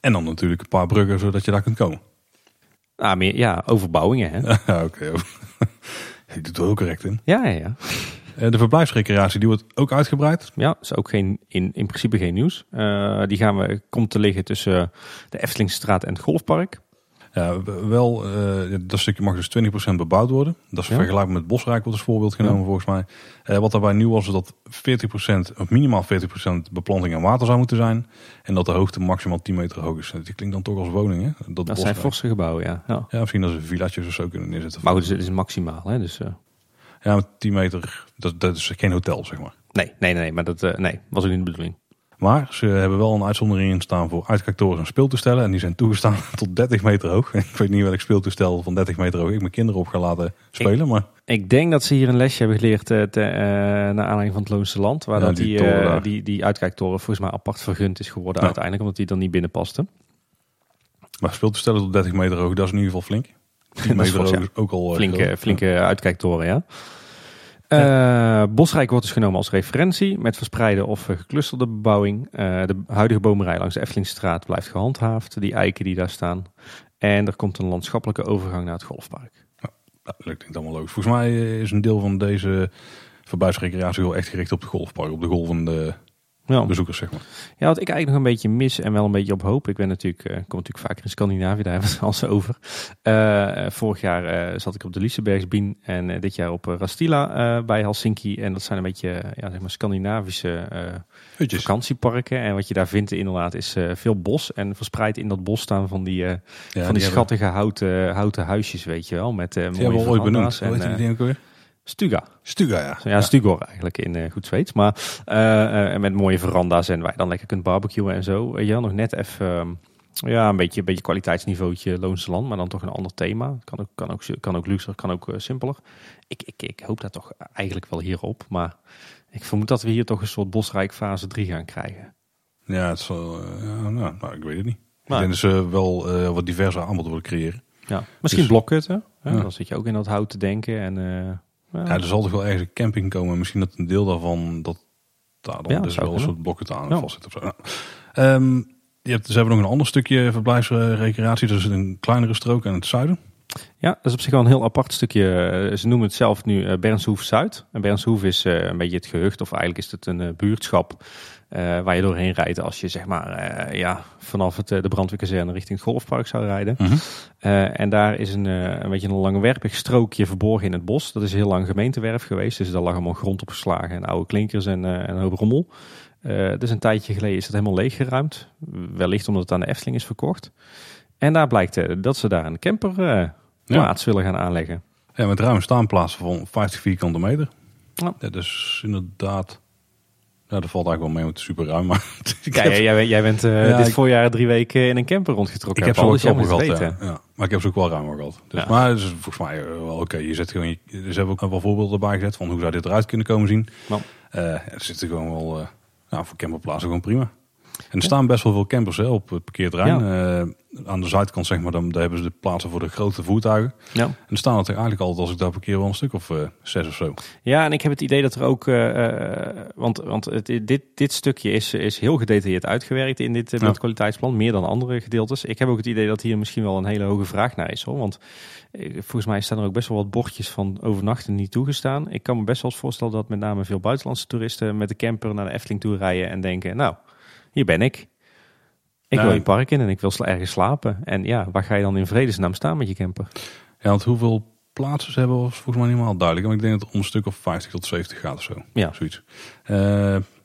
En dan natuurlijk een paar bruggen, zodat je daar kunt komen. Ah, meer, ja, overbouwingen. Hè? [laughs] Oké. [laughs] Je doet het wel correct in. Ja, ja, ja. Eh, de verblijfsrecreatie, die wordt ook uitgebreid. Ja, is ook geen, in, in principe geen nieuws. Eh, die gaan we, komt te liggen tussen de Eftelingstraat en het Golfpark. Ja, wel, eh, dat stukje mag dus 20% bebouwd worden. Dat is Ja. vergelijkbaar met Bosrijk, wat als voorbeeld genomen volgens mij. Wat daarbij nieuw was, is dat 40%, of minimaal 40% beplanting en water zou moeten zijn. En dat de hoogte maximaal 10 meter hoog is. Die klinkt dan toch als woning, hè? Dat, Dat zijn forse gebouwen, ja. ja. Ja, misschien dat ze villaatjes of zo kunnen neerzetten. Maar goed, het is maximaal, hè. Dus, eh, Ja, met 10 meter, dat, dat is geen hotel, zeg maar. nee, nee, nee, maar dat eh, nee, was ook niet de bedoeling. Maar ze hebben wel een uitzondering in staan voor uitkijktorens en speeltoestellen. En die zijn toegestaan [laughs] tot 30 meter hoog. Ik weet niet welk speeltoestel van 30 meter hoog ik mijn kinderen op ga laten spelen. Maar Ik denk dat ze hier een lesje hebben geleerd eh, te, eh, naar aanleiding van het Loonse Land. Waar Ja, dat die die, die, die uitkijktoren volgens mij apart vergund is geworden uiteindelijk. Omdat die dan niet binnen paste. Maar speeltoestellen tot 30 meter hoog, dat is in ieder geval flink. 10 [laughs] Dat is meter fors, hoog ja. is ook al eh, Flinke, flinke uitkijktoren, ja. Eh, Bosrijk wordt dus genomen als referentie met verspreide of eh, geclusterde bebouwing. De huidige bomenrij langs de Eftelingstraat blijft gehandhaafd. Die eiken die daar staan. En er komt een landschappelijke overgang naar het golfpark. Ja, dat klinkt allemaal logisch. Volgens mij is een deel van deze verblijfsrecreatie wel echt gericht op de golfpark. Op de golvende Ja. bezoekers, zeg maar. Ja, wat ik eigenlijk nog een beetje mis en wel een beetje op hoop. Ik ben natuurlijk, eh, kom natuurlijk vaker in Scandinavië, daar hebben we het al over. Eh, eh, vorig jaar zat ik op de Lisebergsbien en dit jaar op Rastila bij Helsinki. En dat zijn een beetje ja, zeg maar Scandinavische vakantieparken. En wat je daar vindt inderdaad is veel bos. En verspreid in dat bos staan van die, Ja, van die, schattige houten, houten huisjes, weet je wel. Met mooie ooit benoemd. veranda's Hoe heet en die ook weer? Stuga. Stuga, ja. Ja, Stugor eigenlijk in eh, goed Zweeds. Maar en met mooie veranda's en waar je dan lekker kunt barbecuen en zo. Weet je wel, nog net even ehm, ja, een beetje, een beetje kwaliteitsniveautje Loonse Land, maar dan toch een ander thema. Kan ook, kan ook, kan ook luxer, kan ook simpeler. Ik, ik, ik hoop daar toch eigenlijk wel hierop. Maar ik vermoed dat we hier toch een soort Bosrijk fase 3 gaan krijgen. Ja, het zal, ja, nou, nou, ik weet het niet. Maar- Ik denk dat ze wel wat diverse aanbod willen creëren. Ja. Misschien Dus- hè? Ja. Dan zit je ook in dat hout te denken. En, ja. Er zal toch wel ergens een camping komen. Misschien dat een deel daarvan, dat daar dan Ja, dus wel een soort blokken aan Ja. vast zit of zo. Nou, ehm, je hebt, ze hebben nog een ander stukje verblijfsrecreatie. Is een kleinere strook aan het zuiden. Ja, dat is op zich wel een heel apart stukje. Eh, Ze noemen het zelf nu eh, Bernshoef Zuid. En Bernshoef is eh, een beetje het gehucht, of eigenlijk is het een buurtschap waar je doorheen rijdt als je zeg maar eh, ja, vanaf het, eh, de brandweerkazerne richting het golfpark zou rijden. Eh, en daar is een, eh, een beetje een langwerpig strookje verborgen in het bos. Dat is heel lang gemeentewerf geweest, dus daar lag allemaal grond opgeslagen en oude klinkers en, eh, en een hoop rommel. Eh, dus een tijdje geleden is het helemaal leeggeruimd. Wellicht omdat het aan de Efteling is verkocht. En daar blijkt eh, dat ze daar een camper eh, plaats willen gaan aanleggen. Ja, met ruime staanplaatsen van 50 vierkante meter. Ja. Ja, dus inderdaad... Ja, dat valt eigenlijk wel mee, want het is super ruim. Maar [laughs] Ja, heb, jij, jij, bent Ja, dit ik- voorjaar drie weken in een camper rondgetrokken. ik heb ze dus moet gehad, ja. Ja. Maar ik heb ze ook wel ruimer gehad. Dus. Maar het is volgens mij eh, wel oké. Je zet gewoon, je, ze hebben ook wel voorbeelden erbij gezet van hoe zou dit eruit kunnen komen zien. Ja. Eh, ja, er zitten gewoon wel, eh, nou, voor camperplaatsen gewoon prima. En er staan best wel veel campers hè, op het parkeerterrein. Eh, aan de zuidkant zeg maar, dan, daar hebben ze de plaatsen voor de grote voertuigen. Ja. En er staan er eigenlijk altijd, als ik daar parkeer, wel een stuk of eh, zes of zo. ja, en ik heb het idee dat er ook... eh, want want het, dit, dit stukje is, is heel gedetailleerd uitgewerkt in dit Ja. beeldkwaliteitsplan. Meer dan andere gedeeltes. Ik heb ook het idee dat hier misschien wel een hele hoge vraag naar is. hoor. Want volgens mij staan er ook best wel wat bordjes van overnachten niet toegestaan. Ik kan me best wel eens voorstellen dat met name veel buitenlandse toeristen... met de camper naar de Efteling toe rijden en denken... Nou, hier ben ik. Ik wil je park in en ik wil ergens slapen. En ja, waar ga je dan in vredesnaam staan met je camper? Ja, want hoeveel plaatsen ze hebben was volgens mij niet helemaal duidelijk. Maar ik denk dat het om een stuk of 50 tot 70 gaat of zo. Ja. Zoiets. Eh,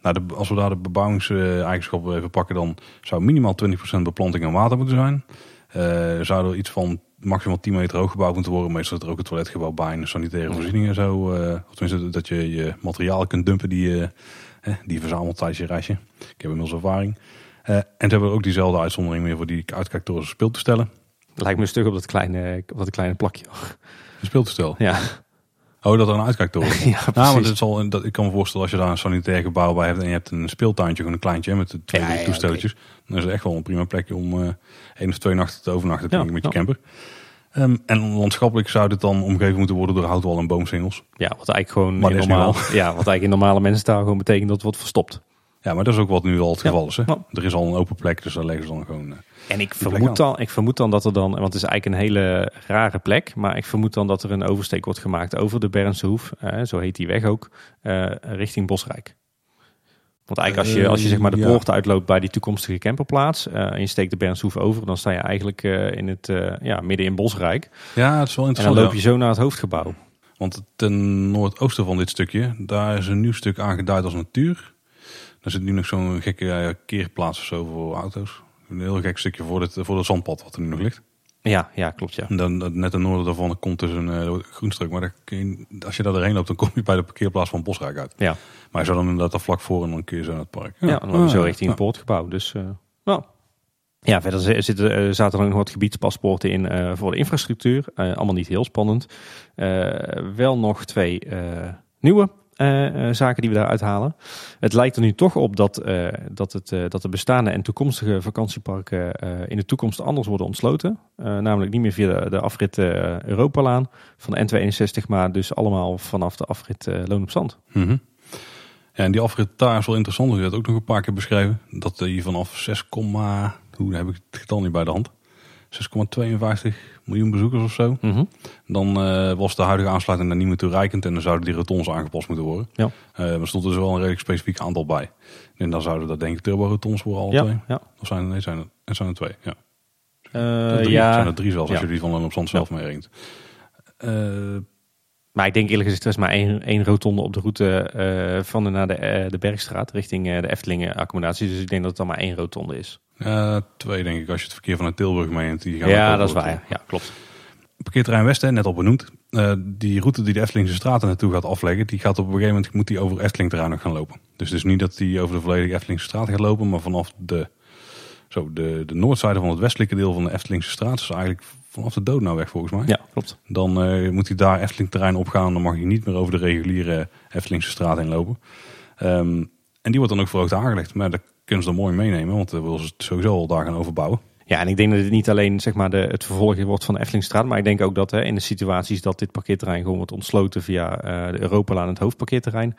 nou, de, als we daar de bebouwingseigenschappen even pakken, dan zou minimaal 20% beplanting en water moeten zijn. Eh zou er iets van maximaal 10 meter hoog gebouwd moeten worden. Meestal zit er ook een toiletgebouw bij en sanitaire voorzieningen en zo. eh, of tenminste, dat je je materialen kunt dumpen die, eh, eh, die verzamelt tijdens je reisje. Ik heb inmiddels ervaring. Eh, en ze hebben ook diezelfde uitzondering weer voor die uitkijktorens speel te stellen. Lijkt me een stuk op dat kleine, op dat kleine plakje. Een speeltoestel. Ja, Oh, dat er een uitkijktoren is. [laughs] ja Nou, precies. maar dat zal, dat, ik kan me voorstellen als je daar een sanitair gebouw bij hebt en je hebt een speeltuintje, gewoon een kleintje met de twee Ja, drie ja, toestelletjes. Dan is het echt wel een prima plekje om eh één of twee nachten te overnachten Ja, met je ja. camper. Ehm, en landschappelijk zou dit dan omgeven moeten worden door houtwal en boomsingels. Ja, wat eigenlijk gewoon Maar in normaal, ja, wat eigenlijk in normale mensentaal gewoon betekent dat het wordt verstopt. Ja, maar dat is ook wat nu al het Ja. geval is. Hè? Ja. Er is al een open plek, dus daar leggen ze dan gewoon... eh, En ik vermoed, dan, ik vermoed dan dat er dan, want het is eigenlijk een hele rare plek, maar ik vermoed dan dat er een oversteek wordt gemaakt over de Bernse Hoef, eh, zo heet die weg ook, eh, richting Bosrijk. Want eigenlijk als je, als je zeg maar de poort uitloopt bij die toekomstige camperplaats eh, en je steekt de Bernshoef over, dan sta je eigenlijk eh, in het, eh, ja, midden in Bosrijk. Ja, het is wel En dan interessant. loop je zo naar het hoofdgebouw. Want ten noordoosten van dit stukje, daar is een nieuw stuk aangeduid als natuur. Daar zit nu nog zo'n gekke keerplaats of zo voor auto's. Een heel gek stukje voor het, voor het zandpad wat er nu nog ligt. Ja, ja klopt ja. En dan net ten noorden daarvan komt dus een eh, groenstuk. Maar je- als je daar doorheen loopt, dan kom je bij de parkeerplaats van Bosrijk uit. Ja, Maar je zou dan inderdaad daar vlak voor en dan kun je zo naar het park. ja. dan loop je zo Ah, richting het ja. poortgebouw. Dus eh, nou. Ja, verder zi- zitten, eh, zaten er nog wat gebiedspaspoorten in voor de infrastructuur. Allemaal niet heel spannend. Wel nog twee nieuwe eh, eh, zaken die we daaruit halen. Het lijkt er nu toch op dat, eh, dat, het, dat de bestaande en toekomstige vakantieparken in de toekomst anders worden ontsloten. Namelijk niet meer via de, afrit Europalaan van de N261, maar dus allemaal vanaf de afrit Loon op Zand. Mhm. Ja, en die afrit daar is wel interessant. Je hebt ook nog een paar keer beschreven. Dat je vanaf 6, hoe heb ik het getal niet bij de hand? 6,52 miljoen bezoekers of zo. Mhm. Dan eh, was de huidige aansluiting daar niet meer toereikend. En dan zouden die rotondes aangepast moeten worden. Ja. Eh er stond dus wel een redelijk specifiek aantal bij. En dan zouden dat denk ik turbo rotondes worden alle Ja, twee. ja. Of zijn er, nee, zijn er, zijn er twee. Ja. Eh, drie, ja. zijn er drie zelfs als je die van Loon op Zand zelf meerekent. Eh, Maar ik denk eerlijk gezegd, er is maar één, één rotonde op de route van de, naar de, de Bergstraat richting de Eftelingen accommodatie. Dus ik denk dat het dan maar één rotonde is. Eh, twee denk ik als je het verkeer vanuit Tilburg meeneemt. Die gaan Ja, dat is waar. Ja, klopt. Parkeerterrein Westen, net al benoemd. Eh, die route die de Eftelingse straten naartoe gaat afleggen, die gaat op een gegeven moment moet die over Efteling terrein nog gaan lopen. Dus is niet dat die over de volledige Eftelingse straat gaat lopen, maar vanaf de, zo, de, de noordzijde van het westelijke deel van de Eftelingse straat, dus eigenlijk vanaf de Doodnauweg volgens mij. Ja, klopt. Dan eh, moet hij daar Efteling terrein opgaan, dan mag hij niet meer over de reguliere Eftelingse straat heen lopen. Ehm, en die wordt dan ook verhoogd aangelegd, maar dat kunnen ze dan mooi meenemen, want dan willen ze het sowieso al daar gaan overbouwen. Ja, en ik denk dat het niet alleen zeg maar, de, het vervolg wordt van de. Maar ik denk ook dat hè, in de situaties dat dit parkeerterrein gewoon wordt ontsloten via eh, de Europalaan, het hoofdparkeerterrein.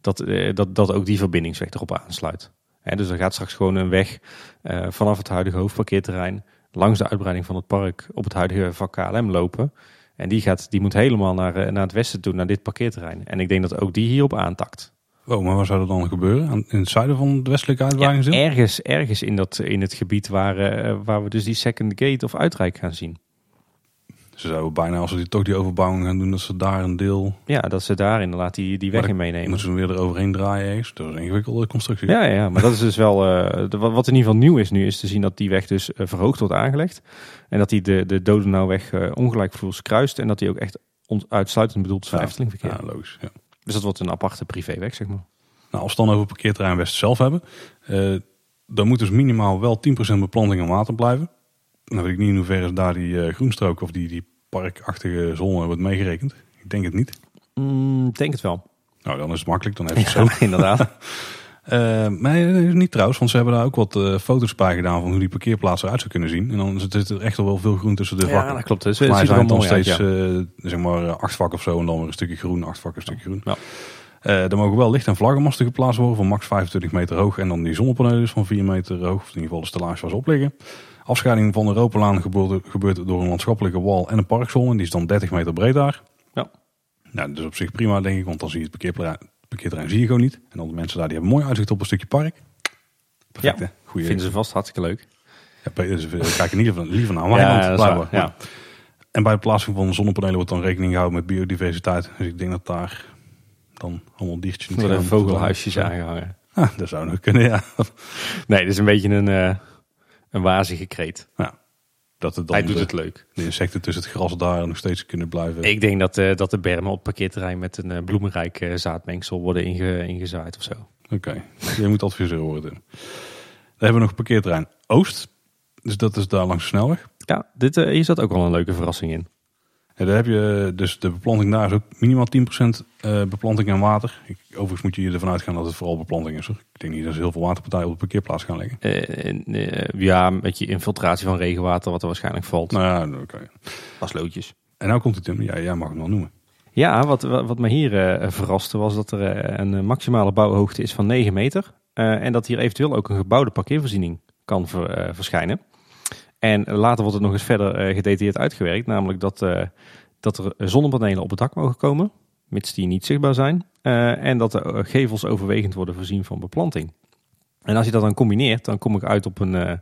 Dat, eh, dat, dat ook die verbindingsweg erop aansluit. Hè, dus er gaat straks gewoon een weg eh, vanaf het huidige hoofdparkeerterrein langs de uitbreiding van het park op het huidige vak KLM lopen. En die, gaat, die moet helemaal naar, eh, naar het westen toe, naar dit parkeerterrein. En ik denk dat ook die hierop aantakt. Oh, maar waar zou dat dan gebeuren? Aan- In het zuiden van de westelijke Ja, uitbreidingsdeel? ergens, ergens in, dat, in het gebied waar, eh, waar we dus die second gate of uitrijk gaan zien. Ze zouden bijna, als ze die, toch die overbouwing gaan doen, dat ze daar een deel... Ja, dat ze daar inderdaad die, die weg in meenemen. Moeten ze hem weer eroverheen draaien ergens. Dat is een ingewikkelde constructie. Ja, ja, maar dat is dus wel. eh, de- wat in ieder geval nieuw is nu, is te zien dat die weg dus eh, verhoogd wordt aangelegd. En dat die de, de Dodenauweg eh ongelijkvloers kruist. En dat die ook echt on- uitsluitend bedoeld is voor Ja. Eftelingverkeer. Ja, logisch. Ja. Dus dat wordt een aparte privéweg, zeg maar. Nou, als we dan over parkeerterrein West zelf hebben, eh, dan moet dus minimaal wel 10% beplanting en water blijven. Dan weet ik niet in hoeverre daar die eh, groenstrook of die, die parkachtige zone wordt meegerekend. Ik denk het niet. Mm, ik denk het wel. Nou, dan is het makkelijk. Dan heeft [laughs] het zo. Ja, inderdaad. [laughs] Eh, nee, is niet trouwens, want ze hebben daar ook wat eh, foto's bij gedaan van hoe die parkeerplaats eruit zou kunnen zien. En dan zit er echt al wel veel groen tussen de ja, vakken. dat klopt. Dus, het ziet er uit, steeds ja. eh, zeg maar acht vakken of zo en dan weer een stukje groen, acht vakken, een stukje groen. Ja. Er mogen wel licht- en vlaggenmasten geplaatst worden van max 25 meter hoog en dan die zonnepanelen dus van 4 meter hoog, of in ieder geval de stellage waar ze op liggen. Afscheiding van de Europalaan gebeurt, gebeurt door een landschappelijke wal en een parkzone, die is dan 30 meter breed daar. Ja. Nou, dus op zich prima denk ik, want dan zie je het parkeerterrein, parkeerterrein zie je gewoon niet. En dan de mensen daar die hebben mooi uitzicht op een stukje park. Perfect Ja, hè? Goeie Vinden ze vast hartstikke leuk. ja, Peter, dus we kijken liever, liever naar [laughs] Ja, Weiland. dat is blijkbaar. waar, ja. Maar- En bij de plaatsing van zonnepanelen wordt dan rekening gehouden met biodiversiteit. Dus ik denk dat daar dan allemaal diertjes Er worden gaan vogelhuisjes aangehangen. Ah, dat zou nog kunnen, ja. Nee, dit is een beetje een, eh een wazige kreet. ja. Dat het dan Hij doet de, het leuk. de insecten tussen het gras daar nog steeds kunnen blijven. Ik denk dat, eh, dat de bermen op het parkeerterrein met een eh, bloemenrijk eh, zaadmengsel worden inge, ingezaaid of zo. Oké, je moet adviseur worden. Dan hebben we nog parkeerterrein Oost. Dus dat is daar langs de snelweg. Ja, dit, hier zat ook wel een leuke verrassing in. En daar heb je dus de beplanting daar is ook minimaal 10% eh, beplanting en water. Ik, overigens moet je ervan uitgaan dat het vooral beplanting is. Hoor. Ik denk niet dat ze heel veel waterpartijen op de parkeerplaats gaan leggen. Eh, eh, ja, een beetje infiltratie van regenwater wat er waarschijnlijk valt. Nou ja, oké. Als loodjes. En nou komt het Tim. Ja, jij mag hem wel noemen. Ja, wat, wat wat me hier eh, verraste was dat er een maximale bouwhoogte is van 9 meter. Eh, en dat hier eventueel ook een gebouwde parkeervoorziening kan ver- verschijnen. En later wordt het nog eens verder eh, gedetailleerd uitgewerkt. Namelijk dat, eh, dat er zonnepanelen op het dak mogen komen. Mits die niet zichtbaar zijn. Eh, en dat de gevels overwegend worden voorzien van beplanting. En als je dat dan combineert, dan kom ik uit op een,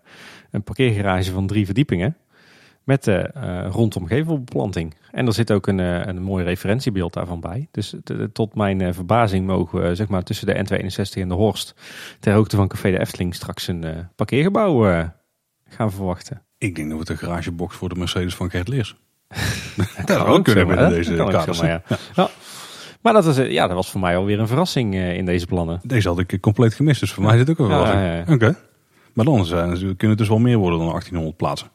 een parkeergarage van drie verdiepingen. Met eh, eh, rondom gevelbeplanting. En er zit ook een, een mooi referentiebeeld daarvan bij. Dus tot mijn verbazing mogen we zeg maar, tussen de N62 en de Horst... ter hoogte van Café de Efteling straks een parkeergebouw gaan verwachten. Ik denk dat we de garagebox voor de Mercedes van Gert Leers. [laughs] dat zou ook kunnen binnen hè? deze kaders. zomaar, ja. Ja. Maar dat, was, eh, ja, dat was voor mij alweer een verrassing eh, in deze plannen. Deze had ik compleet gemist, dus voor mij is dit ook wel Ja, verrassing. Oké. Maar dan zijn, het- kunnen het dus wel meer worden dan 1800 plaatsen.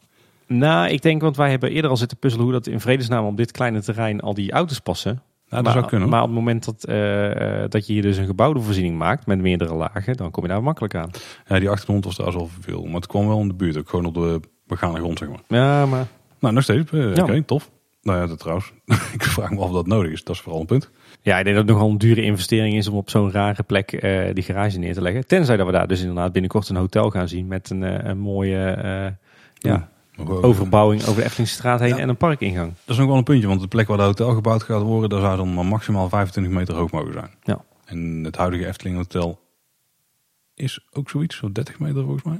Nou, ik denk, want wij hebben eerder al zitten puzzelen hoe dat in vredesnaam op dit kleine terrein al die auto's passen. Ja, dat maar, zou kunnen. maar op het moment dat, eh, eh, dat je hier dus een gebouwde voorziening maakt met meerdere lagen, dan kom je daar makkelijk aan. Ja, die 1800 was trouwens al veel. Maar het kwam wel in de buurt, ook gewoon op de begane grond, zeg maar. Ja, maar Nou, nog steeds. Ja. Oké, tof. Nou ja, dat trouwens. [laughs] ik vraag me af of dat nodig is. Dat is vooral een punt. ja, ik denk dat het nogal een dure investering is om op zo'n rare plek eh, die garage neer te leggen. Tenzij dat we daar dus inderdaad binnenkort een hotel gaan zien met een, eh, een mooie ja, overbouwing over de Eftelingstraat heen Ja. en een parkingang. Dat is nog wel een puntje, want de plek waar de hotel gebouwd gaat worden, daar zou dan maar maximaal 25 meter hoog mogen zijn. Ja. En het huidige Efteling Hotel is ook zoiets, zo 30 meter volgens mij.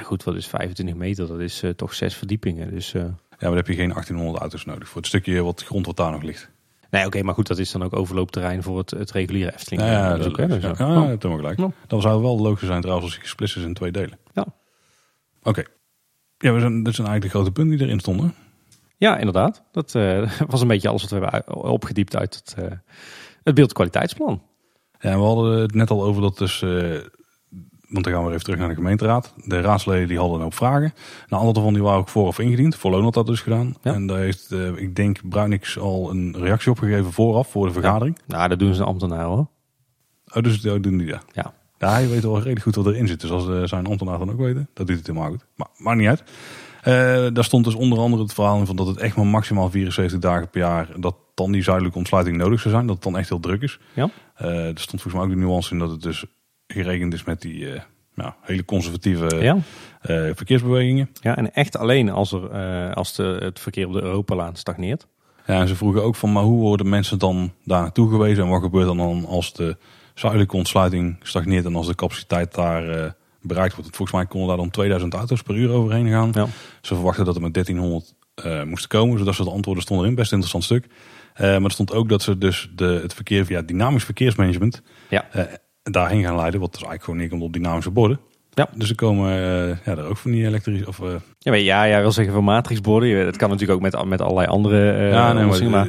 Ja, goed, wat is 25 meter? Dat is eh, toch zes verdiepingen. Dus, eh, Ja, maar dan heb je geen 1800 auto's nodig voor het stukje wat grond wat daar nog ligt. Nee, oké, maar goed, dat is dan ook overloopterrein voor het, het reguliere Efteling. Ja, ja, dat ook, hè, ja, ja, oh. dat gelijk. Dan zou het wel logisch zijn trouwens als hij gesplitst is in twee delen. Ja. Oké. Ja, we zijn, dit zijn eigenlijk de grote punten die erin stonden. Ja, inderdaad. Dat eh, [laughs] was een beetje alles wat we hebben opgediept uit het, het beeldkwaliteitsplan. Ja, we hadden het net al over dat dus... want dan gaan we weer even terug naar de gemeenteraad. De raadsleden die hadden een hoop vragen. Nou, alle van die waren ook vooraf ingediend. Volon had dat dus gedaan. Ja. En daar heeft, eh, ik denk, Bruinix al een reactie op gegeven vooraf voor de vergadering. Nou, dat doen ze een ambtenaar hoor. Oh, dus dat doen die dat. Ja. Ja, hij weet wel redelijk goed wat erin zit. Dus als eh, zijn ambtenaar dan ook weten, dat doet het helemaal goed. Maar maakt niet uit. Eh, daar stond dus onder andere het verhaal in van dat het echt maar maximaal 74 dagen per jaar, dat dan die zuidelijke ontsluiting nodig zou zijn. Dat het dan echt heel druk is. Ja. Er stond volgens mij ook de nuance in dat het dus gerekend is met die eh, nou, hele conservatieve Ja? eh, verkeersbewegingen. ja, en echt alleen als, er, eh, als de, het verkeer op de Europalaan stagneert. Ja, en ze vroegen ook van, maar hoe worden mensen dan daar naartoe gewezen? En wat gebeurt er dan als de zuidelijke ontsluiting stagneert en als de capaciteit daar bereikt wordt? Volgens mij konden daar dan 2000 auto's per uur overheen gaan. Ja. Ze verwachten dat er met 1300 eh moesten komen. Zodat ze de antwoorden stonden erin. Best interessant stuk. Maar er stond ook dat ze dus de, het verkeer via dynamisch verkeersmanagement Ja. Daarheen gaan leiden. Wat dus eigenlijk gewoon neerkomt op dynamische borden. Ja. Dus er komen eh, ja, er ook van die elektrische... Of, eh, Ja, maar ja, jij wil zeggen van matrixborden. Je- Het kan natuurlijk ook met, met allerlei andere eh ja, nee, maar, oplossingen, maar,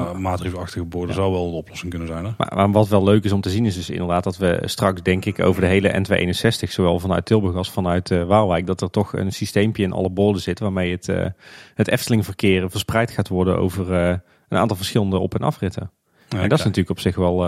maar, maatregelsachtige borden zou wel de oplossing kunnen zijn. Hè? Maar, maar wat wel leuk is om te zien is dus inderdaad dat we straks denk ik over de hele N261, zowel vanuit Tilburg als vanuit Waalwijk, dat er toch een systeempje in alle borden zit waarmee het, het Eftelingverkeer verspreid gaat worden over een aantal verschillende op- en afritten. Ja, en dat is natuurlijk op zich wel,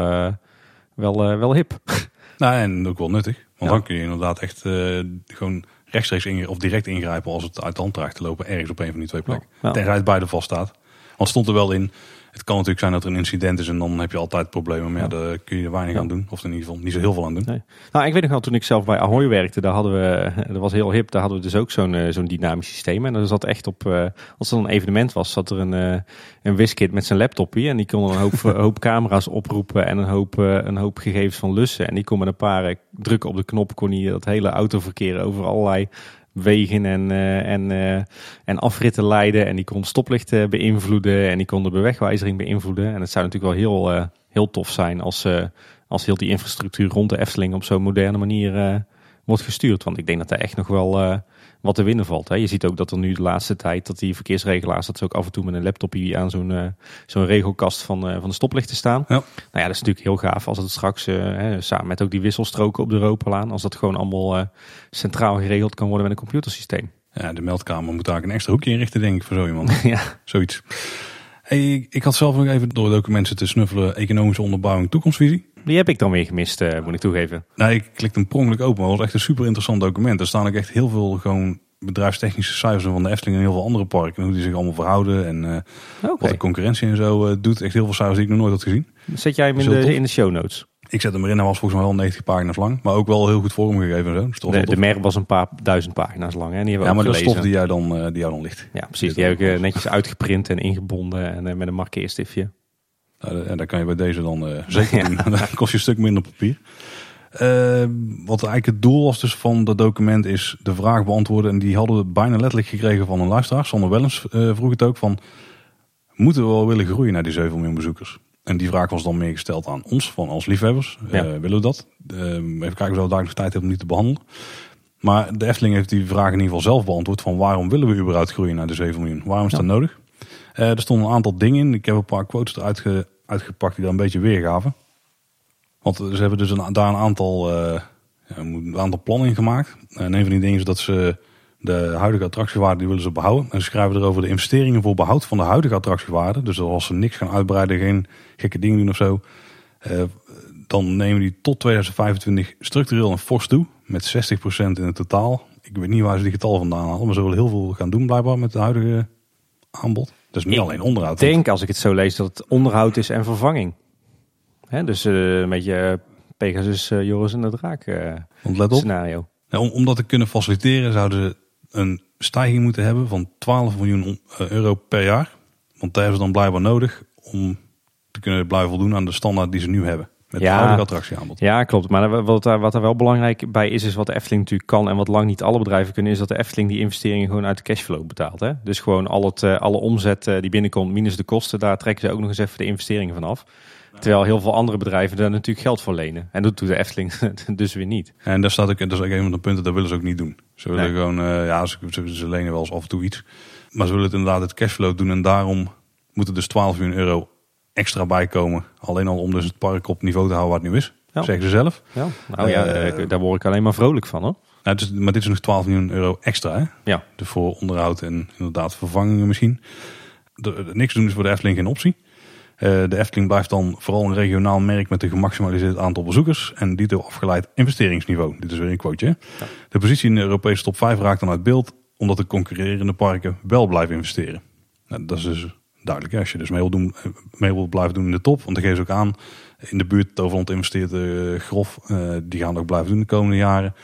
wel, eh, wel hip. [laughs] Nou, en ook wel nuttig. Want Ja. dan kun je inderdaad echt eh, gewoon rechtstreeks ingrijpen of direct ingrijpen als het uit de hand dreigt te lopen ergens op een van die twee plekken. Ja. Tenzij het beide vaststaat. Want het stond er wel in. Het kan natuurlijk zijn dat er een incident is en dan heb je altijd problemen. Maar ja, daar kun je er weinig Ja. aan doen. Of in ieder geval niet zo heel veel aan doen. Nee. Nou, ik weet nog wel, toen ik zelf bij Ahoy werkte, daar hadden we, dat was heel hip, daar hadden we dus ook zo'n eh, zo'n dynamisch systeem. En dan zat echt op, eh, als er een evenement was, zat er een, eh een wiskit met zijn laptopje. En die kon een hoop, [laughs] een hoop camera's oproepen en een hoop, een hoop gegevens van lussen. En die kon met een paar drukken op de knop, kon hij dat hele autoverkeer over allerlei wegen en, eh, en, eh, en afritten leiden. En die kon stoplichten beïnvloeden en die kon de bewegwijzering beïnvloeden. En het zou natuurlijk wel heel, eh, heel tof zijn als, eh, als heel die infrastructuur rond de Efteling op zo'n moderne manier eh, wordt gestuurd. Want ik denk dat er echt nog wel eh, wat te winnen valt. Hè. Je ziet ook dat er nu de laatste tijd dat die verkeersregelaars dat ze ook af en toe met een laptopje aan zo'n eh, zo'n regelkast van, eh, van de stoplichten staan. Ja. Nou ja, dat is natuurlijk heel gaaf als het straks eh, hè, samen met ook die wisselstroken op de Europalaan, als dat gewoon allemaal centraal geregeld kan worden met een computersysteem. Ja, de meldkamer moet daar een extra hoekje inrichten, denk ik, voor zo iemand. [laughs] ja. Zoiets. Hey, ik had zelf nog even door documenten te snuffelen. Economische onderbouwing, toekomstvisie. Die heb ik dan weer gemist, eh, moet ik toegeven. Nou, ik klikte hem per ongeluk open. Maar het was echt een super interessant document. Er staan ook echt heel veel gewoon bedrijfstechnische cijfers van de Efteling en heel veel andere parken. En hoe die zich allemaal verhouden en eh, wat de concurrentie en zo eh, doet. Echt heel veel cijfers die ik nog nooit had gezien. Zet jij hem in de, in de show notes? Ik zet hem erin. Hij was volgens mij wel 90 pagina's lang. Maar ook wel heel goed vormgegeven en zo. Dus De, de merk was een paar duizend pagina's lang. Hè? Die hebben ja, maar dat stof die jij dan, die jou dan ligt. Ja, precies. Die heb ik netjes uitgeprint en ingebonden en met een markeerstiftje. Nou, daar kan je bij deze dan uh, [laughs] zeker doen. [laughs] dan kost je een stuk minder papier. Uh, wat eigenlijk het doel was dus van dat document is de vraag beantwoorden. En die hadden we bijna letterlijk gekregen van een luisteraar. Sander Wellens uh, vroeg het ook van... Moeten we wel willen groeien naar die 7 miljoen bezoekers? En die vraag was dan meer gesteld aan ons, van als liefhebbers. Ja. willen we dat? even kijken of we daar nog tijd hebben om die te behandelen. Maar de Efteling heeft die vraag in ieder geval zelf beantwoord. Van waarom willen we überhaupt groeien naar de 7 miljoen? Waarom is dat nodig? Er stonden een aantal dingen in. Ik heb een paar quotes eruit ge, uitgepakt die daar een beetje weergaven. Want ze hebben dus een, daar een aantal, uh, een aantal plannen in gemaakt. En een van die dingen is dat ze de huidige attractiewaarde die willen ze behouden. En ze schrijven erover de investeringen voor behoud van de huidige attractiewaarde. Dus als ze niks gaan uitbreiden, geen gekke dingen doen of zo. Uh, dan nemen die tot 2025 structureel een fors toe. Met 60% in het totaal. Ik weet niet waar ze die getallen vandaan halen. Maar ze willen heel veel gaan doen blijkbaar met het huidige aanbod. Dus niet alleen onderhoud. Ik denk, als ik het zo lees, dat het onderhoud is en vervanging. Hè, dus uh, een beetje Pegasus, uh, Joris en de Draak uh, scenario. Ja, om, om dat te kunnen faciliteren zouden ze een stijging moeten hebben van 12 miljoen euro per jaar. Want daar hebben ze dan blijkbaar nodig om te kunnen blijven voldoen aan de standaard die ze nu hebben. Met ja, het attractieaanbod. Ja, klopt. Maar wat daar, wat daar wel belangrijk bij is, is wat de Efteling natuurlijk kan en wat lang niet alle bedrijven kunnen, is dat de Efteling die investeringen gewoon uit de cashflow betaalt. Hè? Dus gewoon al het, alle omzet die binnenkomt minus de kosten, daar trekken ze ook nog eens even de investeringen van af. Terwijl heel veel andere bedrijven daar natuurlijk geld voor lenen. En dat doet de Efteling [laughs] dus weer niet. En daar staat ook, dat is ook een van de punten, dat willen ze ook niet doen. Ze willen gewoon, uh, ja, ze, ze, lenen wel eens af en toe iets. Maar ze willen het inderdaad het cashflow doen. En daarom moet er dus 12 miljoen euro extra bijkomen. Alleen al om dus het park op niveau te houden waar het nu is. Ja. Zeggen ze zelf. Ja, nou ja, uh, daar word ik alleen maar vrolijk van hoor. Nou, is, maar dit is nog 12 miljoen euro extra. Hè? Ja. Dus voor onderhoud en inderdaad vervangingen misschien. De, niks doen is voor de Efteling geen optie. Uh, de Efteling blijft dan vooral een regionaal merk met een gemaximaliseerd aantal bezoekers en dito afgeleid investeringsniveau. Dit is weer een quoteje. Ja. De positie in de Europese top 5 raakt dan uit beeld omdat de concurrerende parken wel blijven investeren. Nou, dat is dus duidelijk. Als je dus mee wil, doen, mee wil blijven doen in de top, want dan geven ze ook aan. In de buurt Toverland investeert uh, grof. Uh, die gaan ook blijven doen de komende jaren.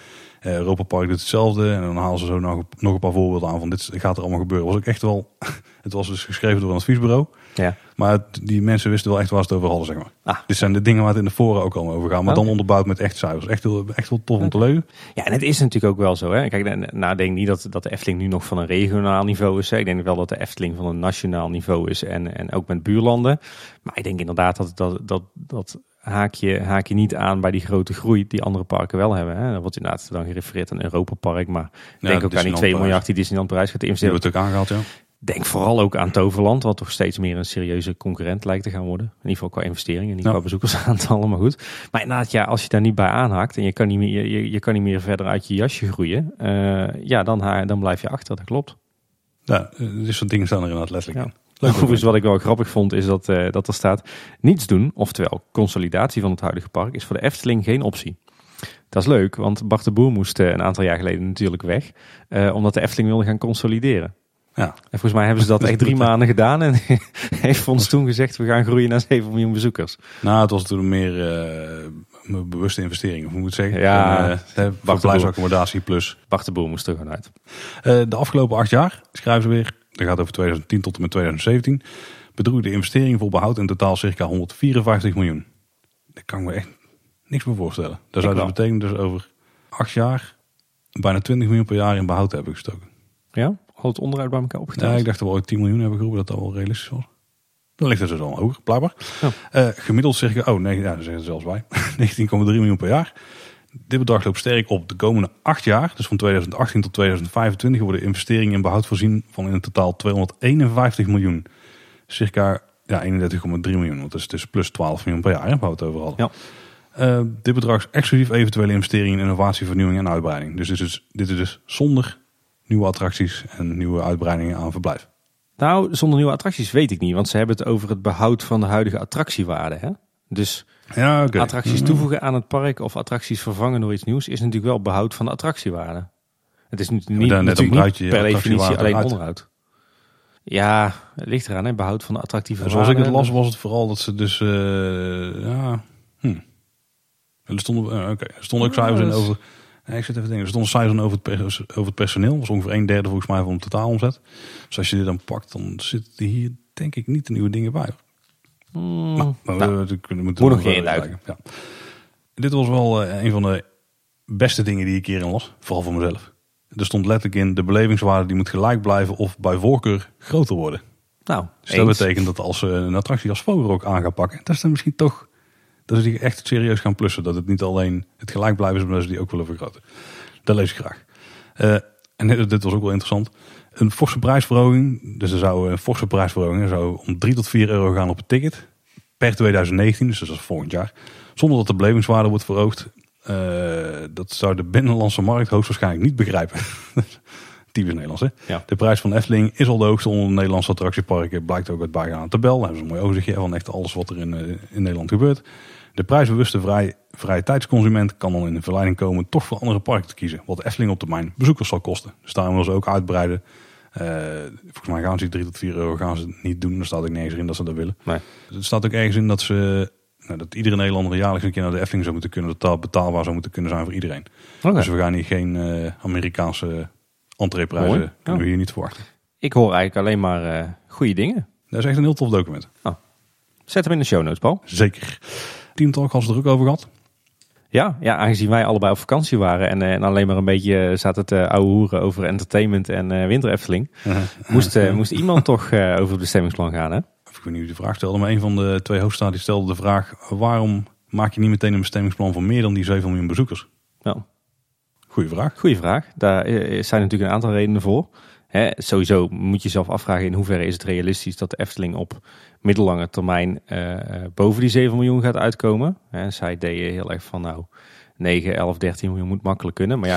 Uh, Europa Park doet hetzelfde. En dan halen ze zo nog, nog een paar voorbeelden aan van dit gaat er allemaal gebeuren. Was ook echt wel, [laughs] het was dus geschreven door een adviesbureau. Ja. Maar die mensen wisten wel echt waar ze het over hadden, zeg maar. Ah. Dit zijn de dingen waar het in de foren ook allemaal over gaat. Maar dan onderbouwd met echt cijfers. Echt, heel, echt wel tof om te lezen. Ja, en het is natuurlijk ook wel zo. Hè? Kijk, nou, ik denk niet dat, dat de Efteling nu nog van een regionaal niveau is. Hè? Ik denk wel dat de Efteling van een nationaal niveau is. En, en ook met buurlanden. Maar ik denk inderdaad dat, dat, dat, dat haak je, haak je niet aan bij die grote groei die andere parken wel hebben. Hè. Er wordt inderdaad dan gerefereerd aan Europa Park, maar ja, denk ook aan die 2 miljard die Disneyland Parijs gaat investeren. Die wordt ook aangehaald, ja. Denk vooral ook aan Toverland, wat toch steeds meer een serieuze concurrent lijkt te gaan worden. In ieder geval qua investeringen, niet ja. qua bezoekersaantallen, maar goed. Maar inderdaad, ja, als je daar niet bij aanhaakt en je kan niet meer, je, je kan niet meer verder uit je jasje groeien, uh, ja, dan, dan blijf je achter, dat klopt. Ja, dus soort dingen staan er inderdaad letterlijk in. Overigens, wat ik wel grappig vond, is dat, uh, dat er staat: niets doen, oftewel consolidatie van het huidige park, is voor de Efteling geen optie. Dat is leuk, want Bart de Boer moest uh, een aantal jaar geleden natuurlijk weg, uh, omdat de Efteling wilde gaan consolideren. Ja. En volgens mij hebben ze dat echt drie [laughs] maanden gedaan en [laughs] heeft ons toen gezegd: we gaan groeien naar 7 miljoen bezoekers. Nou, het was toen meer bewuste investering, of hoe moet ik zeggen? Ja, uh, verblijfsaccommodatie plus. Bart de Boer moest er gewoon uit. de afgelopen acht jaar schrijven ze weer dat gaat over 2010 tot en met 2017, bedroeg de investering voor behoud in totaal circa 154 miljoen. Daar kan ik me echt niks meer voorstellen. Dat zou dus betekenen dus over acht jaar bijna 20 miljoen per jaar in behoud hebben gestoken. Ja, al het onderuit bij elkaar opgeteld. Ja, ik dacht dat we ooit 10 miljoen hebben geroepen, dat dat wel realistisch was. Dan ligt het dus al hoger, blijkbaar. Ja. Uh, gemiddeld circa, oh nee, ja, daar zeggen ze zelfs bij, 19,3 [laughs] miljoen per jaar. Dit bedrag loopt sterk op de komende acht jaar. Dus van 2018 tot 2025 worden investeringen in behoud voorzien van in totaal 251 miljoen. Circa ja, 31,3 miljoen. Want dat is dus plus 12 miljoen per jaar, hè, waar we het over hadden. Ja. Uh, dit bedrag is exclusief eventuele investeringen in innovatie, vernieuwing en uitbreiding. Dus dit is, dit is dus zonder nieuwe attracties en nieuwe uitbreidingen aan verblijf. Nou, zonder nieuwe attracties weet ik niet. Want ze hebben het over het behoud van de huidige attractiewaarde. Hè? Dus ja, okay. attracties toevoegen aan het park of attracties vervangen door iets nieuws is natuurlijk wel behoud van de attractiewaarde. Het is niet, niet, natuurlijk niet per definitie alleen onderhoud. Ja, het ligt eraan, hè, behoud van de attractieve Zoals ik het las was het vooral dat ze dus, uh, ja, hm. Er stonden, uh, okay. er stonden ook cijfers in over, nee, ik zit even denken, er stonden cijfers over het, over het personeel. Dat was ongeveer een derde volgens mij van de totaalomzet. Dus als je dit dan pakt, dan zitten hier denk ik niet de nieuwe dingen bij. Mm, Maar, maar nou, we, moeten moet nog geen. Ja. Dit was wel eh, een van de beste dingen die ik hierin las. Vooral voor mezelf. Er stond letterlijk in, de belevingswaarde die moet gelijk blijven of bij voorkeur groter worden. nou, Dus dat eens. betekent dat als ze een attractie als Vogelrok aan gaan pakken, dat is dan misschien toch, dat ze die echt serieus gaan plussen. Dat het niet alleen het gelijk blijven is, maar dat ze die ook willen vergroten. Dat lees ik graag. Eh, en dit, was ook wel interessant. Een forse prijsverhoging, dus er zou een forse prijsverhoging, er zou om 3 tot 4 euro gaan op het ticket. Per 2019, dus dat is volgend jaar. Zonder dat de belevingswaarde wordt verhoogd. Eh, dat zou de binnenlandse markt hoogstwaarschijnlijk niet begrijpen. [laughs] Typisch Nederlands, hè? Ja. De prijs van Efteling is al de hoogste onder de Nederlandse attractieparken. Blijkt ook uit bijgaande tabel. Daar hebben ze een mooi overzichtje van echt alles wat er in, eh, in Nederland gebeurt. De prijsbewuste vrij, vrije tijdsconsument kan dan in de verleiding komen toch voor andere parken te kiezen. Wat de Efteling op termijn bezoekers zal kosten. Dus daarom wil ze ook uitbreiden. Eh, volgens mij gaan ze die 3 tot 4 euro gaan ze niet doen. Er staat ook nergens in dat ze dat willen. Nee. Er staat ook ergens in dat ze... Nou, dat iedere Nederlander jaarlijks een keer naar de Efteling zou moeten kunnen. Dat dat betaalbaar zou moeten kunnen zijn voor iedereen. Dus we gaan hier geen eh, Amerikaanse entreeprijzen Mooi. kunnen we Ja. hier niet verwachten. Ik hoor eigenlijk alleen maar eh goede dingen. Dat is echt een heel tof document. Zet hem in de show notes, Paul. Zeker. Team Talk er ook over gehad. Ja, ja, aangezien wij allebei op vakantie waren en, eh, en alleen maar een beetje eh, zaten te ouwe hoeren over entertainment en eh winter Efteling, moest, eh, moest iemand toch over het bestemmingsplan gaan, hè? Of ik weet niet wie de vraag stelde, maar een van de twee hoofdstaten die stelde de vraag... waarom maak je niet meteen een bestemmingsplan voor meer dan die 7 miljoen bezoekers? Nou, Goeie vraag. goede vraag. Daar zijn natuurlijk een aantal redenen voor. Hè, sowieso moet je jezelf afvragen in hoeverre is het realistisch dat de Efteling op middellange termijn eh, eh, boven die 7 miljoen gaat uitkomen. Hè, zij deden heel erg van nou 9, 11, 13 miljoen moet makkelijk kunnen. Maar ja,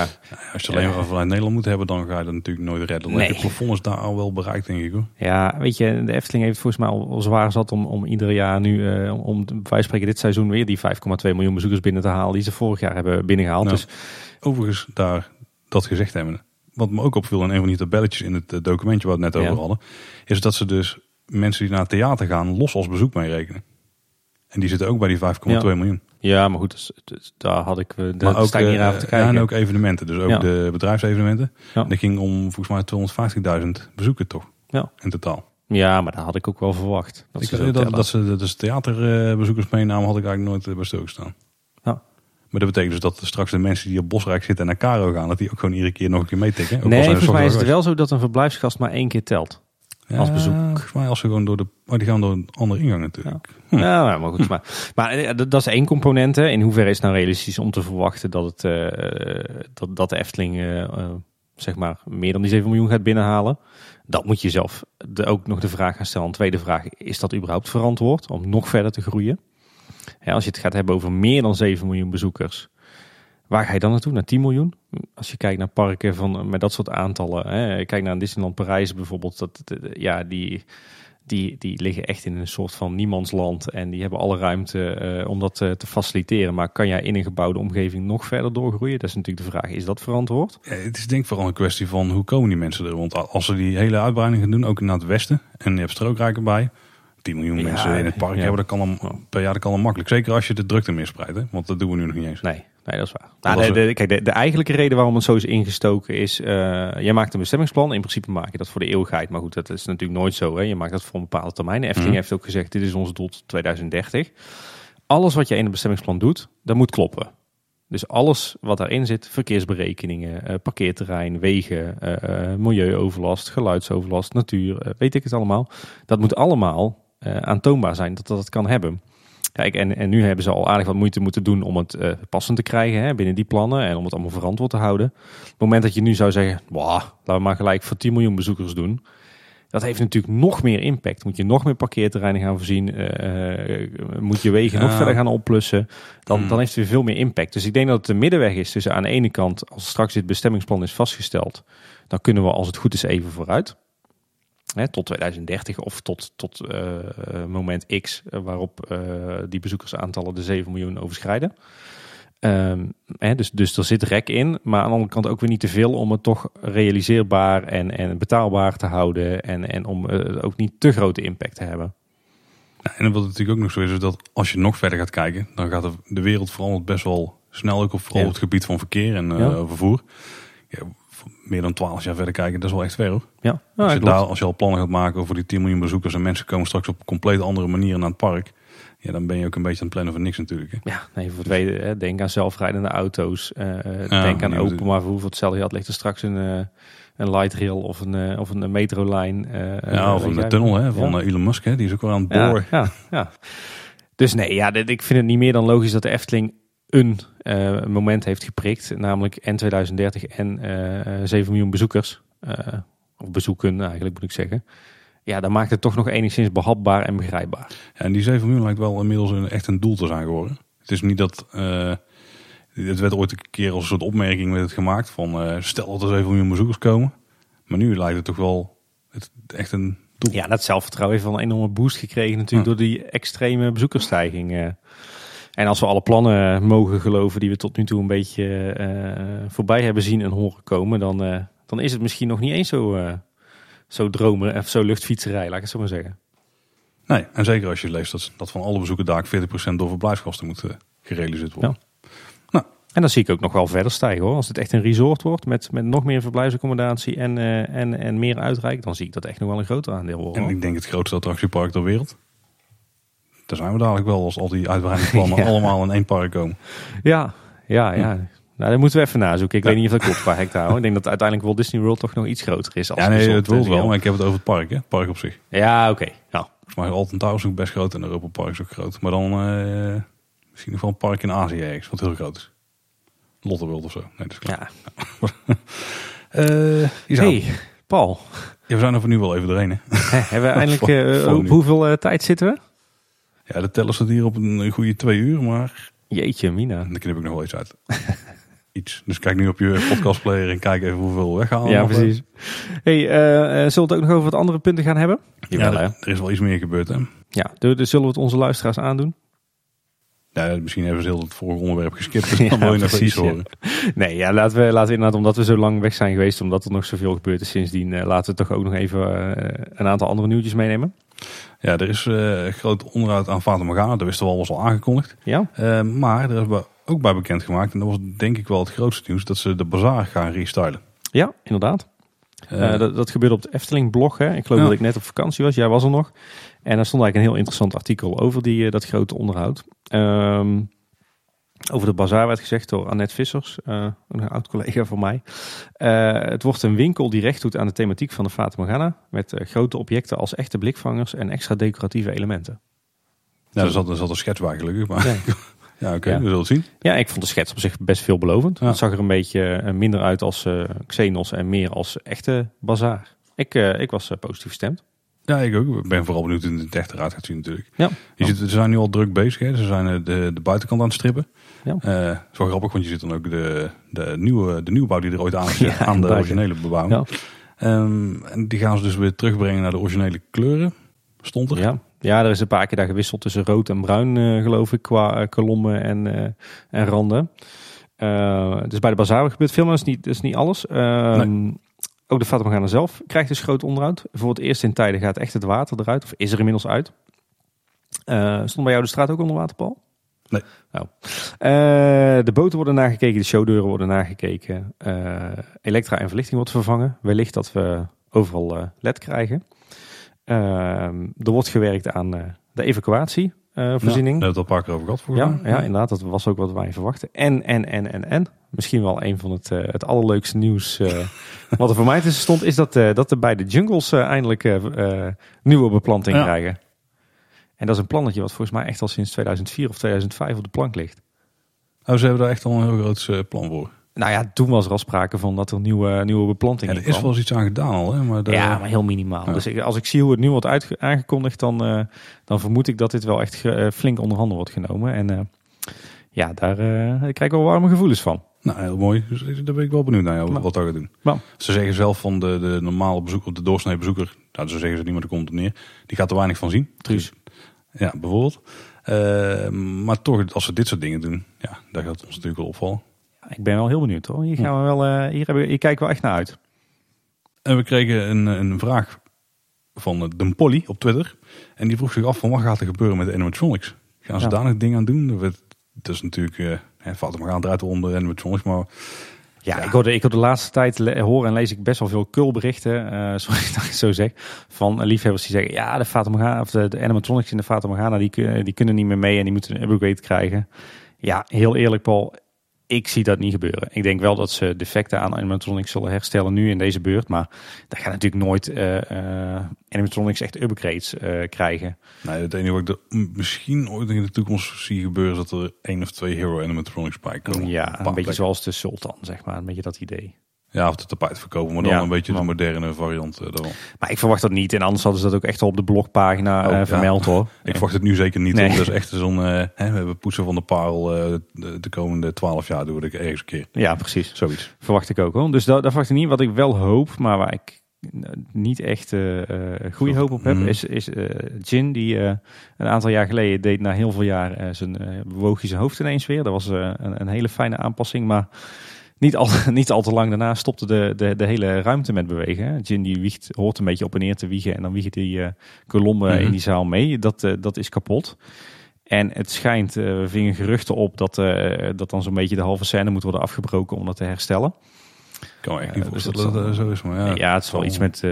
Als je het alleen maar vanuit Nederland moet hebben, dan ga je dat natuurlijk nooit redden. Nee. je plafond is daar al wel bereikt, denk ik hoor. Ja, weet je, de Efteling heeft volgens mij al, zwaar zat om, om ieder jaar nu, eh, om van spreken dit seizoen weer die 5,2 miljoen bezoekers binnen te halen die ze vorig jaar hebben binnengehaald. Nou. Dus Overigens, daar dat gezegd hebben. Wat me ook opviel in een van die tabelletjes in het eh, documentje waar we het net Ja. over hadden. Is dat ze dus mensen die naar het theater gaan los als bezoek meerekenen. En die zitten ook bij die 5,2 Ja. miljoen. ja, maar goed, dus, dus daar had ik, eh, daar maar ook, niet eh, naar te ja, kijken. en ook evenementen. Dus ook Ja. de bedrijfsevenementen. Ja. En dat ging om volgens mij 250.000 bezoeken toch Ja. in totaal. Ja, maar dat had ik ook wel verwacht. Dat ik, ze dat, dat ze dus theaterbezoekers meenamen had ik eigenlijk nooit bij stilgestaan. Maar dat betekent dus dat straks de mensen die op Bosrijk zitten en naar Caro gaan, dat die ook gewoon iedere keer nog een keer meetikken. Ook nee, volgens mij is het wel zo dat een verblijfsgast maar één keer telt. Ja, als bezoek. Volgens mij als ze gewoon door de, maar die gaan door een andere ingang natuurlijk. Ja, nou, maar goed. Maar, maar eh, dat, is één component. Hè. In hoeverre is het nou realistisch om te verwachten dat, het, eh, dat, dat de Efteling eh, zeg maar meer dan die 7 miljoen gaat binnenhalen? Dat moet je zelf de, ook nog de vraag gaan stellen. Een tweede vraag, is dat überhaupt verantwoord om nog verder te groeien? Als je het gaat hebben over meer dan 7 miljoen bezoekers, waar ga je dan naartoe? Naar 10 miljoen? Als je kijkt naar parken van, met dat soort aantallen. Hè, kijk naar Disneyland Parijs bijvoorbeeld. Dat, ja, die, die, die liggen echt in een soort van niemandsland. En die hebben alle ruimte eh, om dat eh, te faciliteren. Maar kan jij in een gebouwde omgeving nog verder doorgroeien? Dat is natuurlijk de vraag. Is dat verantwoord? Ja, het is denk ik vooral een kwestie van hoe komen die mensen er. Want als ze die hele uitbreiding gaan doen, ook naar het westen, en je hebt strookrijk erbij, 10 miljoen Ja, mensen in het park ja. hebben, dat kan dan per jaar dat kan dan makkelijk. Zeker als je de drukte mispreidt, hè? want dat doen we nu nog niet eens. Nee, nee dat is waar. Nou, de, de- kijk, de, de eigenlijke reden waarom het zo is ingestoken is... eh, jij maakt een bestemmingsplan. In principe maak je dat voor de eeuwigheid. Maar goed, dat is natuurlijk nooit zo. Hè. Je maakt dat voor een bepaalde termijn. De Efteling Mhm. heeft ook gezegd, dit is ons doel tot 2030. Alles wat je in het bestemmingsplan doet, dat moet kloppen. Dus alles wat daarin zit, verkeersberekeningen, eh, parkeerterrein, wegen, eh, milieuoverlast, geluidsoverlast, natuur, weet ik het allemaal. Dat moet allemaal aantoonbaar zijn dat dat het kan hebben. Kijk, en, en nu hebben ze al aardig wat moeite moeten doen om het eh, passend te krijgen hè, binnen die plannen en om het allemaal verantwoord te houden. Op het moment dat je nu zou zeggen, "Wah, laten we maar gelijk voor 10 miljoen bezoekers doen. Dat heeft natuurlijk nog meer impact. Moet je nog meer parkeerterreinen gaan voorzien, eh, eh, moet je wegen nog verder gaan opplussen. Dan, Hmm. dan heeft het weer veel meer impact. Dus ik denk dat het een middenweg is tussen aan de ene kant, als straks dit bestemmingsplan is vastgesteld, dan kunnen we als het goed is even vooruit. Hè, tot 2030 of tot, tot eh, moment X eh, waarop eh, die bezoekersaantallen de 7 miljoen overschrijden. Ehm, hè, dus, dus er zit rek in, maar aan de andere kant ook weer niet te veel om het toch realiseerbaar en, en betaalbaar te houden en, en om ook niet te grote impact te hebben. En wat natuurlijk ook nog zo is, is dat als je nog verder gaat kijken, dan gaat de, de wereld verandert best wel snel, ook op vooral Ja. op het gebied van verkeer en Ja. vervoer. Ja, meer dan 12 jaar verder kijken, dat is wel echt ver hoor. Ja, als, je daar, als je al plannen gaat maken voor die 10 miljoen bezoekers en mensen komen straks op compleet andere manieren naar het park. Ja, dan ben je ook een beetje aan het plannen voor niks natuurlijk. Hè. Ja, nee, voor het hè, denk aan zelfrijdende auto's. eh, Ja, denk aan openbaar vervoer. Voor hetzelfde geld ligt er straks een, eh, een light rail of een, eh, of een metrolijn. eh, Ja, of een tunnel hè, van eh, Elon Musk, hè, die is ook wel aan het Ja, boren. ja, ja. Dus nee, ja, dit- ik vind het niet meer dan logisch dat de Efteling een eh, moment heeft geprikt. Namelijk en 2030 en eh 7 miljoen bezoekers. eh, of bezoeken eigenlijk moet ik zeggen. Ja, dan maakt het toch nog enigszins behapbaar en begrijpbaar. Ja, en die 7 miljoen lijkt wel inmiddels een, echt een doel te zijn geworden. Het is niet dat... eh, het werd ooit een keer als een soort opmerking werd het gemaakt van... stel dat er 7 miljoen bezoekers komen. Maar nu lijkt het toch wel het, echt een doel. Ja, dat zelfvertrouwen heeft wel een enorme boost gekregen natuurlijk Ja. door die extreme bezoekersstijging. En als we alle plannen mogen geloven die we tot nu toe een beetje eh, voorbij hebben zien en horen komen, dan, eh, dan is het misschien nog niet eens zo, eh, zo dromen of zo luchtfietserij, laat ik het zo maar zeggen. Nee, en zeker als je leest dat, dat van alle bezoeken daar 40% door verblijfskosten moet gerealiseerd worden. En dan zie ik ook nog wel verder stijgen hoor. Als het echt een resort wordt met, met nog meer verblijfsaccommodatie en, en, en meer uitrijk, dan zie ik dat echt nog wel een groter aandeel worden. En ik denk het grootste attractiepark ter wereld. Daar zijn we dadelijk wel als al die uitbreidingsplannen [laughs] Ja. allemaal in één park komen. Ja, ja, ja. Nou, dat moeten we even nazoeken. Ik Ja. weet niet of dat klopt qua hectare. hoor. Ik denk dat uiteindelijk Walt Disney World toch nog iets groter is. Als Ja, nee, het wil wel, maar ik heb het over het park, hè? Het park op zich. Ja, oké. Ja. Volgens mij Alton Towers is ook best groot en Europa Park is ook groot. Maar dan eh, misschien nog wel een park in Azië ergens, wat heel groot is. Lotte World of zo. Nee, dat is klaar. ja. [laughs] Isabel, Hey, Paul. ja, we zijn er voor nu wel even doorheen, hè? Hebben we [laughs] eindelijk... Eh, op hoeveel tijd zitten we? Ja, de teller staat hier op een goede twee uur, maar Jeetje, Mina. dan knip ik nog wel iets uit. [laughs] iets. Dus kijk nu op je podcastplayer en kijk even hoeveel we weghalen. Ja, precies. Hey, eh, eh, zullen we het ook nog over wat andere punten gaan hebben? Ja, Jawel, er, er is wel iets meer gebeurd, hè? Ja, dus dus zullen we het onze luisteraars aandoen? Ja, misschien hebben ze heel het vorige onderwerp geskipt. Dus [laughs] dan wil je nog wel precies, iets ja. horen. Nee, ja, laten we, laten we inderdaad, omdat we zo lang weg zijn geweest, omdat er nog zoveel gebeurd is sindsdien, eh, laten we toch ook nog even eh, een aantal andere nieuwtjes meenemen. Ja, er is eh groot onderhoud aan Fata Morgana. Dat wisten we al, was al aangekondigd. Ja? Maar er is ook bij bekendgemaakt, en dat was denk ik wel het grootste nieuws, dat ze de bazaar gaan restylen. Ja, inderdaad. Dat, dat gebeurde op de Efteling blog. Hè. Ik geloof Ja. dat ik net op vakantie was. Jij was er nog. En daar stond eigenlijk een heel interessant artikel over die, eh, dat grote onderhoud. Ehm, over de bazaar werd gezegd door Annette Vissers, eh, een oud collega van mij. Eh, het wordt een winkel die recht doet aan de thematiek van de Fata Morgana. Met grote objecten als echte blikvangers en extra decoratieve elementen. er, zat, er zat een schets bij gelukkig, maar Ja. [laughs] ja, oké, Ja. we zullen het zien. Ja, ik vond de schets op zich best veelbelovend. Ja. Het zag er een beetje minder uit als Xenos en meer als echte bazaar. Ik, ik was positief gestemd. Ja, ik ook. Ik ben vooral benieuwd hoe het echt eruit gaat zien natuurlijk. Ja. Je ziet, ze zijn nu al druk bezig. Hè. Ze zijn eh, de, de buitenkant aan het strippen. Ja. Eh, is wel grappig, want je ziet dan ook de, de, nieuwe, de nieuwbouw die er ooit aan [laughs] is Ja, aan de originele bebouwing. Ja. Ehm, en die gaan ze dus weer terugbrengen naar de originele kleuren. Stond er. Ja. ja, er is een paar keer daar gewisseld tussen rood en bruin, eh, geloof ik, qua kolommen en, en randen. Dus bij de bazaar gebeurt veel, maar dat is niet, dat is niet alles. Ehm, Ook de Morgana zelf krijgt dus groot onderhoud. Voor het eerst in tijden gaat echt het water eruit, of is er inmiddels uit. Eh, stond bij jou de straat ook onder water, Paul? Nee. Eh, de boten worden nagekeken, de showdeuren worden nagekeken. Eh, elektra en verlichting wordt vervangen. Wellicht dat we overal LED krijgen. Ehm, er wordt gewerkt aan de Ja, daar hebben we het al een paar keer over gehad volgens Ja, ja, inderdaad. Dat was ook wat wij verwachten. En, en, en, en, en. Misschien wel een van het, eh, het allerleukste nieuws eh, [laughs] wat er voor mij tussen stond... is dat, eh, dat de beide jungles eh, eindelijk eh, eh, nieuwe beplanting Ja. krijgen. En dat is een plannetje wat volgens mij echt al sinds 2004 of 2005 op de plank ligt. Oh, ze hebben daar echt al een heel groot eh, plan voor. Nou ja, toen was er al sprake van dat er nieuwe, nieuwe beplanting Ja, in er is wel eens iets aan gedaan al, hè? Maar de, Ja, maar heel minimaal. Ja. Dus ik, als ik zie hoe het nu wordt uitge- aangekondigd, dan, eh, dan vermoed ik dat dit wel echt eh, flink onder handen wordt genomen. En eh, ja, daar krijg ik wel warme gevoelens van. Nou, heel mooi. Dus daar ben ik wel benieuwd naar jou, Nou. wat dat gaat doen. Nou. Ze zeggen zelf van de, de normale bezoeker, de doorsnee bezoeker, nou, zo zeggen ze daar komt neer. Die gaat er weinig van zien. Truus. Ja, bijvoorbeeld. Maar toch, als ze dit soort dingen doen, ja, daar gaat het ons natuurlijk wel opvallen. Ik ben wel heel benieuwd hoor. Hier, gaan we wel, eh, hier, hebben, hier kijken we echt naar uit. En we kregen een, een vraag van eh, de Polly op Twitter. En die vroeg zich af van wat gaat er gebeuren met de animatronics? Gaan ze Ja. daar nog dingen aan doen? Dat is natuurlijk, eh, hè, Fata Morgana draait onder animatronics, maar Ja, Ja. Ik, hoorde, ik hoor de laatste tijd hoor en lees ik best wel veel kulberichten, eh [laughs] sorry dat ik het zo zeg, van liefhebbers die zeggen, ja, de Fata Morgana, of de, de animatronics in de Fata Morgana, die, die kunnen niet meer mee en die moeten een upgrade krijgen. Ja, heel eerlijk Paul, ik zie dat niet gebeuren. Ik denk wel dat ze defecten aan animatronics zullen herstellen nu in deze beurt, maar daar gaan natuurlijk nooit eh, eh, animatronics echt upgrades eh, krijgen. Nee, het enige wat ik er misschien ooit in de toekomst zie gebeuren... is dat er één of twee Hero Animatronics bij komen. ja, een beetje zoals de Sultan, zeg maar, een beetje dat idee. Ja, of de tapijt verkopen, maar dan Ja, een beetje de moderne variant eh, daarvan. Maar ik verwacht dat niet en anders hadden ze dat ook echt al op de blogpagina Oh, eh, ja. vermeld hoor. [laughs] Ik verwacht het nu zeker niet. Nee. Dat is echt zo'n... eh, we hebben poetsen van de parel de, de komende twaalf jaar we dat ergens een keer. Ja, precies. Zoiets. Verwacht ik ook hoor. Dus dat, dat verwacht ik niet. Wat ik wel hoop, maar waar ik niet echt goede hoop op heb, Mhm. is, is Jin, die een aantal jaar geleden deed na heel veel jaar zijn bewoog hij zijn hoofd ineens weer. Dat was een, een hele fijne aanpassing, maar niet al, [laughs] niet al te lang daarna stopte de, de, de hele ruimte met bewegen. hè. Jin die wiegt, hoort een beetje op en neer te wiegen en dan wiegen die eh kolommen Mhm. in die zaal mee. Dat, eh, dat is kapot. En het schijnt, eh, we vingen geruchten op dat, dat dan zo'n beetje de halve scène moet worden afgebroken om dat te herstellen. Ik kan me echt Eh, niet dus voorstellen dat dat dat zo is. Maar ja, Ja, het is wel iets met.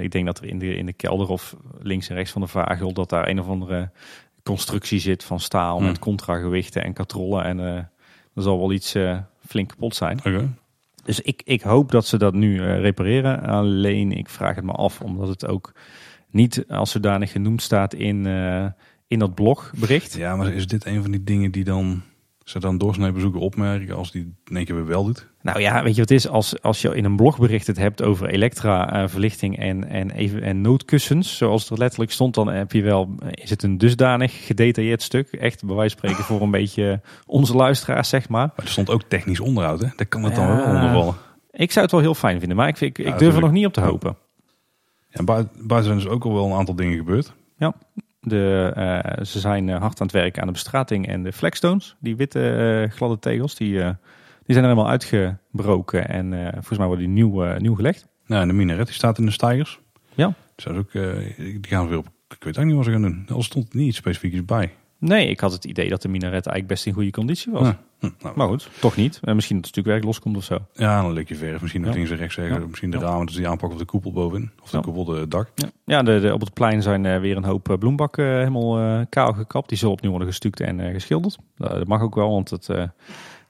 ik denk dat er in de, in de kelder of links en rechts van de vagel. dat daar een of andere constructie zit van staal. Hmm. met contragewichten en katrollen. En er zal wel iets flink kapot zijn. Dus ik, ik hoop dat ze dat nu eh, repareren. Alleen ik vraag het me af, omdat het ook niet als zodanig genoemd staat in, eh, in dat blogbericht. Ja, maar is dit een van die dingen die dan ze dan doorsnee bezoeken opmerken als die in één keer weer wel doet? Nou ja, weet je wat het is? Als, als je in een blogbericht het hebt over elektra, eh, verlichting en, en, even, en noodkussens, zoals het er letterlijk stond, dan heb je wel, is het een dusdanig gedetailleerd stuk. Echt, bij wijze van spreken, voor een [laughs] beetje onze luisteraars, zeg maar. Maar er stond ook technisch onderhoud, hè? Daar kan het dan Ja. wel onder vallen. Ik zou het wel heel fijn vinden, maar ik, ik, ik Ja, durf er nog niet op te hopen. Ja, buiten, zijn dus ook al wel een aantal dingen gebeurd. De, eh, ze zijn eh, hard aan het werken aan de bestrating en de flagstones. Die witte eh, gladde tegels, die, die zijn er helemaal uitgebroken. En volgens mij worden die nieuw, nieuw gelegd. Nou, en de minaret die staat in de stijgers. Ja. Dus dat is ook, die gaan we weer op. Ik weet ook niet wat ze gaan doen. Er stond niet iets specifieks bij. Nee, ik had het idee dat de minaret eigenlijk best in goede conditie was. Ja. Hm, nou, Maar goed, toch niet. En misschien dat het stukwerk loskomt of zo. ja, dan lik je verf. Misschien nog Ja. links en rechts zeggen. Ja. Misschien de ramen, dus die aanpakken of de koepel bovenin. Of de Ja. koepel, de dak. Ja, de, de, op het plein zijn eh, weer een hoop eh, bloembakken eh, helemaal eh, kaal gekapt. Die zullen opnieuw worden gestuukt en eh, geschilderd. Dat mag ook wel, want het, eh,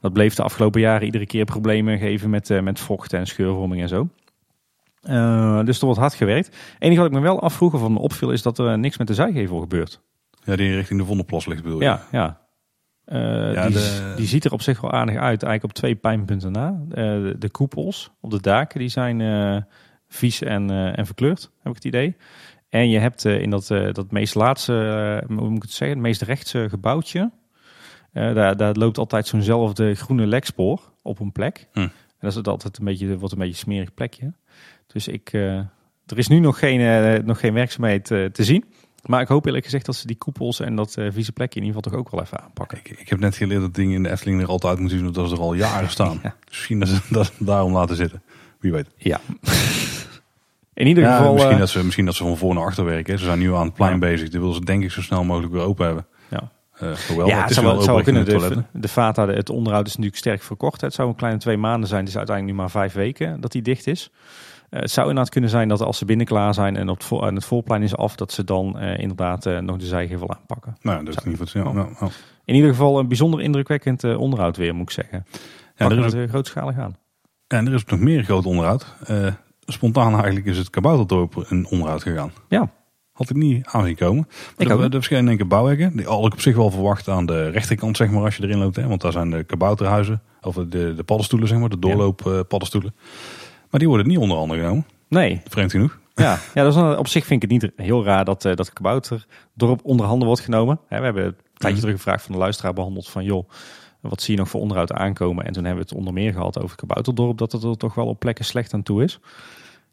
dat bleef de afgelopen jaren iedere keer problemen geven met, eh, met vocht en scheurvorming en zo. Eh, dus er wordt hard gewerkt. Het enige wat ik me wel afvroeg of wat me opviel is dat er niks met de zijgevel gebeurt. Ja, die richting de Vondelplas ligt bedoel je? Ja, ja. Eh, Ja, die, de- die ziet er op zich wel aardig uit, eigenlijk op twee pijnpunten na. Eh, de, de koepels op de daken die zijn eh, vies en, en verkleurd, heb ik het idee. En je hebt in dat, dat meest laatste, hoe moet ik het zeggen, het meest rechtse gebouwtje. daar, daar loopt altijd zo'nzelfde groene lekspoor op een plek. Hm. En dat is altijd een beetje, wordt een beetje een smerig plekje. Dus ik, er is nu nog geen, nog geen werkzaamheid te zien. Maar ik hoop eerlijk gezegd dat ze die koepels en dat eh, vieze plekje in ieder geval toch ook wel even aanpakken. Ik, ik heb net geleerd dat dingen in de Efteling er altijd moeten zien, omdat ze er al jaren staan. [laughs] Ja. Misschien dat ze [laughs] dat daarom laten zitten. Wie weet. Ja. In ieder Ja, geval. misschien, eh, dat ze, misschien dat ze van voor naar achter werken. Ze zijn nu aan het plein Ja. bezig. Die willen ze denk ik zo snel mogelijk weer open hebben. Ja. Hoewel, ja, het is zou, wel zou kunnen. de De, toiletten. de Vata, de- het onderhoud is natuurlijk sterk verkort. Het zou een kleine twee maanden zijn. Het is uiteindelijk nu maar vijf weken dat die dicht is. Eh, het zou inderdaad kunnen zijn dat als ze binnen klaar zijn en, op het, en het voorplein is af, dat ze dan eh, inderdaad eh, nog de zijgevel aanpakken. Nou, dat is niet wat. Ja, Oh. nou, oh. In ieder geval een bijzonder indrukwekkend eh, onderhoud weer, moet ik zeggen. Ja, er is, het grootschalig aan. en er is nog meer groot onderhoud. Eh, spontaan eigenlijk is het Kabouterdorp in onderhoud gegaan. Ja, Had ik niet aanzien komen. Ik één keer bouwhekken. Die al ik op zich wel verwacht aan de rechterkant, zeg maar, als je erin loopt. Hè? Want daar zijn de kabouterhuizen. Of de, de paddenstoelen, zeg maar. De doorloop eh, paddenstoelen. Maar die worden niet onder andere genomen. nee. Vreemd genoeg. Ja, ja dat is een- op zich vind ik het niet heel raar dat, eh dat Kabouterdorp onder handen wordt genomen. Hè, we hebben een tijdje Mhm. terug gevraagd van de luisteraar behandeld van joh, wat zie je nog voor onderhoud aankomen? En toen hebben we het onder meer gehad over Kabouterdorp, dat het er toch wel op plekken slecht aan toe is.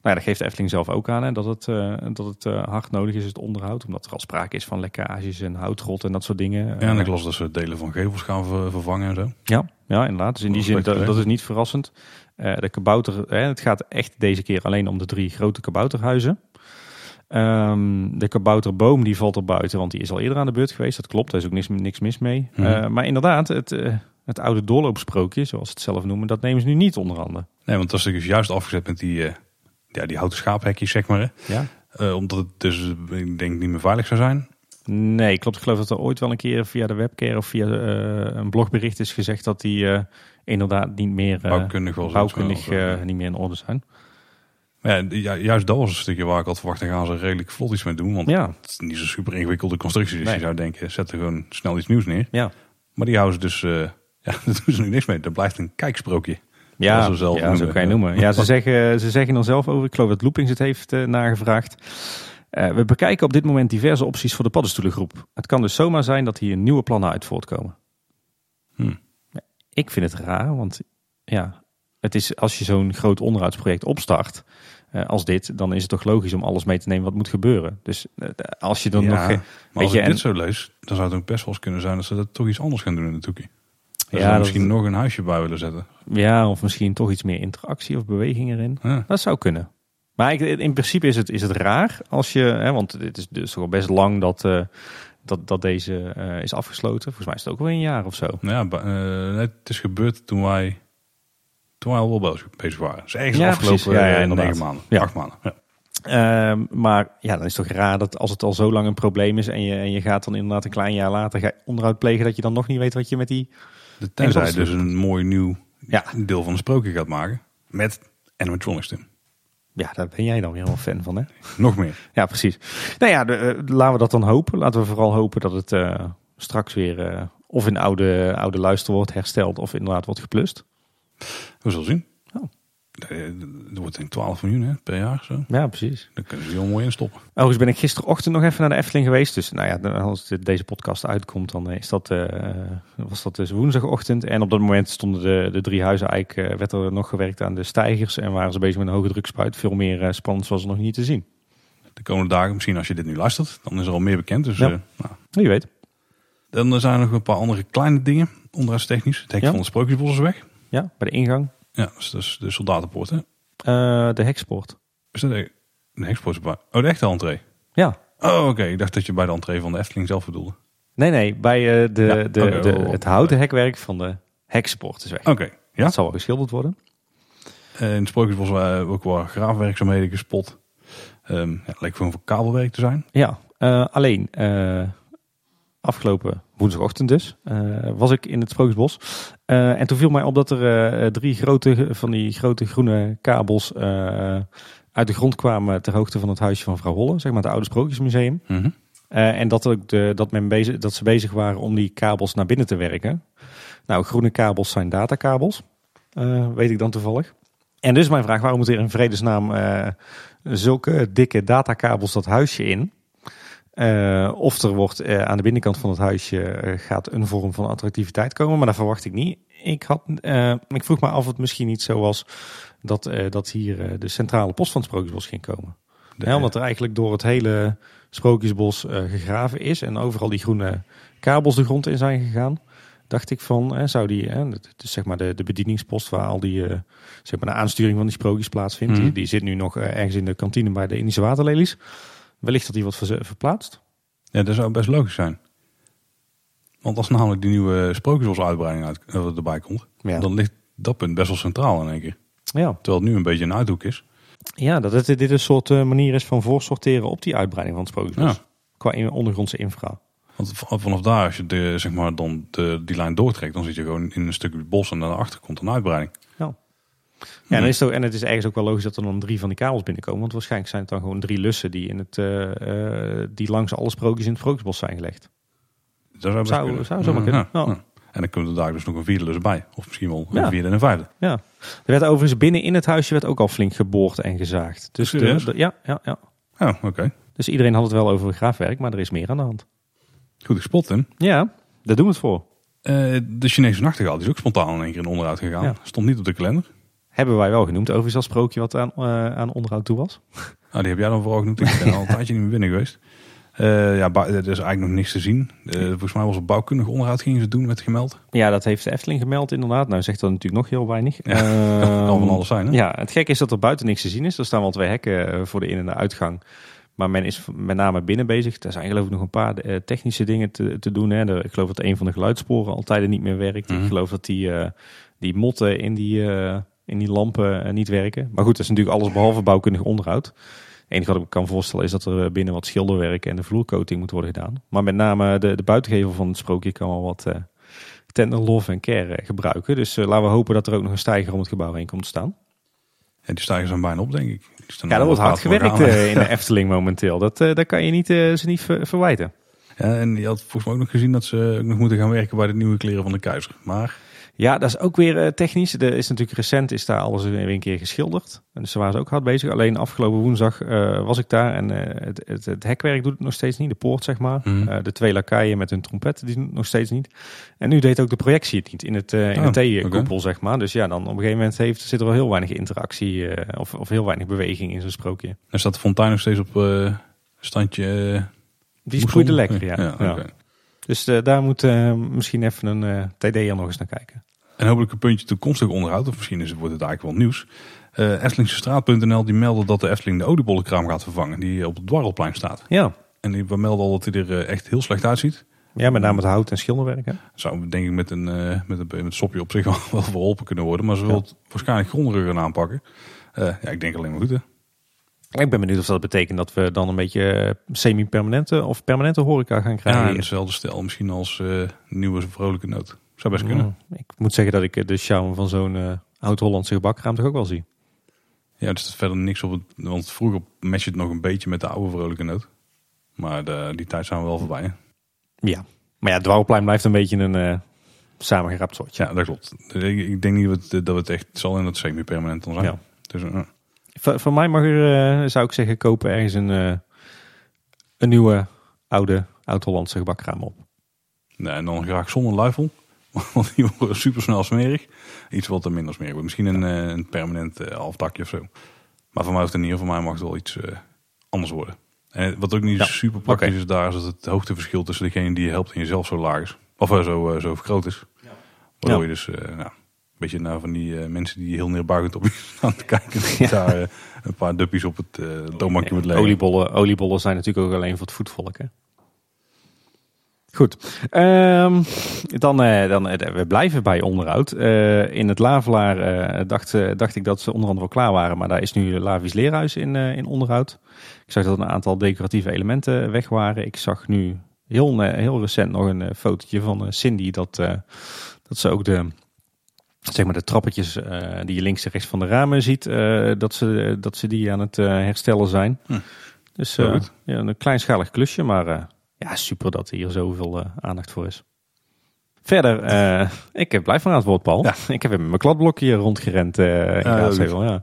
Nou, ja, dat geeft de Efteling zelf ook aan, hè, dat het, eh, dat het eh, hard nodig is, het onderhoud. Omdat er al sprake is van lekkages en houtrot en dat soort dingen. Ja, en ik las dat ze delen van gevels gaan ver- vervangen en zo. ja, ja, inderdaad. Dus in die zin, dat is niet verrassend. Eh, de kabouter, hè, het gaat echt deze keer alleen om de drie grote kabouterhuizen. Ehm, de kabouterboom die valt er buiten, want die is al eerder aan de beurt geweest. Dat klopt, daar is ook niks, niks mis mee. Mhm. Eh, maar inderdaad, het, eh, het oude doorloopsprookje, zoals ze het zelf noemen, dat nemen ze nu niet onder handen. Nee, want dat is dus juist afgezet met die, eh, ja, die houten schaaphekjes, zeg maar. hè. Ja? Eh, omdat het dus, eh, ik denk, niet meer veilig zou zijn. Nee, klopt. Ik geloof dat er ooit wel een keer via de webcare of via eh, een blogbericht is gezegd dat die eh, inderdaad niet meer eh, Bouwkundig zoiets bouwkundig of, eh, niet meer in orde zijn. Ja, juist dat was een stukje waar ik had verwacht, daar gaan ze redelijk vlot iets mee doen. Want Ja, het is niet zo'n super ingewikkelde constructie. Dus Nee. je zou denken, zet er gewoon snel iets nieuws neer. ja. Maar die houden ze dus, eh, [laughs] ja, daar doen ze nu niks mee. Dat blijft een kijksprookje. Ja, ze zelf ja zo kan je noemen. Ja, ze [laughs] zeggen, ze zeggen er zelf over, ik geloof dat Loopings het heeft eh, nagevraagd. Eh, we bekijken op dit moment diverse opties voor de paddenstoelengroep. Het kan dus zomaar zijn dat hier nieuwe plannen uit voortkomen. Ik vind het raar, want ja, het is als je zo'n groot onderhoudsproject opstart eh, als dit, dan is het toch logisch om alles mee te nemen wat moet gebeuren. Dus eh, als je dan Ja, nog... eh, Maar weet als je, ik en- dit zo lees, dan zou het ook best wel eens kunnen zijn dat ze dat toch iets anders gaan doen in de toekomst. Dat Ja, dat- misschien nog een huisje bij willen zetten. Ja, of misschien toch iets meer interactie of beweging erin. Ja. Dat zou kunnen. Maar ik, in principe is het, is het raar als je, hè, want het is dus toch al best lang dat, dat, dat deze eh, is afgesloten. Volgens mij is het ook wel een jaar of zo. Nou ja, eh, het is gebeurd toen wij, toen wij al wel bezig- waren. Dus ergens Ja, afgelopen precies. Ja, ja, eh, negen maanden, Ja. acht maanden. Ja. Ehm, maar ja, dan is het toch raar dat als het al zo lang een probleem is en je, en je gaat dan inderdaad een klein jaar later ga je onderhoud plegen, dat je dan nog niet weet wat je met die... De, tenzij is- dus een mooi nieuw Ja, deel van de sprookje gaat maken. Met animatronics in. Ja daar ben jij dan weer wel fan van, hè? Nog meer. Ja, precies. Nou ja, de, eh, laten we dat dan hopen. Laten we vooral hopen dat het eh, straks weer eh, of in oude, oude luister wordt hersteld of inderdaad wordt geplust. We zullen zien. Eh, Er wordt denk ik 12 miljoen hè, per jaar. Zo. Ja, precies. Daar kunnen ze heel mooi in stoppen. Overigens ben ik gisterochtend nog even naar de Efteling geweest. Dus nou ja, als deze podcast uitkomt, dan is dat, eh, was dat dus woensdagochtend. En op dat moment stonden de, de drie huizen eigenlijk, eh, werd er nog gewerkt aan de stijgers. En waren ze bezig met een hoge drukspuit. Veel meer eh, spannend was er nog niet te zien. De komende dagen, misschien als je dit nu luistert, dan is er al meer bekend. Dus Ja. eh, nou. Wie weet. Dan zijn er nog een paar andere kleine dingen. Onderhoudstechnisch. Het hek Ja. van de Sprookjesbos is weg. Ja, bij de ingang. Ja, dat is dus de soldatenpoort. Hè? Eh, de heksport. Is dat de, de heksport? erbij? Oh, de echte entree. Ja. Oh, oké. Ik dacht dat je bij de entree van de Efteling zelf bedoelde. Nee, nee, bij eh, de, Ja, de, de, oh, oh. het houten hekwerk van de heksport is weg. Oké, ja. Dat zal wel geschilderd worden. Eh, in het Sprookjesbos waren ook wel graafwerkzaamheden gespot. Ehm ja, het leek gewoon voor kabelwerk te zijn. Ja, alleen afgelopen woensdagochtend dus eh, was ik in het Sprookjesbos. Eh, en toen viel mij op dat er eh, drie grote van die grote groene kabels uit de grond kwamen ter hoogte van het huisje van vrouw Holle, zeg maar het oude Sprookjesmuseum. Mhm. En dat, ook de, dat, men bezig, dat ze bezig waren om die kabels naar binnen te werken. Nou, groene kabels zijn datakabels, weet ik dan toevallig. En dus mijn vraag, waarom moet er in vredesnaam zulke dikke datakabels dat huisje in? Eh, of er wordt eh, aan de binnenkant van het huisje eh, gaat een vorm van attractiviteit komen, maar dat verwacht ik niet. Ik, had, ik vroeg me af of het misschien niet zo was dat, dat hier de centrale post van het Sprookjesbos ging komen. De- Ja, omdat er eigenlijk door het hele Sprookjesbos gegraven is en overal die groene kabels de grond in zijn gegaan. Dacht ik van, hè, zou die, hè, het is zeg maar de, de bedieningspost waar al die, zeg maar de aansturing van die sprookjes plaatsvindt. Mhm. Die, die zit nu nog ergens in de kantine bij de Indische waterlelies. Wellicht dat die wordt verze- verplaatst. Ja, dat zou best logisch zijn. Want als namelijk die nieuwe Sprookjesbos-uitbreiding uit, eh, erbij komt, Ja. dan ligt dat punt best wel centraal in één keer. Ja, Terwijl het nu een beetje een uithoek is. ja dat het, dit een soort eh, manier is van voorsorteren op die uitbreiding van het Sprookjesbos. Ja. Qua in- ondergrondse infra. Want vanaf daar, als je de, zeg maar, dan de, die lijn doortrekt, dan zit je gewoon in een stukje bos en daarachter komt een uitbreiding. Ja, en, dan is het ook, en het is ergens ook wel logisch dat er dan drie van die kabels binnenkomen. Want waarschijnlijk zijn het dan gewoon drie lussen die, in het, eh, eh, die langs alle sprookjes in het Sprookjesbos zijn gelegd. Dat zou, Zou- kunnen. zou zomaar kunnen. Ja, Ja. ja. En dan komt er daar dus nog een vierde lus bij. Of misschien wel een vierde en een vijfde. Ja. Er werd overigens binnen in het huisje werd ook al flink geboord en gezaagd. Dus, de, Serieus? de- ja, ja, ja. Oké. dus iedereen had het wel over graafwerk, maar er is meer aan de hand. Goed gespot, Tim. Ja, daar doen we het voor. Eh, de Chinese nachtegaal die is ook spontaan in één keer in onderhoud gegaan. Stond niet op de kalender. Hebben wij wel genoemd. Overigens als sprookje wat aan, eh, aan onderhoud toe was. Nou, [laughs] die heb jij dan vooral genoemd. Ik ben al een tijdje niet meer binnen geweest. Eh, ja, er is eigenlijk nog niks te zien. Eh, volgens mij was het bouwkundig onderhoud gingen ze doen met gemeld. Ja, dat heeft de Efteling gemeld inderdaad. Nou zegt dat natuurlijk nog heel weinig. Ja, Ehm, [laughs] kan van alles zijn, hè? Ja, het gekke is dat er buiten niks te zien is. Er staan wel twee hekken voor de in- en de uitgang. maar men is met name binnen bezig. Er zijn geloof ik nog een paar technische dingen te, te doen. Hè. ik geloof dat een van de geluidssporen altijd niet meer werkt. Ik Mhm. geloof dat die, die motten in die, in die lampen eh, niet werken. Maar goed, dat is natuurlijk alles behalve bouwkundig onderhoud. Het enige wat ik me kan voorstellen is dat er binnen wat schilderwerk en de vloercoating moet worden gedaan. Maar met name de, de buitengevel van het sprookje kan wel wat eh tender love en care eh, gebruiken. Dus eh, laten we hopen dat er ook nog een stijger om het gebouw heen komt te staan. Ja, die stijgers zijn bijna op, denk ik. Ja, dat wordt hard gewerkt eh, in de [laughs] Efteling momenteel. Dat, eh dat kan je niet, eh, ze niet ver- verwijten. Ja, en je had volgens mij ook nog gezien dat ze ook nog moeten gaan werken bij de nieuwe kleren van de keizer. Maar Ja, dat is ook weer eh, technisch. Er is natuurlijk recent is daar alles weer een keer geschilderd. En dus ze waren ze ook hard bezig. Alleen afgelopen woensdag eh, was ik daar en eh, het, het, het hekwerk doet het nog steeds niet. De poort, zeg maar. Mhm. De twee lakaien met hun trompetten, die doen het nog steeds niet. En nu deed ook de projectie het niet in, het, in Oh, T-koepel, zeg maar. Dus ja, dan op een gegeven moment heeft, zit er wel heel weinig interactie of, of heel weinig beweging in zo'n sprookje. dan staat de fontein nog steeds op standje... Die sproeide lekker, ja. ja. Dus daar moet misschien even een TD'er nog eens naar kijken. En hopelijk een puntje toekomstig onderhoud. Of misschien is het, wordt het eigenlijk wel nieuws. Eh Eftelingsestraat.nl die melden dat de Efteling de oliebollenkraam gaat vervangen. Die op het Dwarrelplein staat. Ja, En die we melden al dat hij er eh, echt heel slecht uitziet. ja met name het hout en schilderwerk. Hè? Zou denk ik met een, eh, met een, met een sopje op zich [laughs] wel, wel verholpen kunnen worden. Maar ze wil het waarschijnlijk grondiger gaan aanpakken. Ja, ik denk alleen maar goed hè. Ik ben benieuwd of dat betekent dat we dan een beetje semi-permanente of permanente horeca gaan krijgen. Ja, in dezelfde stijl misschien als nieuwe vrolijke noot. Zou best kunnen. Ik moet zeggen dat ik eh, de charme van zo'n eh oud-Hollandse gebakkraam toch ook wel zie. Ja, er staat verder niks op het. Want vroeger matcht het nog een beetje met de oude vrolijke noot. Maar de, die tijd zijn we wel voorbij. hè. Ja. Maar ja, het Dwarrelplein blijft een beetje een eh samengerapt soortje. Ja, dat klopt. Ik, ik denk niet dat het, dat het echt zal en dat semi-permanent dan zijn. Ja. Dus, eh, Van, van mij mag zou ik zeggen, kopen ergens een, eh, een nieuwe, oude, oud-Hollandse gebakkraam op. nee, en dan graag zonder luifel. [laughs] Want die worden super snel smerig. Iets wat er minder smerig wordt. Misschien een, eh, een permanent eh, afdakje of zo. Maar voor mij hoeft het niet. Voor mij mag het wel iets eh, anders worden. En wat ook niet Ja, super praktisch is daar, is dat het hoogteverschil tussen degene die je helpt en jezelf zo laag is. Of zo, zo groot is. Waardoor Ja. je dus nou, een beetje naar van die mensen die heel neerbuigend op je [laughs] staan te kijken. Die daar een paar duppies op het uh, domakje moet leggen. Oliebollen, oliebollen zijn natuurlijk ook alleen voor het voetvolk. Hè? Goed, Ehm, dan, eh, dan, eh, we blijven bij onderhoud. Eh, in het Lavelaar dacht, dacht ik dat ze onder andere wel klaar waren, maar daar is nu Lavies Leerhuis in, in onderhoud. Ik zag dat een aantal decoratieve elementen weg waren. Ik zag nu heel, heel recent nog een fotootje van Cindy dat, dat ze ook de, zeg maar de trappetjes die je links en rechts van de ramen ziet, dat, ze, dat ze die aan het herstellen zijn. Hm. Dus ja, een kleinschalig klusje, maar ja, super dat er hier zoveel eh, aandacht voor is. Verder, eh, ik eh, blijf maar aan het woord, Paul. Ja. [laughs] Ik heb mijn kladblokje hier rondgerend eh in Kaatsheuvel, ja.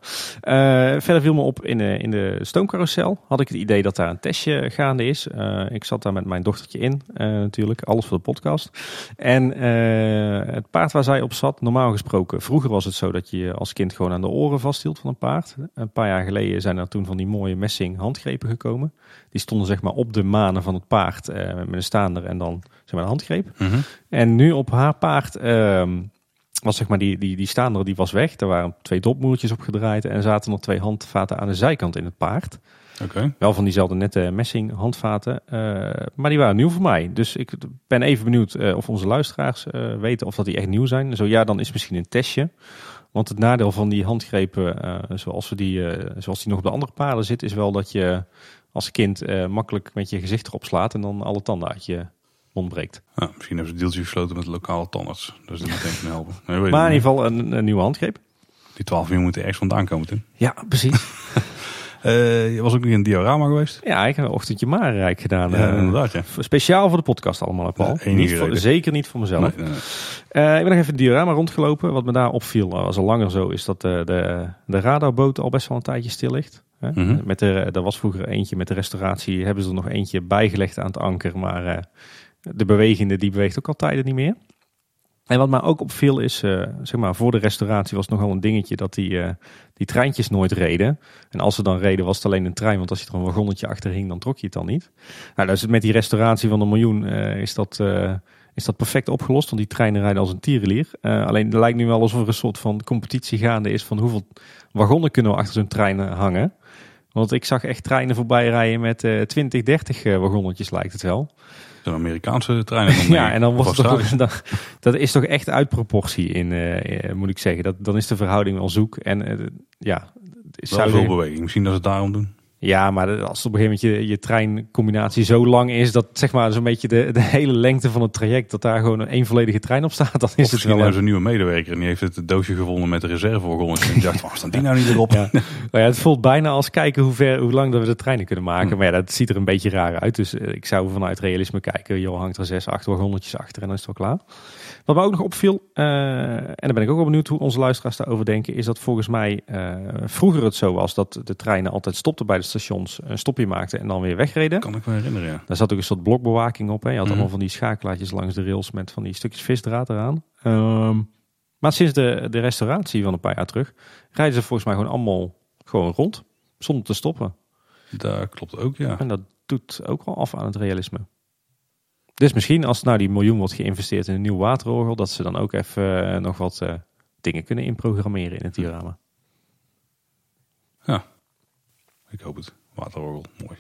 Verder viel me op in de, in de stoomcarousel. Had ik het idee dat daar een testje gaande is. Ik zat daar met mijn dochtertje in, natuurlijk. Alles voor de podcast. En het paard waar zij op zat, normaal gesproken. Vroeger was het zo dat je als kind gewoon aan de oren vasthield van een paard. Een paar jaar geleden zijn er toen van die mooie messing handgrepen gekomen. Die stonden zeg maar op de manen van het paard met een staander en dan zeg maar een handgreep. Mhm. En nu op haar paard ehm, was zeg maar die, die, die staander die was weg. Er waren twee dopmoertjes opgedraaid en zaten nog twee handvaten aan de zijkant in het paard. Wel van diezelfde nette messing handvaten, eh, maar die waren nieuw voor mij. Dus ik ben even benieuwd eh, of onze luisteraars eh, weten of dat die echt nieuw zijn. Zo ja, dan is het misschien een testje. Want het nadeel van die handgrepen, zoals, we die, zoals die nog op de andere paarden zit, is wel dat je als kind makkelijk met je gezicht erop slaat en dan alle tanden uit je mond breekt. Ja, misschien hebben ze deeltje gesloten met de lokale tandarts. Dus dat meteen kunnen helpen. Nee, Maar in niet. ieder geval een, een nieuwe handgreep. Die 12 uur moeten ergens vandaan komen, Tim. Ja, precies. [laughs] Eh, je was ook nog in een diorama geweest? Ja, ik heb een ochtendje Marenrijk gedaan. Ja, eh, inderdaad, ja. Speciaal voor de podcast allemaal, Paul. Ja, Niet voor, zeker niet voor mezelf. Nee, nee, nee. Eh, ik ben nog even het diorama rondgelopen. Wat me daar opviel, was al langer zo, is dat eh, de, de radarboot al best wel een tijdje stil ligt. Mhm. Met de, er was vroeger eentje met de restauratie, hebben ze er nog eentje bijgelegd aan het anker. Maar eh, de bewegende, die beweegt ook al tijden niet meer. En wat mij ook opviel is, eh, zeg maar, voor de restauratie was nogal een dingetje dat die, eh, die treintjes nooit reden. En als ze dan reden was het alleen een trein, want als je er een wagonnetje achter hing, dan trok je het dan niet. Nou, dus met die restauratie van een miljoen eh, is, dat, is dat perfect opgelost, want die treinen rijden als een tierenlier. Alleen het lijkt nu wel alsof er een soort van competitie gaande is van hoeveel wagonnen kunnen we achter zo'n trein hangen. Want ik zag echt treinen voorbij rijden met eh 20, 30 eh, wagonnetjes lijkt het wel. Zo'n Amerikaanse treinen. [laughs] dan Ja, en dan wordt het toch, [laughs] dan, dat is toch echt uit proportie in, eh, eh, moet ik zeggen. Dat, dan is de verhouding wel zoek. En eh, ja, het Wel veel beweging. Misschien dat ze het daarom doen. Ja, maar als op een gegeven moment je, je treincombinatie zo lang is, dat zeg maar zo'n beetje de, de hele lengte van het traject, dat daar gewoon één volledige trein op staat, dan is Of het wel. hebben ze een nieuwe medewerker en die heeft het doosje gevonden met de reservewagonnetjes. En die dacht, waarom staan die nou niet erop? Ja. Nou ja, het voelt bijna als kijken hoe, ver, hoe lang dat we de treinen kunnen maken. Hm. Maar ja, dat ziet er een beetje raar uit. Dus eh, ik zou vanuit realisme kijken. Joh, hangt er zes, acht wagonnetjes achter en dan is het wel klaar. Wat me ook nog opviel, eh, en daar ben ik ook wel benieuwd hoe onze luisteraars daarover denken, is dat volgens mij eh, vroeger het zo was dat de treinen altijd stopten bij de stations, een stopje maakten en dan weer wegreden. Kan ik me herinneren, ja. Daar zat ook een soort blokbewaking op. Hè. Je had Mhm. allemaal van die schakelaartjes langs de rails met van die stukjes visdraad eraan. Ehm, maar sinds de, de restauratie van een paar jaar terug rijden ze volgens mij gewoon allemaal gewoon rond. Zonder te stoppen. Dat klopt ook, ja. En dat doet ook wel af aan het realisme. Dus misschien als nou die miljoen wordt geïnvesteerd in een nieuw waterorgel, dat ze dan ook even eh, nog wat eh, dingen kunnen inprogrammeren in het diorama. Ik hoop het. Waterorgel, mooi.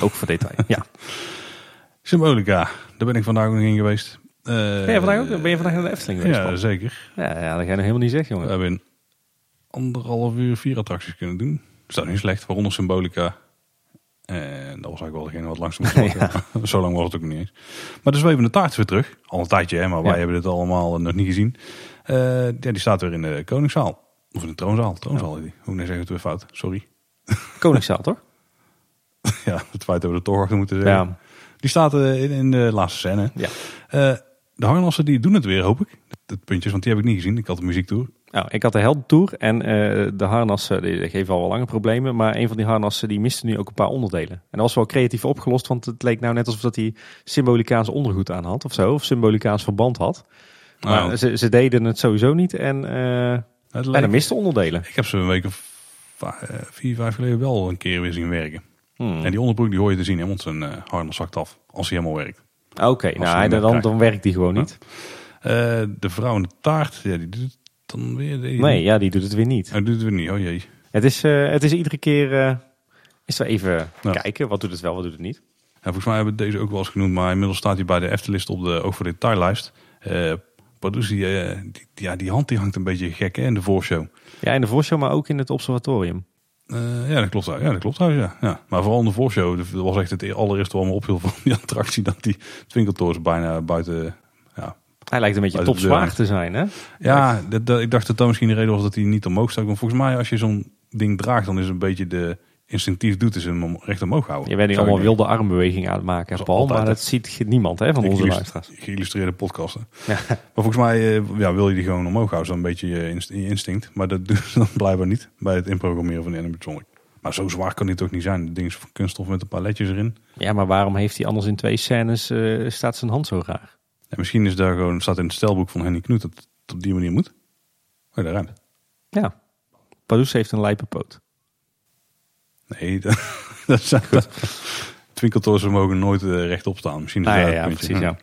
Ook voor detail. ja. [laughs] Symbolica, daar ben ik vandaag nog in geweest. Eh, Ben je vandaag ook ben je vandaag naar de Efteling geweest? Ja, zeker. Ja, ja, dat ga je nog helemaal niet zeggen, We jongen. hebben in anderhalf uur vier attracties kunnen doen. Dat is niet slecht, waaronder Symbolica. En dat was eigenlijk wel degene wat langst moest. [laughs] [laughs] Zo lang was het ook niet eens. Maar de zwevende taart is weer terug. Al een tijdje, hè, maar wij Ja. hebben dit allemaal nog niet gezien. Eh, ja, die staat weer in de Koningszaal. Of in de troonzaal. Troonzaal, die. Hoe nee, zeg ik het weer fout. Sorry. [laughs] Koningszaal, toch? ja, het feit dat we er toch achter moeten zeggen. Ja. Die staat eh, in, in de laatste scène. Ja. Eh, de harnassen die doen het weer, hoop ik. De puntjes, want die heb ik niet gezien. Ik had de muziektour. Nou, ik had de Heldentour en eh, de harnassen die geven al wel lange problemen. Maar een van die harnassen die miste nu ook een paar onderdelen. En dat was wel creatief opgelost, want het leek nou net alsof dat hij symbolicaans ondergoed aan had of zo. Of symbolicaans verband had. Maar Nou, ze, ze deden het sowieso niet en, het en er miste onderdelen. Ik heb ze een week of eh, vier, vijf geleden wel een keer weer zien werken. Hmm. En die onderbroek die hoor je te zien, hè, want zijn harnas zakt af. Als hij helemaal werkt. Oké, nou dan, krijgt. dan werkt die gewoon niet. De vrouw in de taart, ja, die doet dan weer. Die, Nee, ja, die doet het weer niet. Hij doet het weer niet, oh jee. Het is, eh, het is iedere keer... eh is wel even Ja. kijken, wat doet het wel, wat doet het niet. Ja, volgens mij hebben we deze ook wel eens genoemd, maar inmiddels staat hij bij de Eftelist op de ook voor de detaillijst. Eh eh, die, ja, die hand die hangt een beetje gek hè, in de voorshow. Ja, in de voorshow, maar ook in het observatorium. Eh, ja, dat klopt. Ja, dat klopt ja. ja. Maar vooral in de voorshow, dat was echt het allereerste wat me opviel van die [laughs] attractie, dat die twinkeltoren bijna buiten... Hij lijkt een beetje topzwaar te zijn, hè? ja dat, dat- ik dacht dat dat misschien de reden was dat hij niet omhoog staat. Want volgens mij als je zo'n ding draagt, dan is het een beetje de instinctief doet, is hem om- recht omhoog houden. Je bent Zou allemaal wilde armbewegingen aan het maken, Paul. altijd, Maar dat ziet niemand hè, van onze luisteraars. Geïllustreerde podcasten. [laughs] Ja. Maar volgens mij eh, ja, wil je die gewoon omhoog houden. Een beetje je, inst- je instinct. Maar dat [laughs] doen ze dan blijkbaar niet bij het inprogrammeren van de animatronic. Maar zo zwaar kan die toch niet zijn. Het ding is van kunststof met een paar ledjes erin. Ja, maar waarom heeft hij anders in twee scènes, eh, staat zijn hand zo raar? En misschien is daar gewoon, staat in het stelboek van Henny Knoet dat het op die manier moet. Oh, daar ruimt. Ja, Pardoes heeft een lijpe poot. Nee, [laughs] dat, dat zijn Twinkeltoren mogen nooit eh, rechtop staan. Misschien is Ah, ja, precies, ja.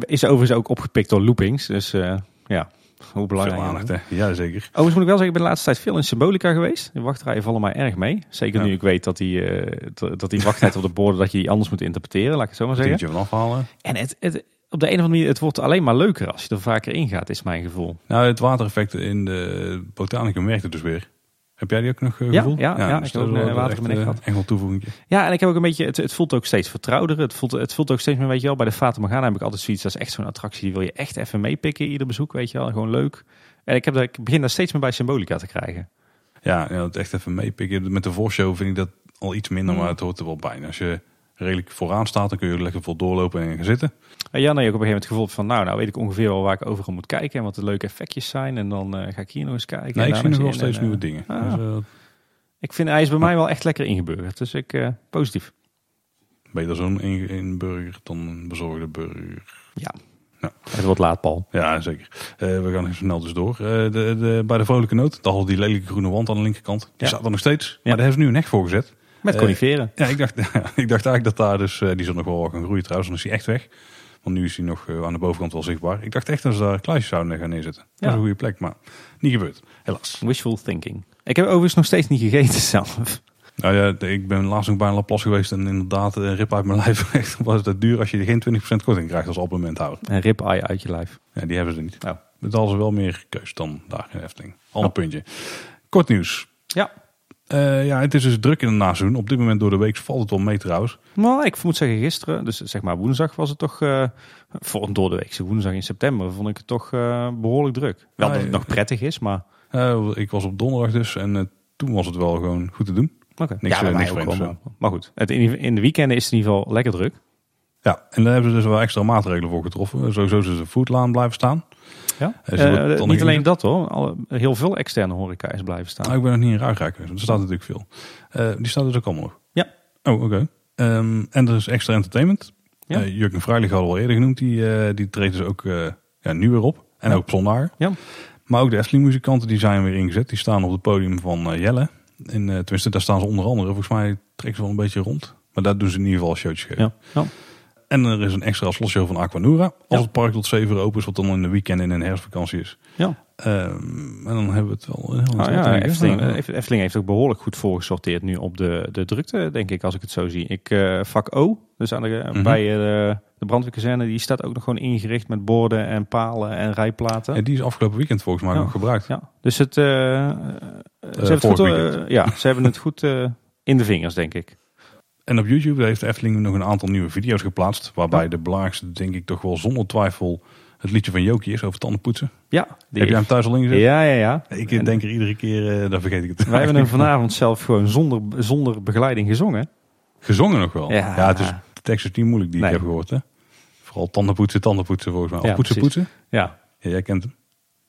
Is overigens ook opgepikt door loopings, dus eh, ja, hoe Veel belangrijk. aandacht, hè? Ja, zeker. Overigens moet ik wel zeggen, ik ben de laatste tijd veel in Symbolica geweest. De wachtrijen vallen mij erg mee. Zeker Ja. nu ik weet dat die, eh, dat- dat die wachttijd op de borden, dat je die anders moet interpreteren, laat ik het zo maar Een zeggen. tientje van afhalen. En het, het, op de een of andere manier, het wordt alleen maar leuker als je er vaker in gaat, is mijn gevoel. Nou, het watereffect in de botanicum werkte dus weer. Heb jij die ook nog eh, Ja, gevoeld? ja, ja, dus ik heb dat ook, is eh, wel water echt, in mijn nek eh, gehad. Toevoeging. Ja, en ik heb ook een beetje, het, het voelt ook steeds vertrouwder. Het voelt, het voelt ook steeds meer, weet je wel, bij de Fata Morgana heb ik altijd zoiets, dat is echt zo'n attractie, die wil je echt even meepikken, ieder bezoek, weet je wel, gewoon leuk. En ik, heb, dat- ik begin daar steeds meer bij Symbolica te krijgen. Ja, ja, het echt even meepikken. Met de voorshow vind ik dat al iets minder, Mm. maar het hoort er wel bij. Als je redelijk vooraan staat, dan kun je er lekker vol doorlopen en gaan zitten. En ja, nee, ook op een gegeven moment het gevoel van, nou, nou weet ik ongeveer wel waar ik overal moet kijken en wat de leuke effectjes zijn. En dan eh, ga ik hier nog eens kijken. Nee, en ik zie nog wel steeds en, eh, nieuwe dingen. ah. Dus, eh, Ik vind hij is bij mij wel echt lekker ingeburgerd, dus ik, eh, positief. beter zo'n in, in burger dan een bezorgde burger. Ja. Ja. Het wordt laat, Paul. Ja, zeker. Eh, we gaan even snel dus door. Eh, de, de, bij de vrolijke noot, daar had die lelijke groene wand aan de linkerkant. Die Ja. staat er nog steeds. Maar Ja. daar hebben ze nu een hek voor gezet. Met Eh, coniferen. Ja, ik dacht, [laughs] ik dacht eigenlijk dat daar dus, eh, die zal nog wel gaan groeien trouwens, dan is hij echt weg. Want nu is hij nog eh, aan de bovenkant wel zichtbaar. Ik dacht echt dat ze daar kluisjes zouden gaan neerzetten. Dat is een goede plek, maar niet gebeurd. Helaas. Wishful thinking. Ik heb overigens nog steeds niet gegeten zelf. Nou ja, ik ben laatst nog bij een Laplace geweest en inderdaad, een rip uit mijn [laughs] lijf. Echt was het duur als je geen 20% korting krijgt als abonnementhouder. Een rib-eye uit je lijf. Ja, die hebben ze niet. Nou. Het hadden ze wel meer keus dan daar in Efteling. Ander puntje. Kort nieuws. Ja. Eh, ja, het is dus druk in het naseizoen. Op dit moment door de week valt het wel mee trouwens. Maar ik moet zeggen, gisteren, dus zeg maar woensdag, was het toch eh, voor een doordeweekse woensdag in september, vond ik het toch eh, behoorlijk druk. Wel Ja, dat het ja. nog prettig is, maar ik was op donderdag dus en toen was het wel gewoon goed te doen. oké. Niks, mij niks vreemds, maar- goed, het, in, in de weekenden is het in ieder geval lekker druk. Ja, en daar hebben ze dus wel extra maatregelen voor getroffen. Sowieso is de foodlaan blijven staan. Ja? Eh, niet alleen dat hoor, heel veel externe horeca is blijven staan. Nou, ik ben nog niet in Ruigrijk geweest, want er staat natuurlijk veel. Eh, die staat dus ook allemaal nog. Ja. Oh, oké. Ehm, en er is extra entertainment. Ja. Eh, Jurgen Freilich hadden we al eerder genoemd. Die, die treedt dus ook ja, nu weer op. En Ja. ook zondag. Ja. Maar ook de Efteling muzikanten die zijn weer ingezet. Die staan op het podium van Jelle. In, tenminste, daar staan ze onder andere. Volgens mij trekken ze wel een beetje rond. Maar daar doen ze in ieder geval showtjes geven. Ja. Ja. En er is een extra slotshow van Aquanura. Als Ja. het park tot 7 uur open is, wat dan in de weekend en in de herfstvakantie is. Ja. Ehm, en dan hebben we het wel heel interessant, ja. Efteling, eh, heeft ook behoorlijk goed voorgesorteerd nu op de, de drukte, denk ik, als ik het zo zie. Ik, eh, vak O, dus aan de, Mhm. bij eh, de brandweerkazerne, die staat ook nog gewoon ingericht met borden en palen en rijplaten. En die is afgelopen weekend volgens mij Ja. nog gebruikt. Ja, dus het, eh, eh, ze, hebben het goed, eh, ja, ze hebben het goed eh, in de vingers, denk ik. En op YouTube heeft de Efteling nog een aantal nieuwe video's geplaatst. Waarbij Ja. de belangrijkste denk ik toch wel zonder twijfel het liedje van Jokie is over tandenpoetsen. Ja, die- Heb jij hem thuis al ingezet? Ja, ja, ja. Ik En denk er iedere keer, eh dan vergeet ik het. wij hebben hem [laughs] vanavond zelf gewoon zonder, zonder begeleiding gezongen. Gezongen nog wel. Ja. Ja, het is, de tekst is niet moeilijk die Nee. ik heb gehoord. Hè? Vooral tandenpoetsen, tandenpoetsen volgens mij. Of Ja, poetsen, precies. poetsen. Ja, Ja, jij kent hem.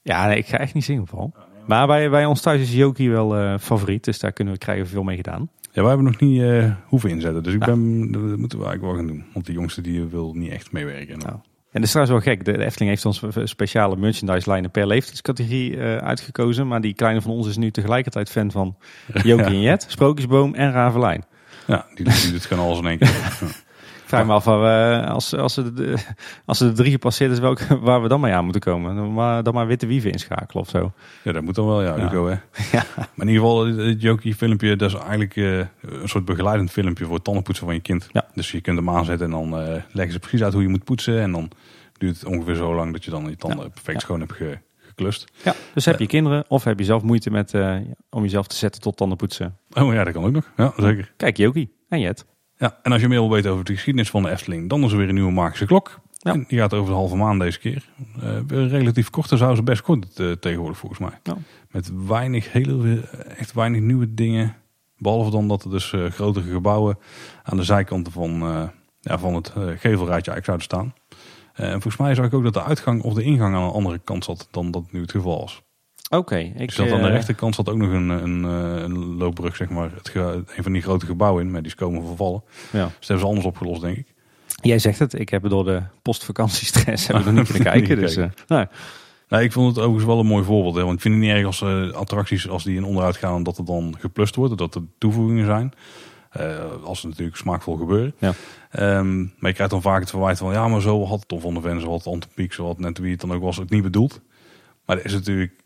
ja nee, ik ga echt niet zingen, Paul. Maar bij, bij ons thuis is Jokie wel eh, favoriet, dus daar kunnen we krijgen veel mee gedaan. Ja, wij hebben nog niet eh, hoeven inzetten. Dus ik Ja. ben, dat moeten we eigenlijk wel gaan doen. Want die jongste die wil niet echt meewerken. Nou. En dat is trouwens wel gek. De, de Efteling heeft ons speciale merchandise lijnen per leeftijdscategorie eh, uitgekozen. Maar die kleine van ons is nu tegelijkertijd fan van [laughs] Jokie en Jet, Sprookjesboom en Ravelijn. Ja, die, die doet gewoon alles in één keer. [laughs] Vraag me af waar we, als, als, ze de, [laughs] als ze de drie gepasseerd is, welke, [laughs] waar we dan mee aan moeten komen. Dan maar, dan maar witte wieven inschakelen of zo. Ja, dat moet dan wel, ja, Ja. Hugo, hè. [laughs] Ja. Maar in ieder geval, het Jokie filmpje, dat is eigenlijk eh, een soort begeleidend filmpje voor het tandenpoetsen van je kind. Ja. Dus je kunt hem aanzetten en dan eh, leggen ze precies uit hoe je moet poetsen. En dan duurt het ongeveer zo lang dat je dan je tanden perfect schoon hebt ge- geklust. Ja, dus heb je kinderen of heb je zelf moeite met, eh, om jezelf te zetten tot tandenpoetsen. Oh ja, dat kan ook nog. Ja, zeker. Kijk, Jokie en Jet. Ja, en als je meer wil weten over de geschiedenis van de Efteling, dan is er weer een nieuwe magische klok. Ja. Die gaat over de halve maan deze keer. Eh, relatief kort, dan zou ze best kort eh, tegenwoordig volgens mij. Ja. Met weinig, hele, echt weinig nieuwe dingen. Behalve dan dat er dus eh, grotere gebouwen aan de zijkanten van, ja, van het gevelrijtje eigenlijk zouden staan. En volgens mij zag ik ook dat de uitgang of de ingang aan een andere kant zat dan dat nu het geval was. Oké, ik Dus dat aan de eh, rechterkant zat ook nog een, een, eh, een loopbrug, zeg maar. Het een van die grote gebouwen in, maar die is komen vervallen. Ja. Dus dat hebben ze anders opgelost, denk ik. Jij zegt het, ik heb door de postvakantiestress [laughs] hebben we er niet kunnen [laughs] kijken. Dus, eh, nou, Nou, ik vond het overigens wel een mooi voorbeeld. Hè, want ik vind het niet erg als attracties, als die in onderhoud gaan, dat er dan geplust wordt. Dat er toevoegingen zijn. Als het natuurlijk smaakvol gebeuren. Ja. Ehm, maar je krijgt dan vaak het verwijt van, ja, maar zo had Tom van de Ven, zo had Antopiek, zo had net wie het dan ook was, het niet bedoeld. Maar dat is natuurlijk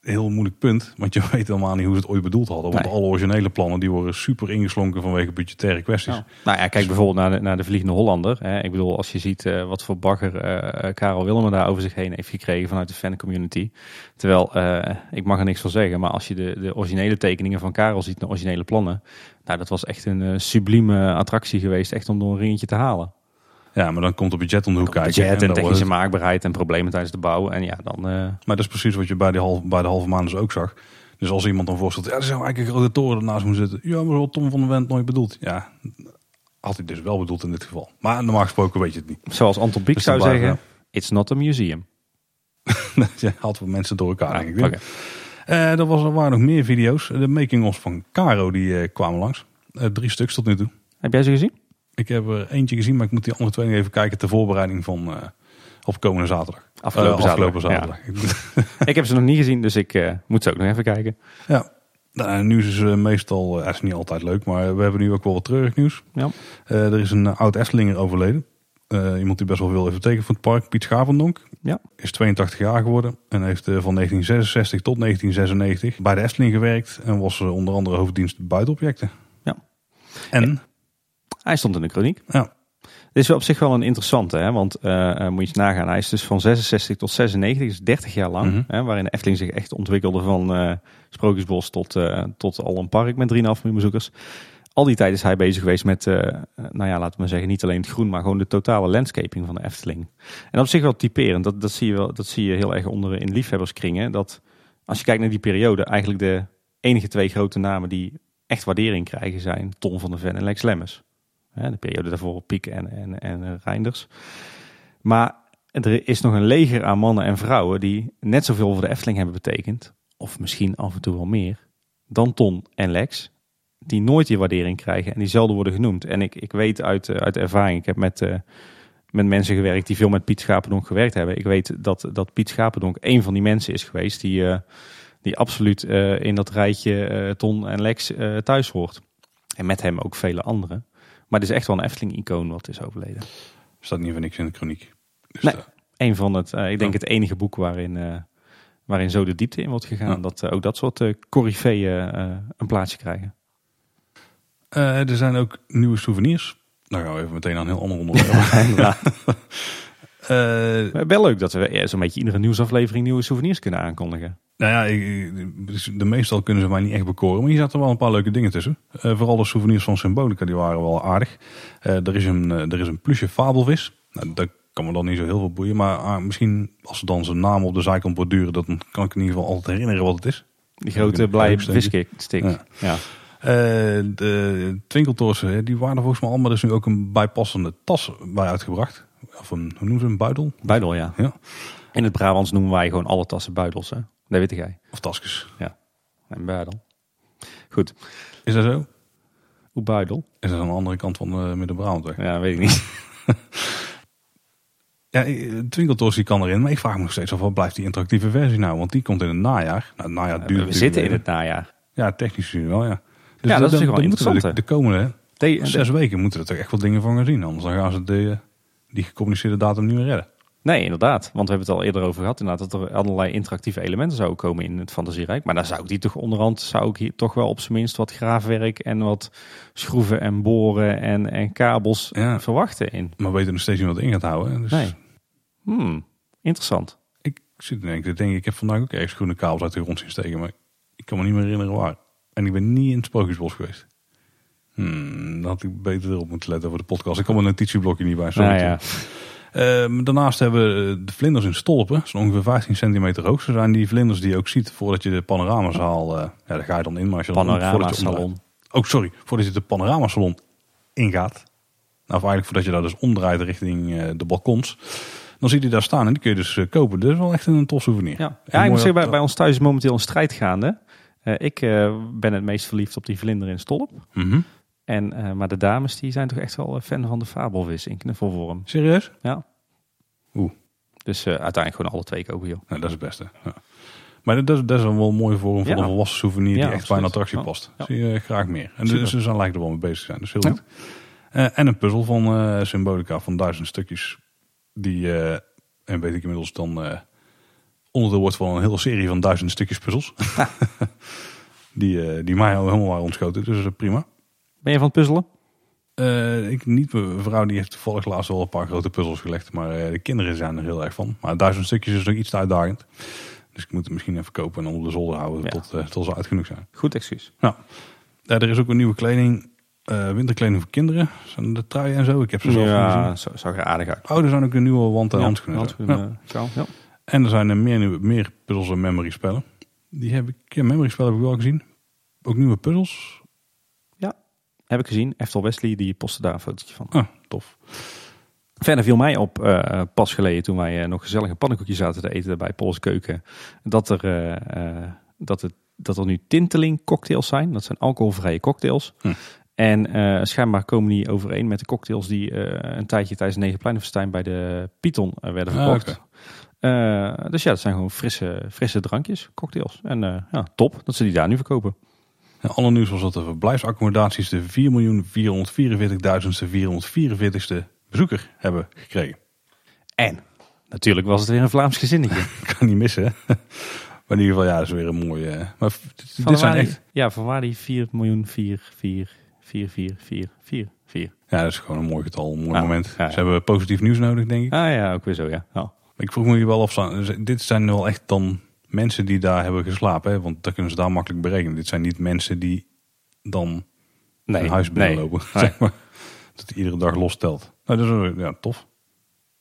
een heel moeilijk punt. Want je [laughs] weet helemaal niet hoe ze het ooit bedoeld hadden. Want Nee. alle originele plannen die worden super ingeslonken vanwege budgettaire kwesties. Nou ja, kijk bijvoorbeeld naar de, naar de Vliegende Hollander. Hè. Ik bedoel, als je ziet eh, wat voor bagger eh, Karel Willem daar over zich heen heeft gekregen vanuit de fancommunity. Terwijl, eh, ik mag er niks van zeggen, maar als je de, de originele tekeningen van Karel ziet, de originele plannen. Nou, dat was echt een eh, sublieme attractie geweest, echt om door een ringetje te halen. Ja, maar dan komt het budget om de hoek kijken. Budget en technische het- maakbaarheid en problemen tijdens de bouw. En ja, dan... eh, Maar dat is precies wat je bij de, half, bij de halve maan dus ook zag. Dus als iemand dan voorstelt, ja, er zou eigenlijk een grote toren ernaast moeten zitten. Ja, maar had Tom van der Went nooit bedoeld. Ja, had hij dus wel bedoeld in dit geval. Maar normaal gesproken weet je het niet. zoals Anton Pieck Dus zou zeggen, it's not a museum. [laughs] Je haalt wat mensen door elkaar, denk ik. Oké. Er, was, er waren nog meer video's. De making-ofs van Caro, die eh, kwamen langs. Eh, drie stuks tot nu toe. Heb jij ze gezien? Ik heb er eentje gezien, maar ik moet die andere twee even kijken ter voorbereiding van eh, op komende zaterdag. Afgelopen Eh, afgelopen zaterdag, zaterdag. [laughs] Ik heb ze nog niet gezien, dus ik eh, moet ze ook nog even kijken. Ja, nou, nieuws is eh, meestal, is niet altijd leuk, maar we hebben nu ook wel wat treurig nieuws. Ja. Er is een oud Estlinger overleden. Iemand die best wel veel heeft betekend voor het park, Piet Schavendonk. Ja. Is 82 jaar geworden en heeft van 1966 tot 1996 bij de Efteling gewerkt. En was onder andere hoofddienst buitenobjecten. Ja. En? Hij stond in de kroniek. Ja. Dit is wel op zich wel een interessante, hè? want uh, moet je eens nagaan. Hij is dus van 66 tot 96, dus 30 jaar lang. Mhm. hè, waarin de Efteling zich echt ontwikkelde van uh, Sprookjesbos tot, uh, tot al een park met 3,5 miljoen bezoekers. Al die tijd is hij bezig geweest met, nou ja, laten we zeggen, niet alleen het groen, maar gewoon de totale landscaping van de Efteling. En op zich wel typerend, dat, dat, zie, je wel, dat zie je heel erg onder in liefhebberskringen. Dat als je kijkt naar die periode, eigenlijk de enige twee grote namen die echt waardering krijgen zijn Ton van der Ven en Lex Lemmers. De periode daarvoor Piek en, en, en Reinders. Maar er is nog een leger aan mannen en vrouwen die net zoveel voor de Efteling hebben betekend, of misschien af en toe wel meer, dan Ton en Lex, die nooit die waardering krijgen en die zelden worden genoemd. En ik, ik weet uit, uit ervaring, ik heb met, uh, met mensen gewerkt die veel met Piet Schapendonk gewerkt hebben. Ik weet dat, dat Piet Schapendonk een van die mensen is geweest die, die absoluut in dat rijtje Ton en Lex thuis hoort. En met hem ook vele anderen. Maar het is echt wel een Efteling-icoon wat is overleden. Staat niet van niks in de kroniek. Dus nee, een van het, uh, ik denk het enige boek waarin, uh, waarin zo de diepte in wordt gegaan. Ja. Dat uh, ook dat soort uh, coryfeeën een plaatsje krijgen. er zijn ook nieuwe souvenirs. Nou gaan we even meteen aan een heel ander onderwerp. [laughs] [laughs] ja. wel leuk dat we zo'n beetje iedere nieuwsaflevering nieuwe souvenirs kunnen aankondigen. Nou ja, ik, de meestal kunnen ze mij niet echt bekoren. Maar hier zaten wel een paar leuke dingen tussen. Uh, vooral de souvenirs van Symbolica, die waren wel aardig. Uh, er, is een, er is een plusje fabelvis. Nou, dat kan me dan niet zo heel veel boeien. Maar ah, misschien als ze dan zijn naam op de zijkant borduren... dan kan ik in ieder geval altijd herinneren wat het is. Die grote blij visstick. Ja. ja. de twinkeltorsen, die waren volgens mij al. Maar er is nu ook een bijpassende tas bij uitgebracht. Of een, hoe noemen ze een buidel? Buidel, ja. ja. In het Brabants noemen wij gewoon alle tassen buidels, hè? Dat weet jij. Of tasjes. Ja, en buidel. Goed. Is dat zo? Hoe buidel? Is dat aan de andere kant van de Midden-Brabant? Ja, weet ik niet. [laughs] ja, Twinkeltoos die kan erin, maar ik vraag me nog steeds af wat blijft die interactieve versie nou? Want die komt in het najaar. Nou, het najaar duurt we zitten in het najaar. Ja, technisch gezien wel, ja. Dus ja, dat is de, wel interessant. De, de komende de, zes weken moeten er toch echt wel dingen van gaan zien. Anders dan gaan ze de, die gecommuniceerde datum niet meer redden. Nee, inderdaad. Want we hebben het al eerder over gehad. Inderdaad, dat er allerlei interactieve elementen zouden komen in het fantasierijk. Maar dan zou ik die toch onderhand, zou ik hier toch wel op zijn minst wat graafwerk en wat schroeven en boren en, en kabels Ja. verwachten in. Maar we weten nog steeds niet wat in gaat houden. Dus Nee. Hmm, interessant. Ik zit te denken, ik denk, ik heb vandaag ook ergens groene kabels uit de grond zien steken. Maar ik kan me niet meer herinneren waar. En ik ben niet in het Sprookjesbos geweest. Hmm, dan had ik beter erop moeten letten voor de podcast. Ik kan mijn notitieblokje niet bij. Sorry. Nou ja, Ehm, daarnaast hebben we de vlinders in stolpen. Is ongeveer 15 centimeter hoog. Ze zijn die vlinders die je ook ziet voordat je de panoramazaal... eh ja, daar ga je dan in. Maar als je panorama salon. omdraait- Oh, sorry. Voordat je de panoramasalon ingaat. Nou, of eigenlijk voordat je daar dus omdraait richting eh, de balkons. Dan zie je die daar staan en die kun je dus eh, kopen. Dat is wel echt een tof souvenir. Ja, ik moet zeggen, bij, ons thuis is momenteel een strijd gaande. Eh, ik eh, ben het meest verliefd op die vlinder in stolp. Mhm. En, eh, maar de dames die zijn toch echt wel eh, fan van de fabelvis in knuffelvorm. Serieus? Ja. Oeh. Dus eh, uiteindelijk gewoon alle twee kopen, joh. Nou, dat is het beste. Ja. Maar dat is, dat is een wel mooi vorm van Ja. een volwassen souvenir die Ja, echt bij een attractie Ja. past. Ja. Zie je graag meer. En Super. dus ze zijn lijken er wel mee bezig te zijn. Dus heel Ja. goed. Eh, en een puzzel van eh, Symbolica van duizend stukjes. Die, eh, en weet ik inmiddels dan eh, onderdeel wordt van een hele serie van duizend stukjes puzzels. [laughs] [laughs] die, eh, die mij al helemaal waren ontschoten. Dus dat is prima. Ben je van het puzzelen? Eh, ik niet, mijn vrouw die heeft toevallig laatst wel een paar grote puzzels gelegd. Maar eh, de kinderen zijn er heel erg van. Maar duizend stukjes is nog iets te uitdagend. Dus ik moet het misschien even kopen en op de zolder houden Ja. tot, eh, tot ze uit genoeg zijn. Goed excuus. Nou, er is ook een nieuwe kleding. winterkleding voor kinderen. Zijn de truien en zo. Ik heb ze zelf Ja, gezien. zo, zag er aardig uit. Oh, er zijn ook een nieuwe wand- en Ja, handschoenen. handschoenen, Ja. En er zijn er meer, nieuwe, meer puzzels en memory spellen. Die heb ik, ja, memory spellen heb ik wel gezien. Ook nieuwe puzzels. Heb ik gezien. Eftel Wesley, die postte daar een fotootje van. Ah, tof. Verder viel mij op, eh, pas geleden toen wij eh, nog gezellig een pannenkoekje zaten te eten bij Pols Keuken, dat er, eh, dat, het, dat er nu tinteling cocktails zijn. Dat zijn alcoholvrije cocktails. Hm. En schijnbaar komen die overeen met de cocktails die een tijdje tijdens Negenpleinenfestijn bij de Python werden Ah, verkocht. dus ja, dat zijn gewoon frisse, frisse drankjes, cocktails. En ja, top dat ze die daar nu verkopen. En alle nieuws was dat de verblijfsaccommodaties de 4.444.444ste 444ste bezoeker hebben gekregen. En natuurlijk was het weer een Vlaams gezinnetje. [laughs] kan niet missen, hè? [laughs] Maar in ieder geval, ja, dat is weer een mooie... eh, Maar dit, zijn die- echt... Ja, van waar die 4 miljoen 4, 4, 4, 4, 4, 4, 4. Ja, dat is gewoon een mooi getal, een mooi Ja, moment. ja, ja. Ze hebben positief nieuws nodig, denk ik. Ah ja, ook weer zo, ja. ja. Ik vroeg me hier wel af, dit zijn wel echt dan mensen die daar hebben geslapen. Hè? Want dat kunnen ze daar makkelijk berekenen. Dit zijn niet mensen die dan Nee, een huis binnenlopen. [laughs] Nee. Zeg maar. Dat iedere dag los telt. Nou, dat is ja, tof.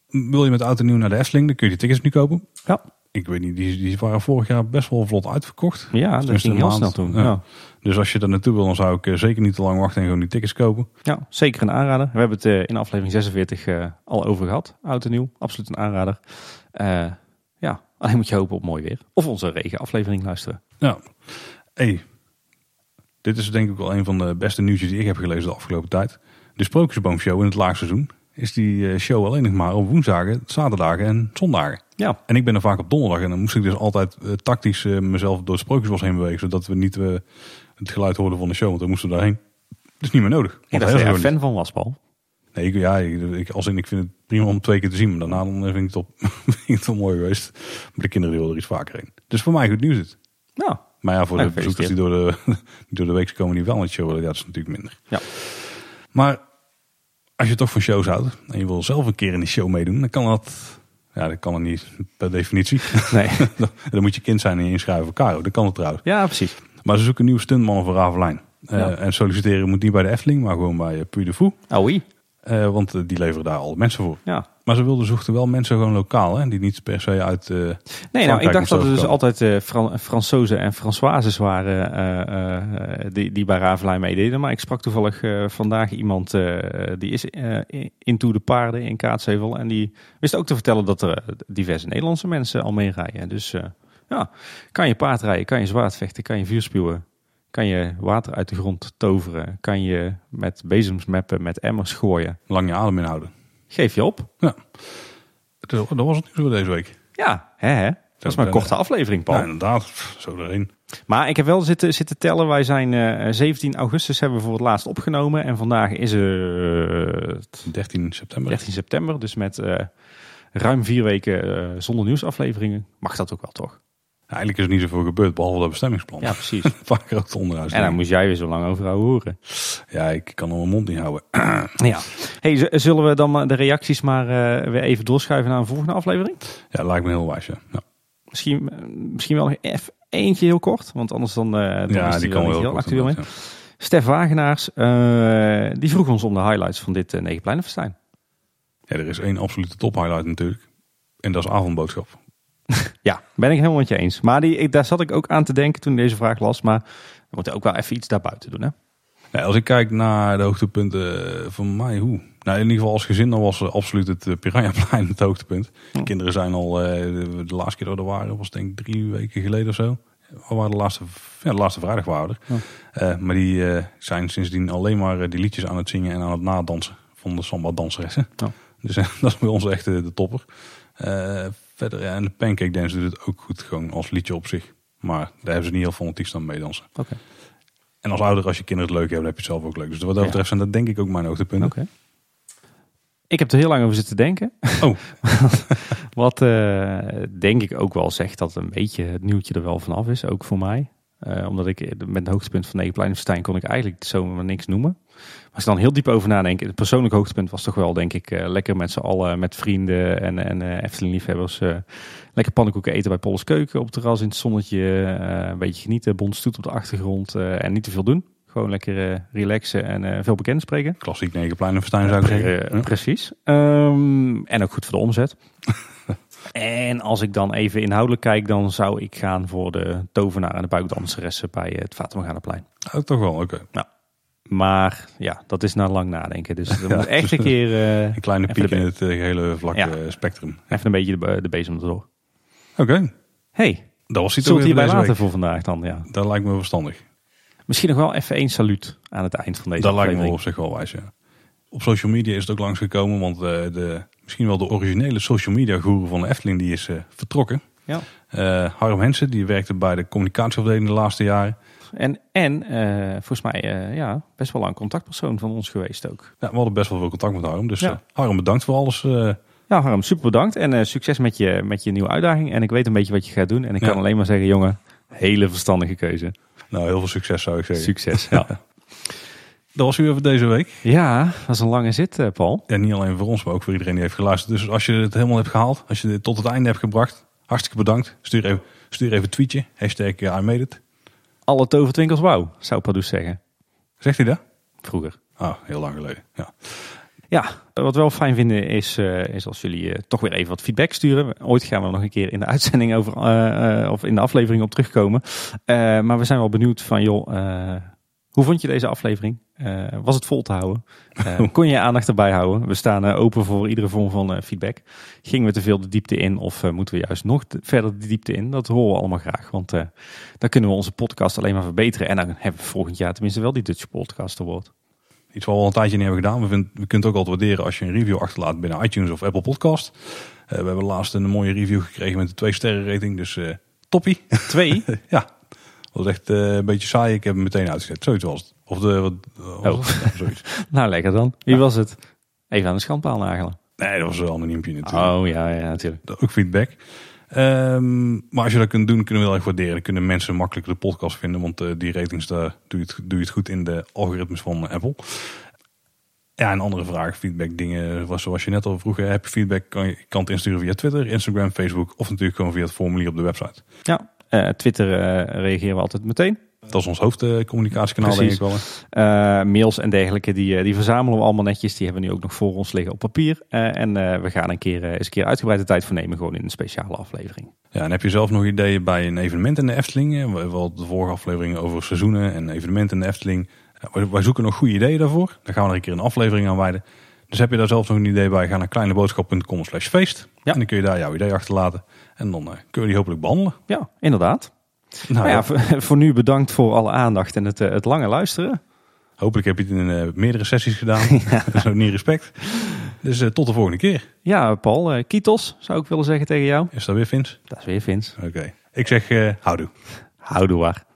Wil je met auto nieuw naar de Efteling, dan kun je die tickets nu kopen. Ja, Ik weet niet, die, die waren vorig jaar best wel vlot uitverkocht. ja dat ging heel snel toen. Ja. Ja. Dus als je daar naartoe wil, dan zou ik eh, zeker niet te lang wachten en gewoon die tickets kopen. Ja, zeker een aanrader. We hebben het eh, in aflevering 46 eh, al over gehad. Oud en nieuw, absoluut een aanrader. Ja, alleen moet je hopen op mooi weer. Of onze regenaflevering luisteren. Ja. Hey, dit is denk ik wel een van de beste nieuwtjes die ik heb gelezen de afgelopen tijd. De Sprookjesboomshow in het laagseizoen is die eh, show alleen nog maar op woensdagen, zaterdagen en zondagen. Ja, En ik ben er vaak op donderdag en dan moest ik dus altijd eh, tactisch eh, mezelf door het Sprookjesbos heen bewegen, zodat we niet het geluid hoorden van de show, want dan moesten we daarheen. Dat is niet meer nodig. ik dat er fan van was, Paul. Nee, ik, ja, ik, als in, ik vind het prima om twee keer te zien, maar daarna dan vind ik het, op, [laughs] vind ik het wel mooi geweest. Maar de kinderen die willen er iets vaker heen. Dus voor mij goed nieuws dit. Ja, Maar ja, voor Nou, de bezoekers die door de, [laughs] die door de week komen die wel naar de show willen, ja, dat is natuurlijk minder. Ja. Maar als je toch van shows houdt en je wil zelf een keer in de show meedoen, dan kan dat... Ja, dat kan het niet per definitie. [laughs] nee. dan, moet je kind zijn en je inschrijven voor Caro. Dat kan het trouwens. ja, precies. Maar ze zoeken nieuwe stuntmannen voor Ravelijn. Eh. En solliciteren moet niet bij de Efteling, maar gewoon bij uh, Puy de Fou. Oei. Eh, want eh, die leveren daar al mensen voor. Ja. Maar ze wilden zochten wel mensen gewoon lokaal, hè, die niet per se uit. eh, Nee, nou, ik dacht dat het dus altijd Fran Fransozen en Françoises waren die, die bij Ravelijn meededen. Maar ik sprak toevallig vandaag iemand die is into de paarden in Kaatsheuvel. En die wist ook te vertellen dat er diverse Nederlandse mensen al meerijden. Dus eh, ja, kan je paard rijden, kan je zwaard vechten, kan je vuur spuwen. Kan je water uit de grond toveren? Kan je met bezems mappen, met emmers gooien? lang je adem inhouden. Geef je op? Ja. Dat was het nieuws voor deze week. Ja, hè, hè? Dat is maar een korte aflevering, Paul. Ja, inderdaad. Zo erheen. Maar ik heb wel zitten, zitten tellen. Wij zijn eh 17 augustus hebben we voor het laatst opgenomen. En vandaag is het 13 september. 13 september. Dus met eh, ruim vier weken eh, zonder nieuwsafleveringen. Mag dat ook wel, toch? Ja, eigenlijk is er niet zoveel gebeurd, behalve dat bestemmingsplan. Ja, precies. [laughs] Vaak ook onderhuis. en daar moest jij weer zo lang over horen. Ja, ik kan al mijn mond niet houden. [clears throat] Ja. Hey, zullen we dan de reacties maar eh, weer even doorschuiven naar een volgende aflevering? Ja, lijkt me heel wijs. Ja, ja. Misschien, eh, misschien wel nog even eentje heel kort. Want anders dan, eh dan Ja, is die kan wel heel actueel Stef Wagenaars, die vroeg ons om de highlights van dit uh, Negenpleinenfestijn. Ja, er is één absolute top highlight natuurlijk. En dat is avondboodschap. [laughs] Ja, ben ik helemaal met je eens. Maar die, ik, daar zat ik ook aan te denken toen ik deze vraag las. Maar we moeten ook wel even iets daarbuiten doen. Hè? Ja, als ik kijk naar de hoogtepunten van mij, hoe? Nou, in ieder geval als gezin, dan was eh, absoluut het eh, Piranhaplein het hoogtepunt. De kinderen zijn al, eh, de, de laatste keer dat we er waren, was denk ik drie weken geleden of zo. We waren de laatste, ja, de laatste vrijdag waren maar die zijn sindsdien alleen maar die liedjes aan het zingen en aan het nadansen van de samba danseressen. Ja. Dus [laughs] dat is bij ons echt de topper. Eh, verder, ja, en de pancake dance doet het ook goed, gewoon als liedje op zich. Maar daar hebben ze niet heel fanatiek aan meedansen. Oké. En als ouder, als je kinderen het leuk hebben, heb je het zelf ook leuk. Dus wat dat betreft zijn dat denk ik ook mijn hoogtepunten. Oké. Ik heb er heel lang over zitten denken. Oh. [laughs] Wat eh, denk ik ook wel zegt dat een beetje het nieuwtje er wel vanaf is. Ook voor mij. Eh, omdat ik met het hoogtepunt van Negenpleinenfestijn kon ik eigenlijk zomaar niks noemen. Maar als ik dan heel diep over nadenk. Het persoonlijk hoogtepunt was toch wel denk ik eh, lekker met z'n allen. Met vrienden en, en eh Efteling liefhebbers. eh, lekker pannenkoeken eten bij Polles Keuken op het terras in het zonnetje. een beetje genieten. Bond stoet op de achtergrond. en niet te veel doen. Gewoon lekker relaxen en veel bekend spreken. Klassiek Negenpleinenfestijn zou ik zeggen. Precies. Ehm, en ook goed voor de omzet. [laughs] en als ik dan even inhoudelijk kijk, dan zou ik gaan voor de tovenaar en de buikdanseressen bij het Vatamorganaplein. Oh, toch wel, oké. Maar ja, dat is na lang nadenken. Dus er Ja, [laughs] moet echt een keer eh, Een kleine piek de in het eh, vlakke Ja. eh, spectrum. even een beetje de, de bezem erdoor. Oké, hey, dat was zult ook hierbij laten week. voor vandaag dan? Ja. Dat lijkt me verstandig. Misschien nog wel even één saluut aan het eind van deze dat lijkt me op zich wel wijs, ja. Op social media is het ook langsgekomen, want eh, de, misschien wel de originele social media guru van de Efteling, die is vertrokken. Ja. Eh, Harm Hensen, die werkte bij de communicatieafdeling de laatste jaren. En, en eh, volgens mij eh, ja, best wel een contactpersoon van ons geweest ook. Ja, we hadden best wel veel contact met Harm. Dus Ja. eh, Harm, bedankt voor alles. Ja, Harm, super bedankt. En succes met je, met je nieuwe uitdaging. En ik weet een beetje wat je gaat doen. En ik Ja. kan alleen maar zeggen, jongen, hele verstandige keuze. nou, heel veel succes zou ik zeggen. Succes. Ja. [laughs] Dat was weer voor deze week. Ja, dat is een lange zit, Paul. En niet alleen voor ons, maar ook voor iedereen die heeft geluisterd. Dus als je het helemaal hebt gehaald, als je dit tot het einde hebt gebracht, hartstikke bedankt. Stuur even, stuur even een tweetje, hashtag I made it. Alle tovertwinkels wauw, zou Padoes zeggen. Zegt hij dat? Vroeger. Oh, heel lang geleden. Ja. Ja, wat we wel fijn vinden is, uh, is als jullie uh, toch weer even wat feedback sturen. Ooit gaan we er nog een keer in de [laughs] uitzending over, uh, of in de aflevering op terugkomen. maar we zijn wel benieuwd van, joh, hoe vond je deze aflevering? was het vol te houden? [laughs] kon je je aandacht erbij houden? We staan open voor iedere vorm van feedback. Gingen we te veel de diepte in of moeten we juist nog verder de diepte in? Dat horen we allemaal graag, want dan kunnen we onze podcast alleen maar verbeteren. En dan hebben we volgend jaar tenminste wel die Dutch Podcast Award. Iets wat we al een tijdje niet hebben gedaan. We, vind, we kunnen het ook altijd waarderen als je een review achterlaat binnen iTunes of Apple Podcast. Uh, we hebben laatst een mooie review gekregen met een twee sterren rating. Dus uh, toppie. Twee? [laughs] ja. Dat was echt uh, een beetje saai. Ik heb hem meteen uitgezet. Zoiets was het. Of de, wat, oh. zoiets. [laughs] nou, lekker dan. Wie ja. was het? Even aan de schandpaal nagelen. Nee, dat was een anoniempje natuurlijk. Oh ja, ja natuurlijk. Ook feedback. Um, maar als je dat kunt doen, kunnen we heel erg waarderen. Dan kunnen mensen makkelijker de podcast vinden. Want uh, die ratings, daar doe je, het, doe je het goed in de algoritmes van Apple. Ja, een andere vraag, feedback dingen. Was zoals je net al vroeg, heb je feedback, kan je kan het insturen via Twitter, Instagram, Facebook of natuurlijk gewoon via het formulier op de website. Ja, Twitter uh, reageren we altijd meteen. Dat is ons hoofdcommunicatiekanaal, denk ik wel. Uh, mails en dergelijke, die, die verzamelen we allemaal netjes. Die hebben we nu ook nog voor ons liggen op papier. en we gaan een keer, eens een keer uitgebreide tijd voor nemen, gewoon in een speciale aflevering. Ja, en heb je zelf nog ideeën bij een evenement in de Efteling? We hebben al de vorige afleveringen over seizoenen en evenementen in de Efteling. Wij zoeken nog goede ideeën daarvoor. Daar gaan we er een keer een aflevering aan wijden. Dus heb je daar zelf nog een idee bij, ga naar kleineboodschap.com slash feest. Ja. En dan kun je daar jouw idee achterlaten. En dan uh, kunnen we die hopelijk behandelen. Ja, inderdaad. Nou, ja, voor, voor, nu bedankt voor alle aandacht en het, het lange luisteren. Hopelijk heb je het in uh, meerdere sessies gedaan. [laughs] ja. Dat is ook niet respect. Dus uh, tot de volgende keer. Ja, Paul. Uh, Kitos zou ik willen zeggen tegen jou. Is dat weer Vins? Dat is weer Vins. Oké. Okay. Ik zeg houdoe. Houdoe waar.